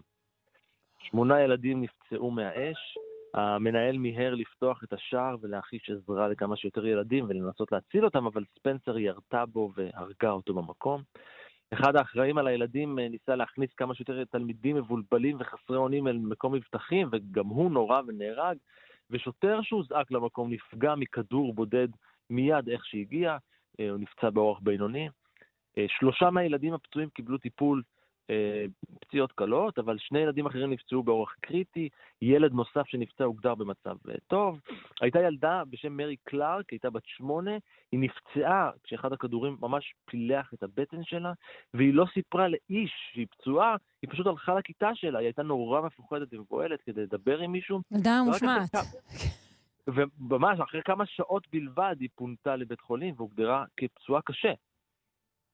שמונה ילדים נפצעו מהאש, המנהל מיהר לפתוח את השער ולהחיש עזרה לכמה שיותר ילדים ולנסות להציל אותם, אבל ספנסר ירתה בו והרגה אותו במקום. אחד האחראים על הילדים אה, ניסה להכניס כמה שיותר תלמידים מבולבלים וחסרי אונים אל מקום מבטחים, וגם הוא נורה ונהרג, ושוטר שהוזעק למקום נפגע מכדור בודד מיד איך שהגיע, אה, הוא נפצע באורח בינוני. אה, שלושה מהילדים הפצועים קיבלו טיפול פציעות קלות, אבל שני ילדים אחרים נפצעו באורח קריטי, ילד נוסף שנפצע הוגדר במצב אה, טוב. הייתה ילדה בשם מרי קלארק, הייתה בת שמונה, היא נפצעה כשאחד הכדורים ממש פילח את הבטן שלה, והיא לא סיפרה לאיש שהיא פצועה, היא פשוט הלכה לכיתה שלה, היא הייתה נורא מפוחדת ומבוהלת כדי לדבר עם מישהו. ילדה מושמעת. וממש אחרי כמה שעות בלבד היא פונתה לבית חולים והוגדרה כפצועה קשה.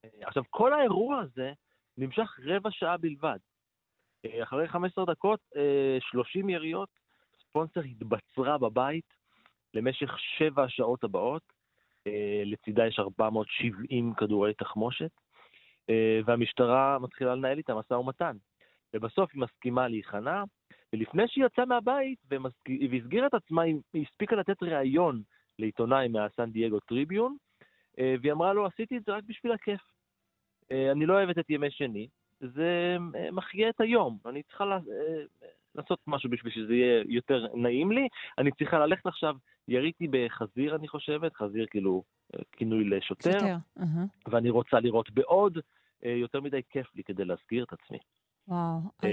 אה, עכשיו, כל האירוע הזה נמשך רבע שעה בלבד. אה, אחרי 15 דקות, אה, 30 יריות, ספונסר התבצרה בבית למשך שבע השעות הבאות. אה, לצידה יש 470 כדורי תחמושת, אה, והמשטרה מתחילה לנהל איתה משא ומתן. ובסוף היא מסכימה להיכנע, ולפני שהיא יצאה מהבית והסגירה את עצמה, היא הספיקה לתת ראיון לעיתונאי מהסן דייגו טריביון, אה, והיא אמרה לו, עשיתי את זה רק בשביל הכיף. אה, אני לא אוהבת את ימי שני, זה אה, מחיה את היום. אני צריכה אה, לעשות משהו בשביל שזה יהיה יותר נעים לי. אני צריכה ללכת עכשיו, יריתי בחזיר, אני חושבת, חזיר כאילו כינוי לשוטר, שוטר. ואני רוצה לראות בעוד. יותר מדי כיף לי כדי להזכיר את עצמי. וואו. אז,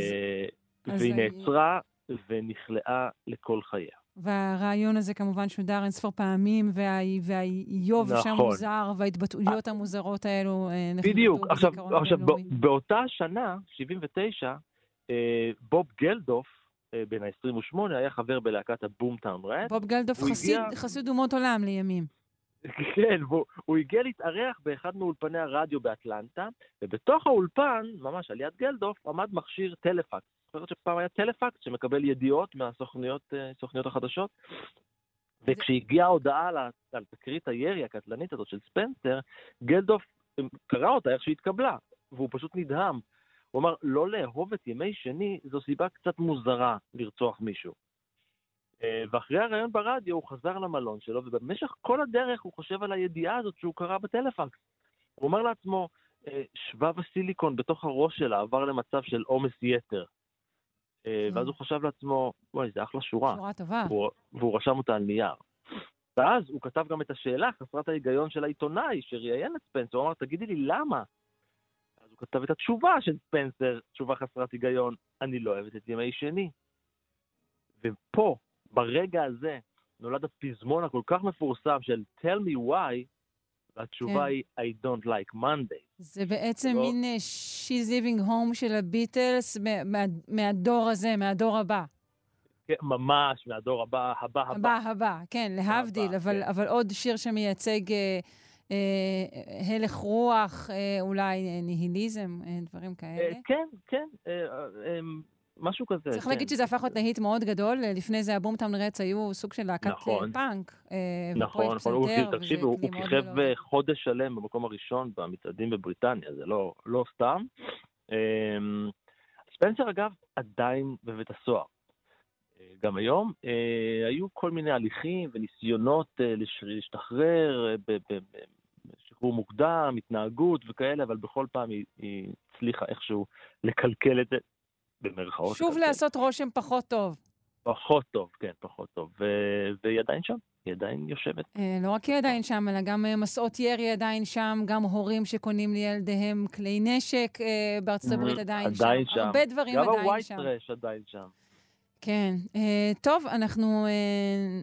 אז והיא אני- נעצרה ונכלאה לכל חייה. והרעיון הזה כמובן שודר אין ספור פעמים, וה- והאיוב שם נכון. מוזר, וההתבטאויות המוזרות האלו אה, נחרטו בדיוק. עכשיו, עכשיו באותה שנה, 79, אה, בוב גלדוף, אה, בן ה-28, היה חבר בלהקת הבומטאון רד. בוב גלדוף הוא חסיד, הגיע- חסיד אומות עולם לימים. כן, והוא הוא הגיע להתארח באחד מאולפני הרדיו באטלנטה, ובתוך האולפן, ממש על יד גלדוף, עמד מכשיר טלפקס. זוכרת שפעם היה טלפקס שמקבל ידיעות מהסוכניות אה, החדשות? וכשהגיעה ההודעה על על תקרית הירי הקטלנית הזאת של ספנסר, גלדוף אה, קרא אותה איך שהתקבלה, והוא פשוט נדהם. הוא אמר, לא לאהוב את ימי שני זו סיבה קצת מוזרה לרצוח מישהו. אה, ואחרי הרעיון ברדיו הוא חזר למלון שלו, ובמשך כל הדרך הוא חושב על הידיעה הזאת שהוא קרא בטלפקס. הוא אומר לעצמו, שבב הסיליקון בתוך הראש שלה עבר למצב של עומס יתר. אה, ואז הוא חשב לעצמו, וואי, זה אחלה שורה. שורה טובה. והוא, והוא רשם אותה על נייר. ואז הוא כתב גם את השאלה חסרת ההיגיון של העיתונאי שראיין את ספנסר, הוא אמר, תגידי לי, למה? אז הוא כתב את התשובה של ספנסר, תשובה חסרת היגיון, אני לא אוהבת את ימי שני. ופה, ברגע הזה, נולד הפזמון הכל כך מפורסם של Tell me why, והתשובה כן. היא I don't like Monday. זה בעצם לא- מין אה, She's Living Home של הביטלס מה- מה- מהדור הזה, מהדור הבא. כן, ממש, מהדור הבא, הבא, הבא. הבא, הבא, כן, להבדיל, אבל, כן. אבל עוד שיר שמייצג אה, אה, הלך רוח, אה, אולי אה, ניהיליזם, אה, דברים כאלה. אה, כן, כן, אה, אה, אה, משהו כזה. צריך כן. להגיד שזה הפך להיות להיט מאוד גדול. לפני זה הבומטאון רץ היו סוג של להקת נכון. אה, פאנק. אה, נכון, נכון, הוא, תקשיב, הוא, הוא כיכב גדול. חודש שלם במקום הראשון במצעדים בבריטניה, זה לא, לא סתם. אמ, ספנסר, אגב, עדיין בבית הסוהר. אה, גם היום היו כל מיני הליכים וניסיונות להשתחרר בשחרור מוקדם, התנהגות וכאלה, אבל בכל פעם היא, היא הצליחה איכשהו לקלקל את זה, במרכאות. שוב לקלקל. לעשות רושם פחות טוב. פחות טוב, כן, פחות טוב. ו- והיא עדיין שם, היא עדיין יושבת. אה, לא רק היא עדיין שם, אלא גם אה, מסעות ירי עדיין שם, גם הורים שקונים לילדיהם כלי נשק אה, בארצות הברית עדיין שם. עדיין שם. הרבה דברים גם עדיין שם. טרש עדיין שם. כן. אה, טוב, אנחנו אה,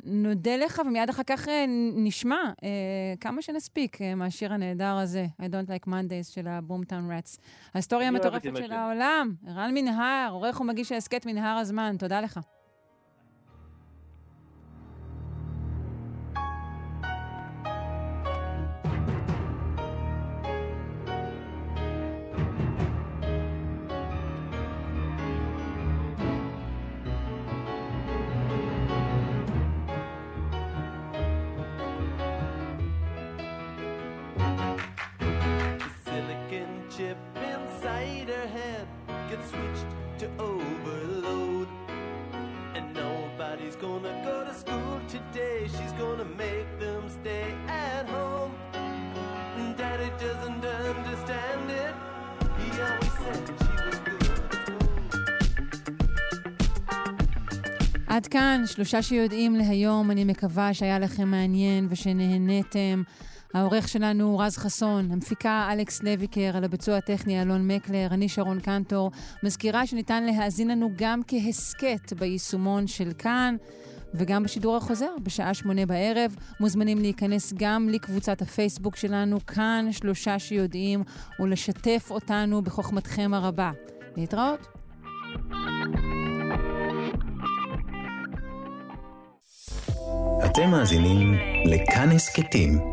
נודה לך, ומיד אחר כך אה, נשמע כמה שנספיק מהשיר הנהדר הזה, I Don't Like Mondays של הבומטאון ראטס. ההיסטוריה המטורפת של שלי. העולם. ערן מנהר, עורך ומגיש ההסכת מנהר הזמן, תודה לך. Nobody's gonna go to school today. She's gonna make them stay at home. Daddy doesn't understand it. He always said she was good. עד כאן, שלושה שיודעים להיום. אני מקווה שהיה לכם מעניין ושנהניתם. העורך שלנו הוא רז חסון, המפיקה אלכס לויקר, על הביצוע הטכני אלון מקלר, אני שרון קנטור. מזכירה שניתן להאזין לנו גם כהסכת ביישומון של כאן. וגם בשידור החוזר, בשעה שמונה בערב. מוזמנים להיכנס גם לקבוצת הפייסבוק שלנו, כאן שלושה שיודעים, ולשתף אותנו בחוכמתכם הרבה. להתראות. אתם מאזינים לכאן הסכתים,